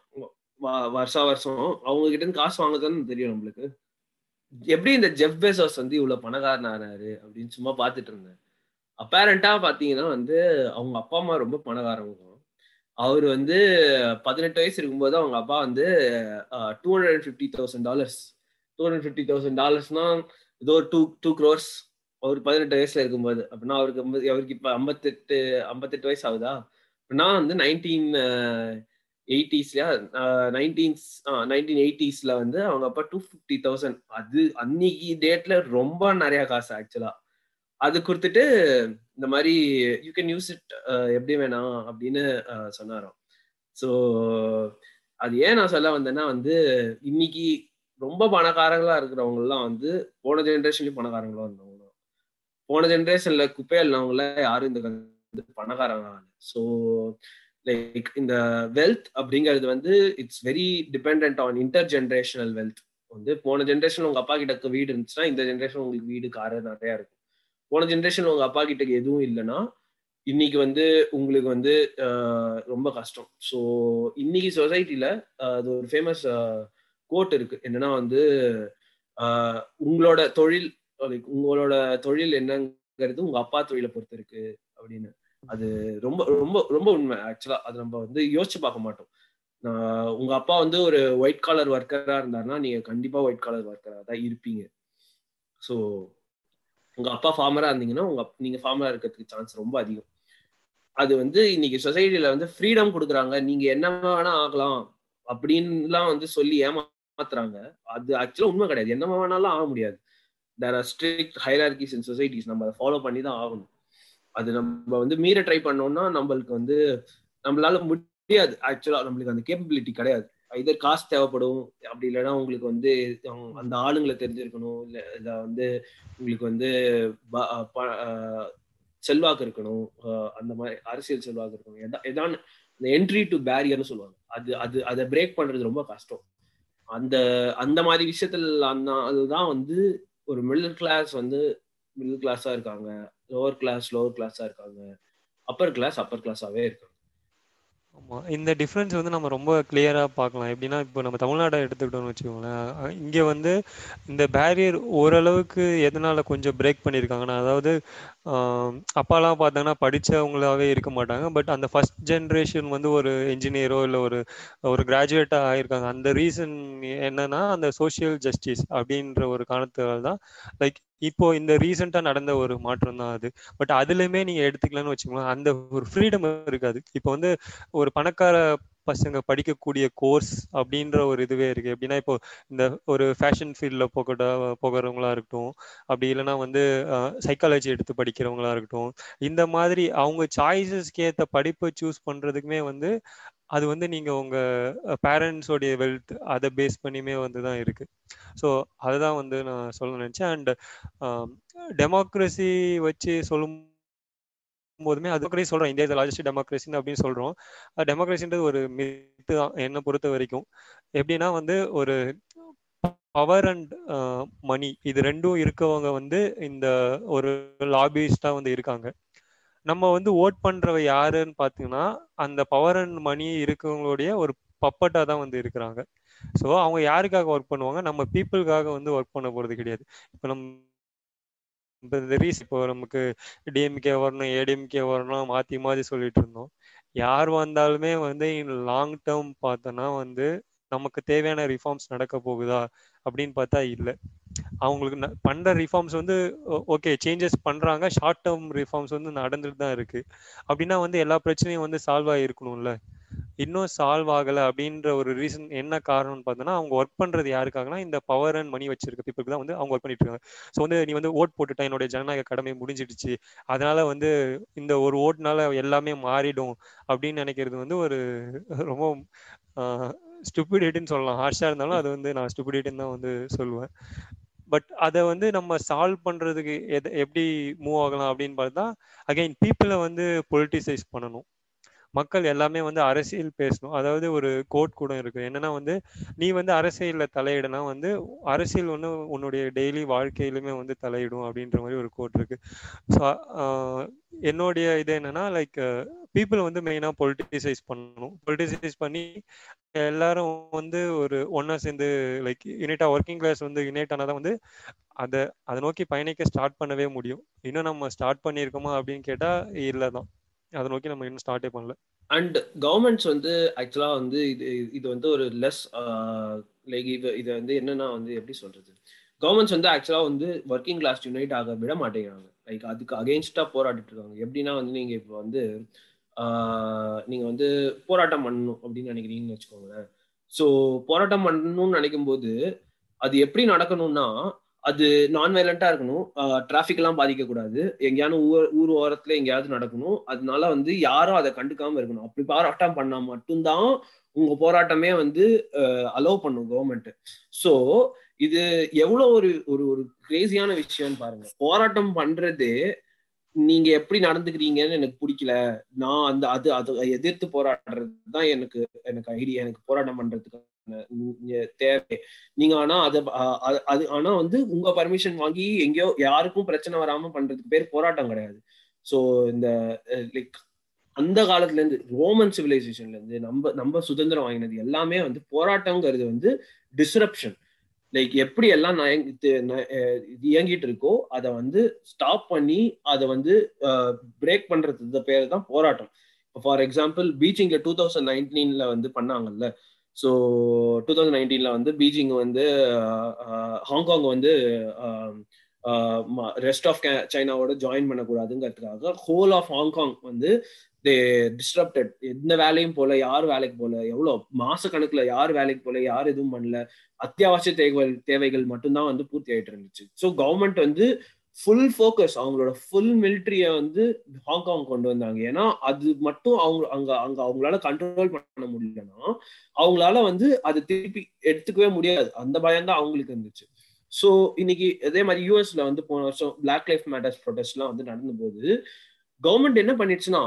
வ- வருஷா வருஷம் அவங்க கிட்ட இருந்து காசு வாங்குறதுன்னு தெரியும் நம்மளுக்கு. எப்படி இந்த ஜெஃப் பெசோஸ் வந்து இவ்வளவு பணக்காரன் ஆனாரு அப்படின்னு சும்மா பார்த்துட்டு இருந்தேன். அப்பேரண்டா பாத்தீங்கன்னா வந்து அவங்க அப்பா அம்மா ரொம்ப பணக்காரவங்க. அவர் வந்து பதினெட்டு வயசு இருக்கும்போது அவங்க அப்பா வந்து two hundred and fifty thousand dollars two hundred fifty thousand டாலர்ஸ்னா ஏதோ டூ டூ க்ரோர்ஸ் அவர் பதினெட்டு வயசுல இருக்கும்போது. அப்படின்னா அவருக்கு அவருக்கு இப்ப ஐம்பத்தெட்டு ஐம்பத்தெட்டு வயசு ஆகுதா? நான் வந்து நைன்டீன் எயிட்டிஸ்லயா நைன்டீன்ஸ் நைன்டீன் எயிட்டிஸ்ல வந்து அவங்க அப்பா டூ ஃபிஃப்டி தௌசண்ட் அது அன்னைக்கு டேட்ல ரொம்ப நிறைய காசு ஆக்சுவலா அது கொடுத்துட்டு இந்த மாதிரி யூ கேன் யூஸ் இட் எப்படி வேணாம் அப்படின்னு uh, சொன்னாராம். ஸோ அது ஏன் நான் சொல்ல வந்தேன்னா வந்து இன்னைக்கு ரொம்ப பணக்காரங்களா இருக்கிறவங்கலாம் வந்து போன ஜென்ரேஷன்லயும் பணக்காரங்களா இருந்தவங்க போன ஜென்ரேஷன்ல குப்பையில்னவங்கள யாரும் இந்த வந்து பணக்காரங்க ஸோ லைக் இந்த வெல்த் அப்படிங்கிறது வந்து it's very depend on inter generational wealth வந்து போன ஜென்ரேஷன் உங்க அப்பா கிட்ட வீடு இருந்துச்சுன்னா இந்த ஜென்ரேஷன் உங்களுக்கு வீடு காரு நிறைய இருக்கும். போன ஜென்ரேஷன் உங்க அப்பா கிட்ட எதுவும் இல்லைன்னா இன்னைக்கு வந்து உங்களுக்கு வந்து ஆஹ், ரொம்ப கஷ்டம். ஸோ இன்னைக்கு சொசைட்டில அது ஒரு ஃபேமஸ் கோட் இருக்கு. என்னன்னா வந்து ஆஹ், உங்களோட தொழில் லைக் உங்களோட தொழில் என்னங்கிறது உங்க அப்பா தொழிலை பொறுத்து இருக்கு அப்படின்னு. அது ரொம்ப ரொம்ப ரொம்ப உண்மை. ஆக்சுவலா அது நம்ம வந்து யோசிச்சு பார்க்க மாட்டோம். நான் உங்க அப்பா வந்து ஒரு ஒயிட் காலர் ஒர்க்கரா இருந்தாருன்னா நீங்க கண்டிப்பா ஒயிட் காலர் ஒர்க்கரா தான் இருப்பீங்க. ஸோ உங்க அப்பா ஃபார்மரா இருந்தீங்கன்னா உங்க அப்- நீங்க ஃபார்மரா இருக்கிறதுக்கு சான்ஸ் ரொம்ப அதிகம். அது வந்து இன்னைக்கு சொசைட்டில வந்து ஃப்ரீடம் கொடுக்குறாங்க. நீங்க என்ன வேணா ஆகலாம் அப்படின்லாம் வந்து சொல்லி ஏமாத்துறாங்க. அது ஆக்சுவலா உண்மை கிடையாது. என்ன வேணாலும் ஆக முடியாது. There are strict hierarchies in societies நம்ம அதை ஃபாலோ பண்ணி தான் ஆகணும். அது நம்ம வந்து மீற ட்ரை பண்ணோம்னா நம்மளுக்கு வந்து நம்மளால முடியாது. ஆக்சுவலா நம்மளுக்கு அந்த கேப்பபிலிட்டி கிடையாது. இதர் காசு தேவைப்படும் அப்படி இல்லைன்னா உங்களுக்கு வந்து அந்த ஆளுங்களை தெரிஞ்சிருக்கணும். இல்லை இல்லை வந்து உங்களுக்கு வந்து ப- ப- செல்வாக்கு இருக்கணும். அந்த மாதிரி அரசியல் செல்வாக்கு இருக்கணும். எதா எதான் இந்த என்ட்ரி டு பேரியர்னு சொல்லுவாங்க. அது அது அதை பிரேக் பண்றது ரொம்ப கஷ்டம். அந்த அந்த மாதிரி விஷயத்துல அந்த அதுதான் வந்து ஒரு மிடில் கிளாஸ் வந்து மிடில் கிளாஸா இருக்காங்க. லோவர் கிளாஸ் லோவர் கிளாஸா இருக்காங்க. அப்பர் கிளாஸ் அப்பர் கிளாஸாவே இருக்காங்க ஆமா இந்த டிஃப்ரென்ஸ் வந்து நம்ம ரொம்ப கிளியரா பார்க்கலாம். எப்படின்னா இப்போ நம்ம தமிழ்நாடை எடுத்துக்கிட்டோம்னு வச்சுக்கோங்களேன். இங்கே இங்க வந்து இந்த பேரியர் ஓரளவுக்கு எதனால கொஞ்சம் பிரேக் பண்ணியிருக்காங்கன்னா அதாவது அப்பாலாம் பார்த்தாங்கன்னா படித்தவங்களாவே இருக்க மாட்டாங்க. பட் அந்த ஃபஸ்ட் ஜென்ரேஷன் வந்து ஒரு இன்ஜினியரோ இல்லை ஒரு ஒரு கிராஜுவேட்டாக ஆயிருக்காங்க. அந்த ரீசன் என்னன்னா அந்த சோஷியல் ஜஸ்டிஸ் அப்படின்ற ஒரு காரணத்தால் தான் லைக் இப்போ இந்த ரீசெண்டாக நடந்த ஒரு மாற்றம் தான் அது. பட் அதுலேயுமே நீங்கள் எடுத்துக்கலாம்னு வச்சுக்கோங்களேன் அந்த ஒரு ஃப்ரீடம் இருக்காது. இப்போ வந்து ஒரு பணக்கார பசங்க படிக்கக்கூடிய கோர்ஸ் அப்படின்ற ஒரு இதுவே இருக்கு. எப்படின்னா இப்போ இந்த ஒரு ஃபேஷன் ஃபீல்டில் போகட்ட போகிறவங்களா இருக்கட்டும் அப்படி இல்லைன்னா வந்து சைக்காலஜி எடுத்து படிக்கிறவங்களா இருக்கட்டும் இந்த மாதிரி அவங்க சாய்ஸஸ்க்கு ஏற்ற படிப்பை சூஸ் பண்றதுக்குமே வந்து அது வந்து நீங்க உங்க பேரண்ட்ஸோடைய வெல்த் அதை பேஸ் பண்ணியுமே வந்து தான் இருக்கு. ஸோ அதுதான் வந்து நான் சொல்ல நினைச்சேன். அண்ட் டெமோக்ரஸி வச்சு சொல்லும் போதுமே அது சொல்றோம் இந்தியா இஸ் லார்ஜஸ்ட் டெமோக்ரஸின்னு அப்படின்னு சொல்றோம். டெமோக்ரஸின்றது ஒரு மித்து தான் என்னை பொறுத்த வரைக்கும். எப்படின்னா வந்து ஒரு பவர் அண்ட் மணி இது ரெண்டும் இருக்கவங்க வந்து இந்த ஒரு லாபிஸ்டா வந்து இருக்காங்க. நம்ம வந்து ஓட் பண்றவ யாருன்னு பாத்தீங்கன்னா அந்த பவர் அண்ட் மணி இருக்கவங்களுடைய ஒரு பப்பட்டா தான் வந்து இருக்கிறாங்க. ஸோ அவங்க யாருக்காக ஒர்க் பண்ணுவாங்க? நம்ம பீப்புளுக்காக வந்து ஒர்க் பண்ண போறது கிடையாது. இப்போ நம்ம இப்போ இந்த ரீஸ் இப்போ நமக்கு டிஎம்கே வரணும் ஏடிஎம்கே வரணும் மாற்றி மாற்றி சொல்லிட்டு இருந்தோம். யார் வந்தாலுமே வந்து லாங் டேர்ம் பார்த்தோன்னா வந்து நமக்கு தேவையான ரிஃபார்ம்ஸ் நடக்க போகுதா அப்படின்னு பார்த்தா இல்லை. அவங்களுக்கு பண்ற ரிஃபார்ம்ஸ் வந்து ஓகே சேஞ்சஸ் பண்றாங்க. ஷார்ட் டேர்ம் ரிஃபார்ம்ஸ் வந்து நடந்துட்டு தான் இருக்கு. அப்படின்னா வந்து எல்லா பிரச்சனையும் வந்து சால்வ் ஆகிருக்கணும்ல இன்னும் சால்வ் ஆகலை அப்படின்ற ஒரு ரீசன் என்ன காரணம்னு பார்த்தோன்னா அவங்க ஒர்க் பண்ணுறது யாருக்காகனா இந்த பவர் அண்ட் மணி வச்சிருக்க பீப்புளுக்கு தான் வந்து அவங்க ஒர்க் பண்ணிட்டு இருக்காங்க. ஸோ வந்து நீ வந்து ஓட் போட்டுட்டா என்னுடைய ஜனநாயக கடமை முடிஞ்சிடுச்சு. அதனால வந்து இந்த ஒரு ஓட்டுனால எல்லாமே மாறிடும் அப்படின்னு நினைக்கிறது வந்து ஒரு ரொம்ப ஸ்டூபிடிட்டின்னு சொல்லலாம். ஹார்ஷாக இருந்தாலும் அது வந்து நான் ஸ்டூபிடிட்டின்னு தான் வந்து சொல்லுவேன். பட் அதை வந்து நம்ம சால்வ் பண்ணுறதுக்கு எது எப்படி மூவ் ஆகலாம் அப்படின்னு பார்த்தா அகைன் பீப்புளை வந்து பொலிட்டிசைஸ் பண்ணணும். மக்கள் எல்லாமே வந்து அரசியல் பேசணும். அதாவது ஒரு கோட் கூட இருக்கு. என்னன்னா வந்து நீ வந்து அரசியல்ல தலையிடனா வந்து அரசியல் ஒன்று உன்னுடைய டெய்லி வாழ்க்கையிலுமே வந்து தலையிடும் அப்படின்ற மாதிரி ஒரு கோட் இருக்கு. ஸோ என்னுடைய இது என்னன்னா லைக் பீப்புள் வந்து மெயினாக பொலிட்டிசைஸ் பண்ணணும். பொலிட்டிசைஸ் பண்ணி எல்லாரும் வந்து ஒரு ஒன்றா சேர்ந்து லைக் யூனிட்டா ஒர்க்கிங் கிளாஸ் வந்து யுனைட் ஆனாதான் வந்து அதை அதை நோக்கி பயணிக்க ஸ்டார்ட் பண்ணவே முடியும். இன்னும் நம்ம ஸ்டார்ட் பண்ணியிருக்கோமா அப்படின்னு கேட்டால் இல்லை தான். அதை நோக்கி நம்ம இன்னும் ஸ்டார்ட்டே பண்ணல. அண்ட் கவர்மெண்ட்ஸ் வந்து ஆக்சுவலாக வந்து இது இது வந்து ஒரு லெஸ் லைக் இது இது வந்து என்னன்னா வந்து எப்படி சொல்றது? கவர்மெண்ட்ஸ் வந்து ஆக்சுவலாக வந்து ஒர்க்கிங் கிளாஸ் யுனைட் ஆக விட மாட்டேங்கிறாங்க. லைக் அதுக்கு அகேன்ஸ்டாக போராடிட்டு இருக்காங்க. எப்படின்னா வந்து நீங்கள் இப்போ வந்து நீங்கள் வந்து போராட்டம் பண்ணணும் அப்படின்னு நினைக்கிறீங்கன்னு வச்சுக்கோங்களேன். ஸோ போராட்டம் பண்ணணும்னு நினைக்கும் போது அது எப்படி நடக்கணும்னா அது நான் வயலண்டா இருக்கணும் டிராஃபிக் எல்லாம் பாதிக்க கூடாது எங்கேயாவது ஊர் ஊர் ஓரத்துல எங்கேயாவது நடக்கணும். அதனால வந்து யாரும் அதை கண்டுக்காம இருக்கணும். அப்படி போராட்டம் பண்ணா மட்டும்தான் உங்க போராட்டமே வந்து அலோவ் பண்ணும் கவர்மெண்ட் ஸோ இது எவ்வளவு ஒரு ஒரு ஒரு கிரேசியான விஷயம்னு பாருங்க. போராட்டம் பண்றது நீங்க எப்படி நடந்துக்கிறீங்கன்னு எனக்கு பிடிக்கல. நான் அந்த அது அது எதிர்த்து போராடுறது தான் எனக்கு எனக்கு ஐடியா எனக்கு போராட்டம் பண்றதுக்கு தேவை. நீங்க ஆனா அத அது ஆனா வந்து உங்க பர்மிஷன் வாங்கி எங்கேயோ யாருக்கும் பிரச்சனை வராம பண்றதுக்கு பேர் போராட்டம் கிடையாது. ஸோ இந்த லைக் அந்த காலத்துல இருந்து ரோமன் சிவிலைசேஷன்ல இருந்து நம்ம நம்ம சுதந்திரம் வாங்கினது எல்லாமே வந்து போராட்டங்கிறது வந்து டிஸ்ரப்ஷன் லைக் எப்படி எல்லாம் இயங்கிட்டு இருக்கோ அதை வந்து ஸ்டாப் பண்ணி அதை வந்து பிரேக் பண்றது பேர் தான் போராட்டம். ஃபார் எக்ஸாம்பிள் பீச்சிங்ல டூ தௌசண்ட் நைன்டீன்ல வந்து பண்ணாங்கல்ல. ஸோ டூ தௌசண்ட் நைன்டீனில் வந்து பீஜிங் வந்து ஹாங்காங் வந்து ரெஸ்ட் ஆஃப் சைனாவோட ஜாயின் பண்ணக்கூடாதுங்கிறதுக்காக ஹோல் ஆஃப் ஹாங்காங் வந்து தே டிஸ்டர்ப்டட் எந்த வேலையும் போல யார் வேலைக்கு போல எவ்வளோ மாச கணக்குல யார் வேலைக்கு போல யார் எதுவும் பண்ணல அத்தியாவசிய தேவைகள் தேவைகள் மட்டும்தான் வந்து பூர்த்தி ஆயிட்டு இருந்துச்சு. ஸோ கவர்மெண்ட் வந்து ஃபுல் ஃபோக்கஸ் அவங்களோட ஃபுல் மிலிட்ரிய வந்து ஹாங்காங் கொண்டு வந்தாங்க. ஏன்னா அது மட்டும் அவங்க அங்க அங்க அவங்களால கண்ட்ரோல் பண்ண முடியலன்னா அவங்களால வந்து அதை திருப்பி எடுத்துக்கவே முடியாது. அந்த பயம் தான் அவங்களுக்கு இருந்துச்சு. ஸோ இன்னைக்கு அதே மாதிரி யூஎஸ்ல வந்து போன வருஷம் பிளாக் லைஃப் மேட்டர்ஸ் ப்ரொடெஸ்ட்லாம் வந்து நடந்த போது கவர்மெண்ட் என்ன பண்ணிடுச்சுன்னா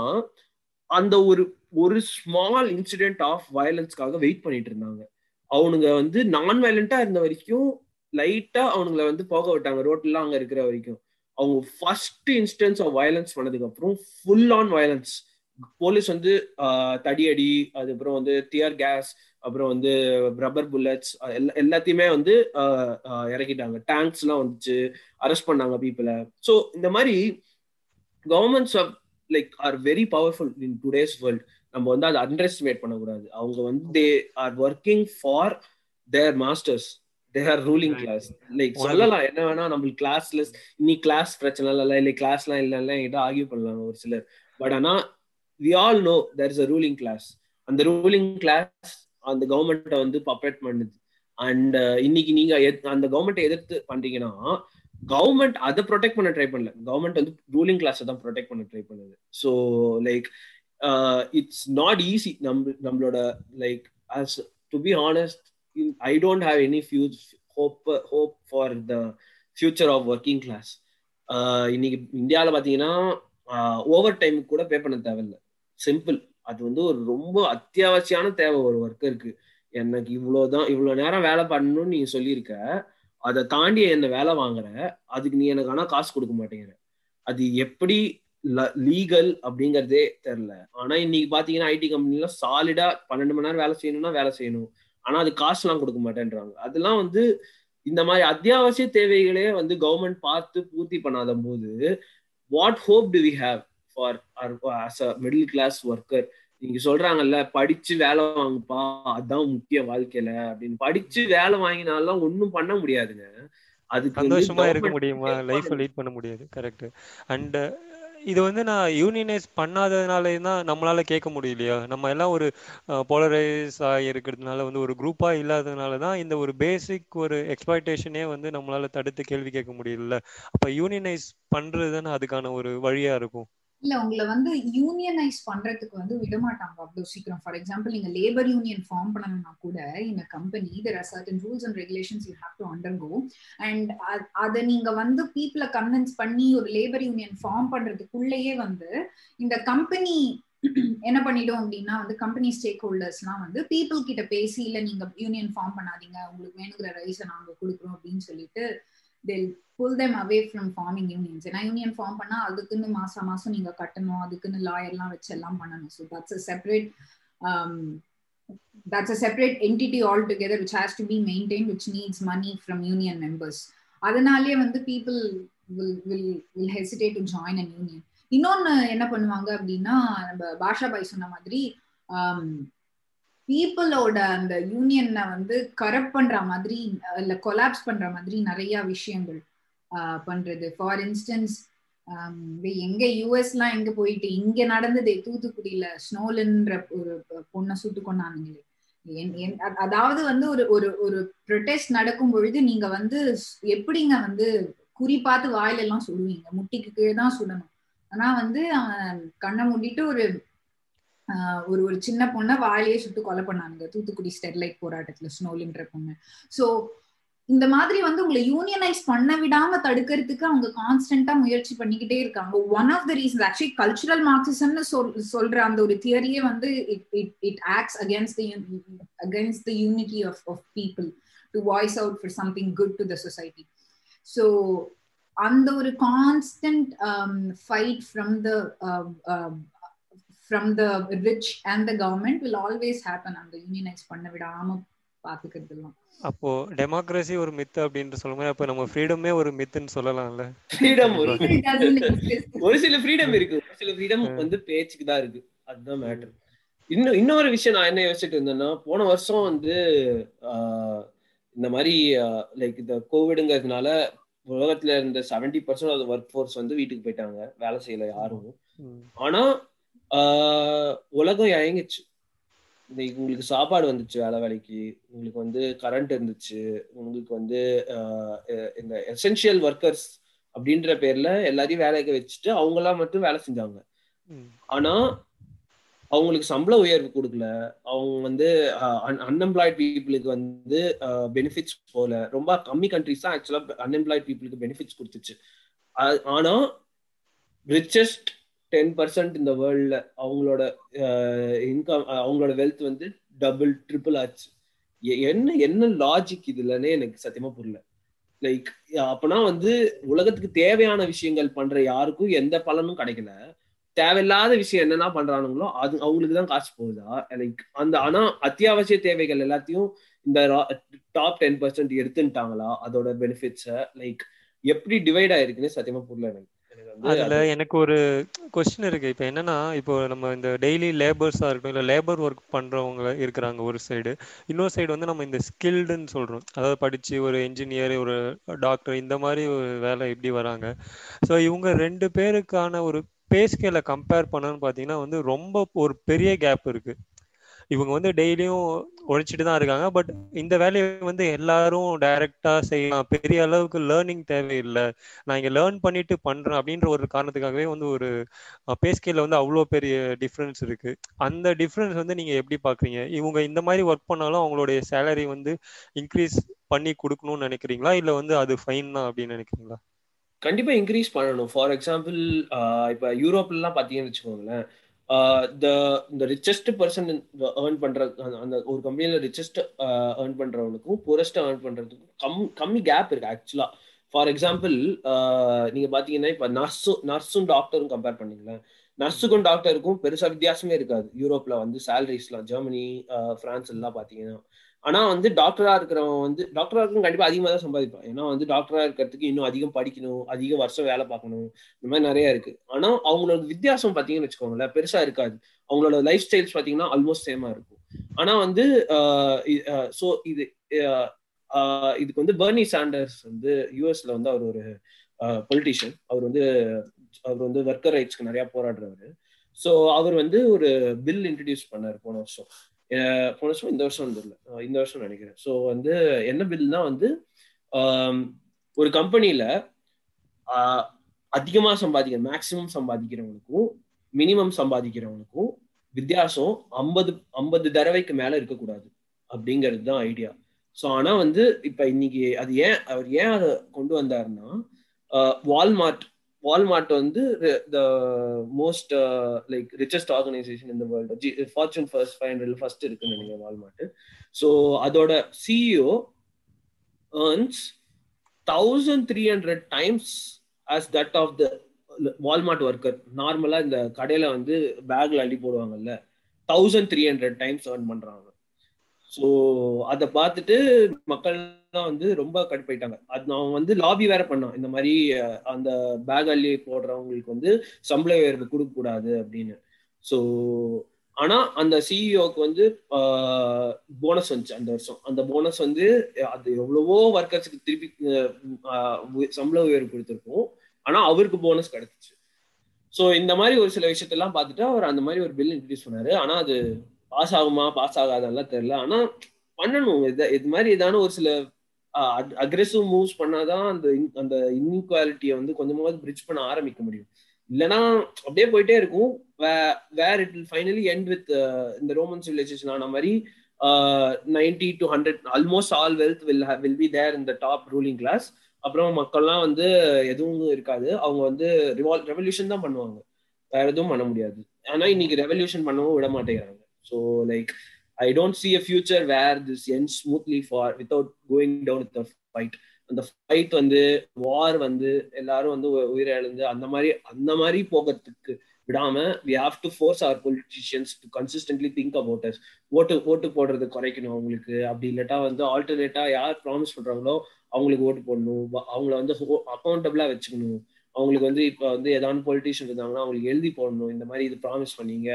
அந்த ஒரு ஒரு ஸ்மால் இன்சிடென்ட் ஆஃப் வயலன்ஸ்க்காக வெயிட் பண்ணிட்டு இருந்தாங்க. அவனுங்க வந்து நான் வயலண்டா இருந்த வரைக்கும் லைட்டா அவனுங்களை வந்து போக விட்டாங்க. ரோட்லாம் அங்க இருக்கிற வரைக்கும். அவங்க ஃபர்ஸ்ட் இன்ஸ்டன்ஸ் ஆஃப் வயலன்ஸ் பண்ணதுக்கு அப்புறம் ஃபுல் ஆன் வயலன்ஸ் போலீஸ் வந்து தடியடி அதுக்கப்புறம் வந்து டியர் கேஸ் அப்புறம் வந்து ரப்பர் புல்லட்ஸ் எல்லாத்தையுமே வந்து இறக்கிட்டாங்க. டேங்க்ஸ் எல்லாம் வந்துச்சு. அரெஸ்ட் பண்ணாங்க பீப்புளை ஸோ இந்த மாதிரி governments of like are very powerful in today's world நம்ம வந்து அதை அண்டர் எஸ்டிமேட் பண்ணக்கூடாது. அவங்க வந்து they are working for their masters they are ruling class like சொல்லலாம். என்ன வேணா நம்மளுக்கு கிளாஸ்ல இன்னி கிளாஸ் பிரச்சனை இல்லை இல்லை கிளாஸ்லாம் இல்லை என்கிட்ட ஆகிய பண்ணலாம் ஒரு சிலர். பட் ஆனா we all know there is a ruling class அந்த ரூலிங் கிளாஸ் அந்த கவர்மெண்ட்டை வந்து பப்பரேட் பண்ணுது. அண்ட் இன்னைக்கு நீங்க அந்த கவர்மெண்ட்டை எதிர்த்து பண்றீங்கன்னா கவர்மெண்ட் அதை ப்ரொடெக்ட் பண்ண ட்ரை பண்ணல. கவர்மெண்ட் வந்து ரூலிங் கிளாஸை தான் ப்ரொடெக்ட் பண்ண ட்ரை பண்ணுது. So like it's not easy நம்ம நம்மளோட like as to be honest I don't have any huge hope hope for the future of working class. Uh, இன்னைக்கு இந்தியாவில் பார்த்தீங்கன்னா ஓவர் uh, டைம் கூட பே பண்ண தேவையில்லை. சிம்பிள் அது வந்து ஒரு ரொம்ப அத்தியாவசியமான தேவை ஒரு ஒர்க்கருக்கு எனக்கு இவ்வளோதான் இவ்வளோ நேரம் வேலை பண்ணணும்னு நீ சொல்லியிருக்க. அதை தாண்டி என்ன வேலை வாங்குற அதுக்கு நீ எனக்கு ஆனால் காசு கொடுக்க மாட்டேங்கிற. அது எப்படி லீகல் அப்படிங்கிறதே தெரில ஆனால் இன்னைக்கு பார்த்தீங்கன்னா ஐடி கம்பெனிலாம் சாலிடாக பன்னெண்டு மணி நேரம் வேலை செய்யணும்னா வேலை செய்யணும். ஆனா அது காசுலாம் கொடுக்க மாட்டேன்றாங்க. அதெல்லாம் வந்து இந்த மாதிரி அத்தியாவசிய தேவைகளே வந்து கவர்மெண்ட் பார்த்து பூர்த்தி பண்ணாத போது what hope do we have for us a middle class worker நீங்க சொல்றாங்கல்ல படிச்சு வேலை வாங்குப்பா அதான் முக்கிய வாழ்க்கையில அப்படின்னு. படிச்சு வேலை வாங்கினாலும் ஒன்னும் பண்ண முடியாதுங்க. அதுக்கு சந்தோஷமா இருக்க முடியுமா? லைஃப் லீட் பண்ண. முடியாது. கரெக்ட் அண்ட் இது வந்து நான் யூனியனைஸ் பண்ணாததுனால தான் நம்மளால கேட்க முடியலையா? நம்ம எல்லாம் ஒரு போலரைஸ் ஆகி இருக்கிறதுனால வந்து ஒரு குரூப்பா இல்லாததுனால தான் இந்த ஒரு பேசிக் ஒரு எக்ஸ்பெக்டேஷனே வந்து நம்மளால தடுத்து கேள்வி கேட்க முடியல. அப்ப யூனியனைஸ் பண்றது தானே அதுக்கான ஒரு வழியா இருக்கும். இல்ல உங்களை வந்து யூனியனைஸ் பண்றதுக்கு வந்து விடமாட்டாங்க அவ்வளவு சீக்கிரம். ஃபார் எக்ஸாம்பிள் நீங்க லேபர் யூனியன் ஃபார்ம் பண்ணணும்னா கூட இந்த company there are certain rules and regulations you have to undergo and அதை நீங்க வந்து பீப்புளை கன்வின்ஸ் பண்ணி ஒரு லேபர் யூனியன் ஃபார்ம் பண்றதுக்குள்ளேயே வந்து இந்த கம்பெனி என்ன பண்ணிடும் அப்படின்னா வந்து கம்பெனி ஸ்டேக் ஹோல்டர்ஸ்லாம் வந்து பீப்புள் கிட்ட பேசி இல்ல நீங்க யூனியன் ஃபார்ம் பண்ணாதீங்க. உங்களுக்கு வேணுங்கிற ரைஸை நாங்க கொடுக்குறோம் அப்படின்னு சொல்லிட்டு they'll pull them away from forming unions ஏன்னா யூனியன் ஃபார்ம் பண்ணா அதுக்குன்னு மாசம் மாசம் நீங்க கட்டணும் அதுக்குன்னு லாயர்லாம் வச்சு எல்லாம் பண்ணணும். So that's a separate that's a separate entity altogether which has to be maintain which needs money from union members அதனாலே வந்து people will will will hesitate to join an union இன்னொன்று என்ன பண்ணுவாங்க அப்படின்னா நம்ம பாஷா பாய் சொன்ன மாதிரி um, பீப்புளோட அந்த யூனியனை வந்து கரப்ட் பண்ற மாதிரி இல்ல கொலாப்ஸ் பண்ற மாதிரி நிறைய விஷயங்கள் பண்றது. ஃபார் இன்ஸ்டன்ஸ் எங்க யூஎஸ்லாம் எங்க போயிட்டு இங்க நடந்தது தூத்துக்குடியில ஸ்னோலன்ற ஒரு பொண்ணை சுட்டு கொண்டானுங்களே அதாவது வந்து ஒரு ஒரு ஒரு ப்ரொடெஸ்ட் நடக்கும் பொழுது நீங்க வந்து எப்படிங்க வந்து குறி பார்த்து வாயில எல்லாம் சுடுவீங்க? முட்டிக்கு கீழே தான் சுடணும். ஆனா வந்து அவன் கண்ணை மூடிட்டு ஒரு ஒரு ஒரு சின்ன பொண்ணை வாயிலேயே சுட்டு கொலை பண்ணானுங்க. தூத்துக்குடி ஸ்டெர்லைட் போராட்டத்துல ஸ்னோலின்ற பொண்ணு. சோ இந்த மாதிரி வந்து உங்களை யூனியனைஸ் பண்ண விடாம தடுக்கிறதுக்கு அவங்க கான்ஸ்டன்டா முயற்சி பண்ணிக்கிட்டே இருக்காங்க. One of the reasons actually cultural மார்க்சிசம்னு சொல் சொல்ற அந்த ஒரு தியரியே வந்து it it acts against against the unity of of people to voice out for something good to the society so அந்த ஒரு constant fight from the from the rich and the government will always happen அந்த unionise பண்ண விடாம பாத்துக்கிறதுலாம் அப்போ democracy ஒரு மித்து அப்படின்னு சொல்லும்போது அப்ப நம்ம ஃப்ரீடமே ஒரு மித்துன்னு சொல்லலாம்ல? ஃப்ரீடம் ஒரு ஒரு சில ஃப்ரீடம் இருக்கு. ஒரு சில ஃப்ரீடம் வந்து பேச்சுக்கு தான் இருக்கு. அதுதான் மேட்டர் இன்னும் இன்னொரு விஷயம் நான் என்ன யோசிச்சுட்டு இருந்தேன்னா போன வருஷம் வந்து இந்த மாதிரி லைக் இந்த கோவிடுங்கிறதுனால உலகத்துல இருந்த செவன்டி பர்சன்ட் ஒர்க் ஃபோர்ஸ் வந்து வீட்டுக்கு போயிட்டாங்க. வேலை செய்யல யாரும். ஆனா உலகம் இறங்கிச்சு உங்களுக்கு சாப்பாடு வந்துச்சு வேலை வேலைக்கு. உங்களுக்கு வந்து கரண்ட் இருந்துச்சு. உங்களுக்கு வந்து இந்த எசென்சியல் ஒர்க்கர்ஸ் அப்படின்ற பேர்ல எல்லாரையும் வேலைக்கு வச்சுட்டு அவங்களாம் மட்டும் வேலை செஞ்சாங்க. ஆனா அவங்களுக்கு சம்பள உயர்வு கொடுக்கல. அவங்க வந்து அன்எம்ப்ளாய்ட் பீப்புளுக்கு வந்து பெனிஃபிட்ஸ் போல. ரொம்ப கம்மி கண்ட்ரிஸ் தான் ஆக்சுவலா அன்எம்ப்ளாய்ட் பீப்புளுக்கு பெனிஃபிட்ஸ் கொடுத்துச்சு. ஆனா ரிச்சஸ்ட் டென் பர்சன்ட் இந்த வேர்ல்ட்ல அவங்களோட இன்கம் அவங்களோட வெல்த் வந்து டபுள் ட்ரிபிள் ஆச்சு. என்ன என்ன லாஜிக் இதுலன்னே எனக்கு சத்தியமா புரியல. லைக் அப்பனா வந்து உலகத்துக்கு தேவையான விஷயங்கள் பண்ற யாருக்கும் எந்த பலனும் கிடைக்கல. தேவையில்லாத விஷயம் என்னென்ன பண்றானுங்களோ அது அவங்களுக்கு தான் காசு போகுதா? லைக் அந்த ஆனா அத்தியாவசிய தேவைகள் எல்லாத்தையும் இந்த டாப் டென் பர்சன்ட் எடுத்துட்டாங்களா? அதோட பெனிஃபிட்ஸ லைக் எப்படி டிவைட் ஆயிருக்குன்னு சத்தியமா புரியல எனக்கு. அதுல எனக்கு ஒரு கொஸ்டின் இருக்கு. இப்ப என்னன்னா இப்போ நம்ம இந்த டெய்லி லேபர்ஸா இருக்கட்டும் இல்ல லேபர் ஒர்க் பண்றவங்க இருக்கிறாங்க ஒரு சைடு இன்னொரு சைடு வந்து நம்ம இந்த ஸ்கில்டுன்னு சொல்றோம். அதாவது படிச்சு ஒரு என்ஜினியர் ஒரு டாக்டர் இந்த மாதிரி ஒரு வேலை எப்படி வராங்க? ஸோ இவங்க ரெண்டு பேருக்கான ஒரு பே ஸ்கேல கம்பேர் பண்ணணும்னு பாத்தீங்கன்னா வந்து ரொம்ப ஒரு பெரிய கேப் இருக்கு. இவங்க வந்து டெய்லியும் உழைச்சிட்டு தான் இருக்காங்க. பட் இந்த வேலையை வந்து எல்லாரும் டைரக்டா செய்யலாம். பெரிய அளவுக்கு லேர்னிங் தேவையில்லை. நான் இங்க லேர்ன் பண்ணிட்டு பண்றேன் அப்படின்ற ஒரு காரணத்துக்காகவே வந்து ஒரு பேஸ்கேல வந்து அவ்வளோ பெரிய டிஃப்ரென்ஸ் இருக்கு. அந்த டிஃப்ரென்ஸ் வந்து நீங்க எப்படி பாக்குறீங்க? இவங்க இந்த மாதிரி ஒர்க் பண்ணாலும் அவங்களுடைய சேலரி வந்து இன்க்ரீஸ் பண்ணி கொடுக்கணும்னு நினைக்கிறீங்களா? இல்ல வந்து அது ஃபைன் தான் அப்படின்னு நினைக்கிறீங்களா? கண்டிப்பா இன்க்ரீஸ் பண்ணணும். ஃபார் எக்ஸாம்பிள் இப்ப யூரோப்லாம் பாத்தீங்கன்னு வச்சுக்கோங்களேன். இந்த ரிச்சஸ்ட் பர்சன் ஏர்ன் பண்ற அந்த ஒரு கம்பெனியில ரிச்சஸ்ட் ஏர்ன் பண்றவனுக்கும் புரஸ்ட் ஏர்ன் பண்றதுக்கும் கம் கம்மி கேப் இருக்கு ஆக்சுவலா ஃபார் எக்ஸாம்பிள் நீங்க பாத்தீங்கன்னா இப்ப நர்ஸும் நர்ஸும் டாக்டரும் கம்பேர் பண்ணீங்களேன். நர்ஸுக்கும் டாக்டருக்கும் பெருசா வித்தியாசமே இருக்காது. யூரோப்ல வந்து சேலரிஸ்லாம் ஜெர்மனி பிரான்ஸ் எல்லாம் பாத்தீங்கன்னா. ஆனா வந்து டாக்டரா இருக்கிறவன் வந்து டாக்டரா இருக்கும் கண்டிப்பா அதிகமா தான் சம்பாதிப்பான். ஏன்னா வந்து டாக்டரா இருக்கிறதுக்கு இன்னும் அதிகம் படிக்கணும் அதிக வருஷம் வேலை பார்க்கணும் இந்த மாதிரி நிறைய இருக்கு. ஆனா அவங்களோட வித்தியாசம் பாத்தீங்கன்னு வச்சுக்கோங்களேன் பெருசா இருக்காது. அவங்களோட லைஃப் ஸ்டைல்ஸ் பாத்தீங்கன்னா ஆல்மோஸ்ட் சேமா இருக்கும். ஆனா வந்து சோ இது இதுக்கு வந்து பர்னி சாண்டர்ஸ் வந்து யூஎஸ்ல வந்து அவர் ஒரு பொலிட்டிஷியன் அவர் வந்து அவர் வந்து ஒர்க்கர் ரைட்ஸ்க்கு நிறைய போராடுறவர். ஸோ அவர் வந்து ஒரு பில் இன்ட்ரடியூஸ் பண்ணார் போன வருஷம். போன வருஷம் இந்த வருஷம் வந்துடல. இந்த வருஷம் நினைக்கிறேன். ஸோ வந்து என்ன பில்னா வந்து ஒரு கம்பெனியில அதிகமா சம்பாதிக்கிற மேக்சிமம் சம்பாதிக்கிறவனுக்கும் மினிமம் சம்பாதிக்கிறவனுக்கும் வித்தியாசம் ஐம்பது ஐம்பது தடவைக்கு மேல இருக்கக்கூடாது. அப்படிங்கிறது தான் ஐடியா ஸோ ஆனா வந்து இப்ப இன்னைக்கு அது ஏன் அவர் ஏன் அதை கொண்டு வந்தாருன்னா வால்மார்ட் வால்மார்ட் வந்து the most like richest organization இந்த world Fortune first five hundred first இருக்குன்னு நினைக்கிறேன் வால்மார்ட் ஸோ அதோட CEO earns thousand three hundred times as that of the Walmart worker நார்மலா இந்த கடையில வந்து பேக்ல அள்ளி போடுவாங்கல்ல thousand three hundred times earn பண்றாங்க. ஸோ அதை பார்த்துட்டு மக்கள்லாம் வந்து ரொம்ப கடுப்பாயிட்டாங்க. அது நான் வந்து லாபி வேற பண்ணான். இந்த மாதிரி அந்த பேக் அள்ளி போடுறவங்களுக்கு வந்து சம்பள உயர்வு கொடுக்க கூடாது அப்படின்னு. ஸோ ஆனா அந்த சிஇஓக்கு வந்து போனஸ் வந்துச்சு அந்த வருஷம். அந்த போனஸ் வந்து அது எவ்வளவோ ஒர்க்கர்ஸுக்கு திருப்பி சம்பள உயர்வு கொடுத்துருக்கோம். ஆனா அவருக்கு போனஸ் கிடைச்சிச்சு. ஸோ இந்த மாதிரி ஒரு சில விஷயத்தெல்லாம் பார்த்துட்டு அவர் அந்த மாதிரி ஒரு பில் இன்ட்ரடியூஸ் பண்ணாரு. ஆனா அது பாஸ் ஆகுமா பாஸ் ஆகாதெல்லாம் தெரியல. ஆனா பண்ணணும். இது இது மாதிரி ஏதான ஒரு சில அக்ரெசிவ் மூவ்ஸ் பண்ணாதான் அந்த அந்த இன்இக்வாலிட்டியை வந்து கொஞ்சமாவது பிரிட்ஜ் பண்ண ஆரம்பிக்க முடியும். இல்லைன்னா அப்படியே போயிட்டே இருக்கும். Where it will finally end with இந்த ரோமன் சிவிலைசேஷன் ஆன மாதிரி ninety to hundred almost all wealth will will be there இந்த டாப் ரூலிங் கிளாஸ் அப்புறம் மக்கள்லாம் வந்து எதுவும் இருக்காது. அவங்க வந்து ரிவால் ரெவல்யூஷன் தான் பண்ணுவாங்க. வேற எதுவும் பண்ண முடியாது. ஆனா இன்னைக்கு ரெவல்யூஷன் பண்ணவும் விட மாட்டேங்கிறாங்க. So like I don't see future where where this smoothly smoothly for going going down with fight. அந்த ஃபைட் வந்து வார் வந்து எல்லாரும் வந்து உயிரிழந்து அந்த மாதிரி அந்த மாதிரி போகிறதுக்கு விடாம we have to force our politicians to consistently think about us ஓட்டு ஓட்டு போடுறது குறைக்கணும் அவங்களுக்கு. அப்படி இல்லாட்டா வந்து ஆல்டர்னேட்டா யார் ப்ராமிஸ் பண்றாங்களோ அவங்களுக்கு ஓட்டு போடணும். அவங்கள வந்து அக்கௌண்டபிளா வச்சுக்கணும். அவங்களுக்கு வந்து இப்போ வந்து ஏதாவது பொலிட்டிஷியன் இருந்தாங்கன்னா அவங்களுக்கு எழுதி போடணும். இந்த மாதிரி இது ப்ராமிஸ் பண்ணீங்க.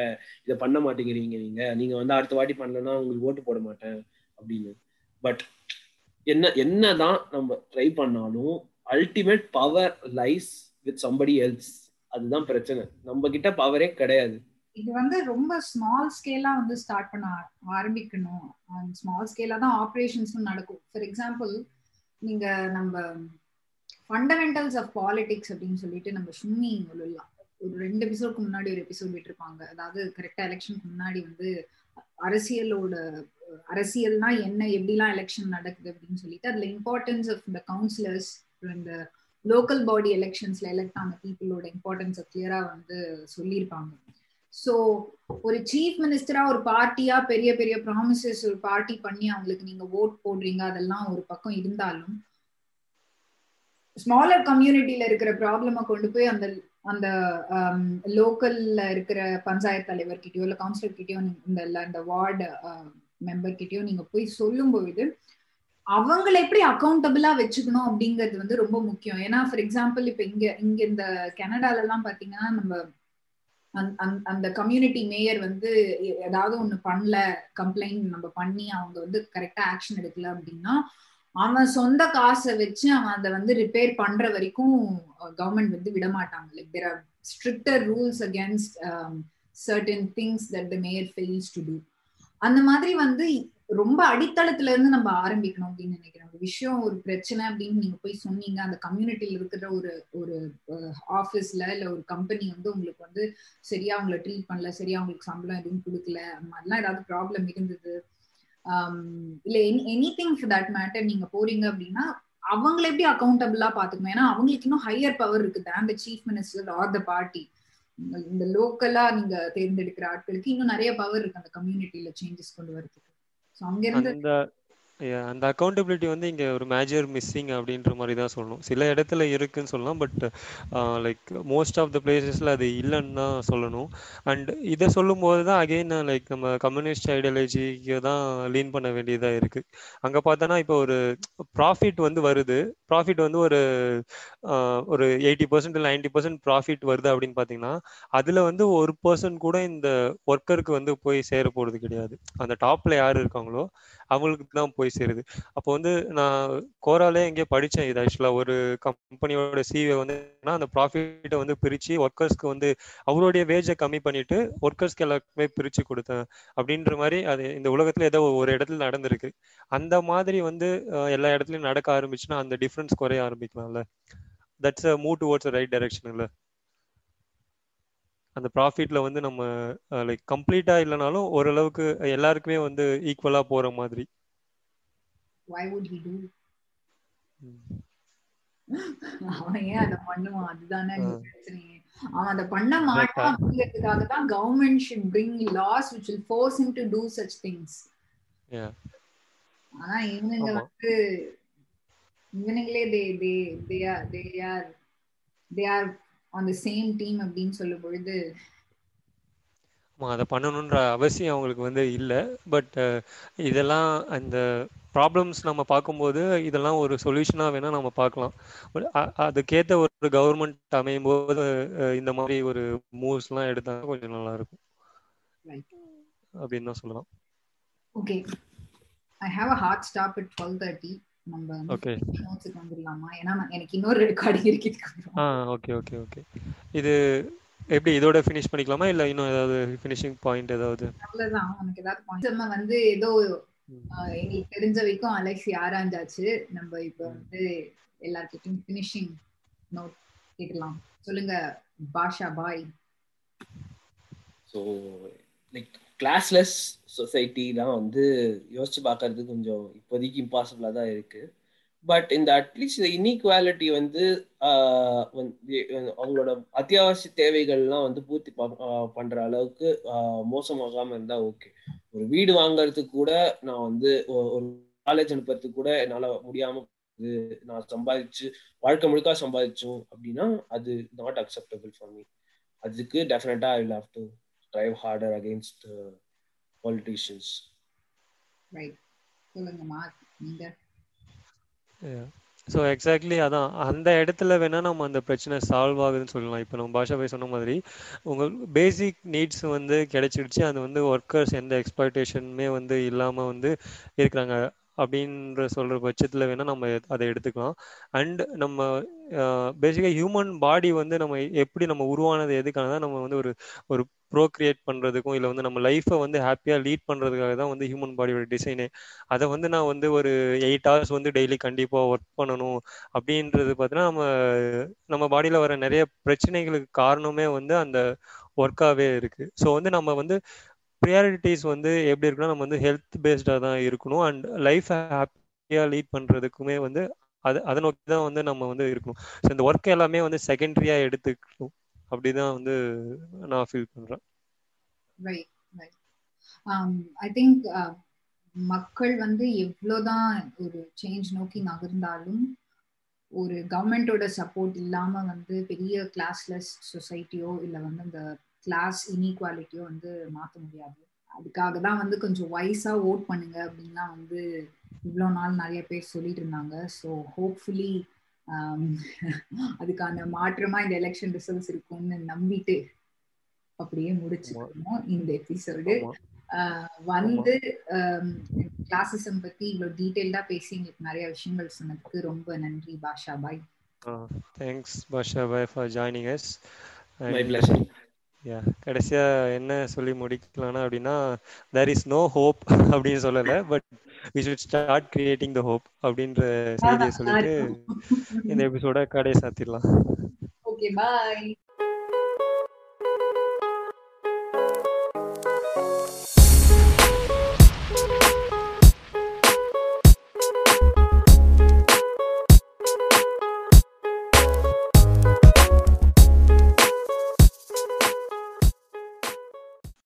இதை பண்ண மாட்டேங்கிறீங்க நீங்க. நீங்க வந்து அடுத்த வாட்டி பண்ணலன்னா உங்களுக்கு ஓட்டு போட மாட்டேன் அப்படின்னு. பட் என்ன என்னதான் நம்ம ட்ரை பண்ணாலும் ultimate power lies with somebody else அதுதான் பிரச்சனை. நம்ம கிட்ட பவரே கிடையாது. இது வந்து ரொம்ப ஸ்மால் ஸ்கேலா வந்து ஸ்டார்ட் பண்ண ஆரம்பிக்கணும். ஸ்மால் ஸ்கேலா தான் ஆப்ரேஷன்ஸ் நடக்கும். ஃபார் எக்ஸாம்பிள் நீங்க நம்ம ஃபண்டமெண்டல்ஸ் ஆஃப் பாலிடிக்ஸ் அப்படின்னு சொல்லிட்டு நம்ம சும்மி சொல்லலாம் ஒரு ரெண்டு எபிசோடுக்கு முன்னாடி ஒரு எபிசோட் விட்டுருப்பாங்க. அதாவது கரெக்டா எலெக்ஷனுக்கு முன்னாடி வந்து அரசியலோட அரசியல்னா என்ன எப்படிலாம் எலெக்ஷன் நடக்குது அப்படின்னு சொல்லிட்டு அதுல இம்பார்ட்டன்ஸ் ஆஃப் இந்த கவுன்சிலர்ஸ் இந்த லோக்கல் பாடி எலெக்ஷன்ஸ்ல எலெக்ட் ஆன பீப்புளோட இம்பார்ட்டன்ஸை கிளியரா வந்து சொல்லியிருப்பாங்க. ஸோ ஒரு சீஃப் மினிஸ்டரா ஒரு பார்ட்டியா பெரிய பெரிய ப்ராமிசஸ் ஒரு பார்ட்டி பண்ணி அவங்களுக்கு நீங்க ஓட் போடுறீங்க அதெல்லாம் ஒரு பக்கம் இருந்தாலும் ஸ்மாலர் கம்யூனிட்டியில இருக்கிற ப்ராப்ளமை கொண்டு போய் அந்த அந்த um, லோக்கல்ல இருக்கிற பஞ்சாயத்து தலைவர் கிட்டயோ இல்ல கவுன்சிலர் கிட்டயோ இந்த இந்த வார்டு மெம்பர் கிட்டயோ நீங்க போய் சொல்லும் பொழுது அவங்கள எப்படி அக்கௌண்டபிளா வச்சுக்கணும் அப்படிங்கிறது வந்து ரொம்ப முக்கியம். ஏன்னா ஃபார் எக்ஸாம்பிள் இப்ப இங்க இங்க இந்த கனடால எல்லாம் பாத்தீங்கன்னா நம்ம அந்த கம்யூனிட்டி மேயர் வந்து ஏதாவது ஒண்ணு பண்ணல கம்ப்ளைண்ட் நம்ம பண்ணி அவங்க வந்து கரெக்டா ஆக்ஷன் எடுக்கல அப்படின்னா அவன் சொந்த காசை வச்சு அவன் அதை வந்து ரிப்பேர் பண்ற வரைக்கும் கவர்மெண்ட் வந்து விடமாட்டாங்க. Like there are stricter rules against certain things that the mayor fails to do அந்த மாதிரி வந்து ரொம்ப அடித்தளத்துல இருந்து நம்ம ஆரம்பிக்கணும் அப்படின்னு நினைக்கிறேன். ஒரு விஷயம் ஒரு பிரச்சனை அப்படின்னு நீங்க போய் சொன்னீங்க அந்த கம்யூனிட்டியில இருக்கிற ஒரு ஒரு ஆபீஸ்ல இல்ல ஒரு கம்பெனி வந்து உங்களுக்கு வந்து சரியா அவங்கள ட்ரீட் பண்ணல சரியா அவங்களுக்கு சம்பளம் எதுவும் கொடுக்கல அந்த மாதிரிலாம் ஏதாவது ப்ராப்ளம் இருந்தது? Um, இல்ல anything for that matter நீங்க போறீங்க அப்படின்னா அவங்கள எப்படி அக்கௌண்டபிளா பாத்துக்கணும் ஏன்னா அவங்களுக்கு இன்னும் ஹையர் பவர் இருக்கு then the chief minister or the party இந்த லோக்கலா நீங்க தேர்ந்தெடுக்கிற ஆட்களுக்கு இன்னும் நிறைய பவர் இருக்கு அந்த கம்யூனிட்டியில சேஞ்சஸ் கொண்டு வரதுக்கு. ஸோ அங்க இருந்து அந்த அக்கௌண்டபிலிட்டி வந்து இங்கே ஒரு மேஜர் மிஸ்ஸிங் அப்படின்ற மாதிரி தான் சொல்லணும். சில இடத்துல இருக்குன்னு சொல்லலாம் but like most of the பிளேசஸில் அது இல்லைன்னு தான் சொல்லணும். அண்ட் இதை சொல்லும்போது தான் அகெயின் லைக் நம்ம கம்யூனிஸ்ட் ஐடியாலஜிக்கு தான் லீன் பண்ண வேண்டியதாக இருக்குது அங்கே பார்த்தோன்னா இப்போ ஒரு ப்ராஃபிட் வந்து வருது. ப்ராஃபிட் வந்து ஒரு ஒரு எயிட்டி பர்சன்ட் இல்லை நைன்டி பர்சன்ட் ப்ராஃபிட் வருது அப்படின்னு பார்த்தீங்கன்னா அதில் வந்து ஒரு பர்சன் கூட இந்த ஒர்க்கருக்கு வந்து போய் சேர போகிறது கிடையாது. அந்த டாப்பில் யார் இருக்காங்களோ அவங்களுக்கு தான் போய் சேருது. அப்போ வந்து நான் கோராலே எங்கேயோ படித்தேன் இது ஆக்சுவலாக ஒரு கம்பெனியோட சிவி வந்து அந்த ப்ராஃபிட்டை வந்து பிரித்து ஒர்க்கர்ஸ்க்கு வந்து அவருடைய வேஜை கம்மி பண்ணிட்டு ஒர்க்கர்ஸ்க்கு எல்லாருக்குமே பிரித்து கொடுத்தேன். அப்படின்ற மாதிரி அது இந்த உலகத்தில் ஏதோ ஒரு இடத்துல நடந்திருக்கு. அந்த மாதிரி வந்து எல்லா இடத்துலையும் நடக்க ஆரம்பிச்சுன்னா அந்த டிஃப்ரென்ஸ் குறைய ஆரம்பிக்கலாம்ல. That's a move towards right direction இல்லை? அந்த ப்ராஃபிட்ல வந்து நம்ம லைக் கம்ப்ளீட்டா இல்லைனாலும் ஓரளவுக்கு எல்லாருக்குமே வந்து ஈக்குவலா போற மாதிரி. Why would he do? அவன் ஏன் அதை பண்ணுவான்? அதுதானே அவன் அதை பண்ண மாட்டான் அப்படிங்கிறதுக்காக தான் government should bring laws which will force him to do such things. Yeah. ஆனா இவனுங்க. வந்து இவனுங்களே they they they are they are they are on the same team அப்படின்னு சொல்லும் பொழுது ஆமா அதை பண்ணணுன்ற அவசியம் அவங்களுக்கு வந்து இல்லை. பட் இதெல்லாம் அந்த ப்ராப்ளம்ஸ் நம்ம பார்க்கும்போது இதெல்லாம் ஒரு சொல்யூஷனாக வேணால் நம்ம பார்க்கலாம். But அ- அதுக்கேத்த ஒரு கவர்மெண்ட் அமையும் போது இந்த மாதிரி ஒரு மூவ்ஸ்லாம் எடுத்தாங்க கொஞ்சம் நல்லா இருக்கும். அப்படின்னு தான் சொல்லலாம். Okay I have a hard stop at twelve thirty நம்ம ஓகே. நோட்ஸுக்கு வந்துடலாமா ஏன்னா எனக்கு இன்னொரு ரெக்கார்டிங் இருக்கு ஆ ஓகே ஓகே ஓகே. இது எப்படி இதோட ஃபினிஷ் பண்ணிக்கலாமா? இல்லை இன்னும் ஏதாவது ஃபினிஷிங் பாயிண்ட் ஏதாவது? அவ்வளவுதான். உனக்கு ஏதாவது point? நம்ம வந்து ஏதோ எங்களுக்கு தெரிஞ்ச வரைக்கும் அலெக்ஸ் ஆராய்ஞ்சாச்சு நம்ம இப்ப வந்து எல்லார்கிட்டயும் ஃபினிஷிங் நோட் கேட்கலாம் சொல்லுங்க Basha bhai so like classless society தான் வந்து யோசிச்சு பார்க்கறது கொஞ்சம் இப்போதைக்கு இம்பாசிபிளாக தான் இருக்குது பட் இந்த அட்லீஸ்ட் இந்த இன்இக்வாலிட்டி வந்து அவங்களோட அத்தியாவசிய தேவைகள்லாம் வந்து பூர்த்தி பண்- பண்ற அளவுக்கு மோசமாகாமல் மோசமாகாம இருந்தா ஓகே ஒரு வீடு வாங்குறதுக்கு கூட நான் வந்து ஒரு காலேஜ் அனுப்புறதுக்கு கூட என்னால முடியாம நான் சம்பாதிச்சு வாழ்க்கை முழுக்க சம்பாதிச்சோம் அப்படின்னா அது நாட் அக்செப்டபிள் ஃபார் மீ அதுக்கு டெஃபினட்டா I will have to drive harder against politicians right சொல்லுங்க மார்க். நீங்க? ஸோ எக்ஸாக்ட்லி அதான். அந்த இடத்துல வேணா நம்ம அந்த பிரச்சனை சால்வ் ஆகுதுன்னு சொல்லலாம். இப்போ நம்ம பாஷா பாய் சொன்ன மாதிரி உங்கள் பேசிக் நீட்ஸ் வந்து கிடைச்சிடுச்சு. அது வந்து ஒர்க்கர்ஸ் எந்த எக்ஸ்பெக்டேஷனுமே வந்து இல்லாமல் வந்து இருக்கிறாங்க அப்படின்ற சொல்கிற பட்சத்தில் வேணால் நம்ம அதை எடுத்துக்கலாம். அண்ட் நம்ம பேசிக்காக ஹியூமன் பாடி வந்து நம்ம எப்படி நம்ம உருவானது எதுக்காக நம்ம வந்து ஒரு ஒரு ப்ரோக்ரியேட் பண்ணுறதுக்கும் இல்லை வந்து நம்ம லைஃப்பை வந்து ஹாப்பியாக லீட் பண்ணுறதுக்காக தான் வந்து ஹியூமன் பாடியோட டிசைனு அதை வந்து நான் வந்து ஒரு எயிட் ஹவர்ஸ் வந்து டெய்லி கண்டிப்பாக ஒர்க் பண்ணணும் அப்படின்றது பார்த்தீங்கன்னா நம்ம நம்ம பாடியில் வர நிறைய பிரச்சனைகளுக்கு காரணமே வந்து அந்த ஒர்க்காகவே இருக்குது ஸோ வந்து நம்ம வந்து ப்ரியாரிட்டிஸ் வந்து எப்படி இருக்குன்னா நம்ம வந்து ஹெல்த் பேஸ்டாக தான் இருக்கணும். அண்ட் லைஃப்பை ஹாப்பியாக லீட் பண்ணுறதுக்குமே வந்து அது அதை நோக்கி தான் வந்து நம்ம வந்து இருக்கணும். ஸோ இந்த ஒர்க் எல்லாமே வந்து செகண்டரியாக எடுத்துக்கணும். அப்படிதான் வந்து நான் ஃபீல் பண்றேன். ரைட் ரைட் ஐ திங்க் மக்கள் வந்து எவ்வளோதான் ஒரு சேஞ்ச் நோக்கி நகர்ந்தாலும் ஒரு கவர்மெண்டோட சப்போர்ட் இல்லாம வந்து பெரிய கிளாஸ்லெஸ் சொசைட்டியோ இல்லை வந்து இந்த கிளாஸ் இன்இக்வாலிட்டியோ வந்து மாற்ற முடியாது. அதுக்காக தான் வந்து கொஞ்சம் வைஸா ஓட் பண்ணுங்க அப்படின்லாம் வந்து இவ்வளோ நாள் நிறைய பேர் சொல்லிட்டு இருந்தாங்க. ஸோ ஹோப்ஃபுல்லி அதுக்கான மாற்றமா இந்த எலெக்ஷன் ரிசல்ட்ஸ் இருக்கும்னு நம்பிட்டு அப்படியே முடிச்சுக்கணும் இந்த எபிசோடு வந்து கிளாசிசம் பத்தி இவ்வளவு டீடைல்டா பேசி எங்களுக்கு நிறைய விஷயங்கள் சொன்னதுக்கு ரொம்ப நன்றி Basha. Bhai thanks Basha. Bhai for joining us my pleasure yeah கடைசியா என்ன சொல்லி முடிக்கலாம்னா அப்படின்னா தேர் இஸ் நோ ஹோப் அப்படின்னு சொல்லல but we should start creating the hope அப்படின்ற செய்தியை சொல்லிட்டு இந்த எபிசோட கடையை சாத்திடலாம். Okay bye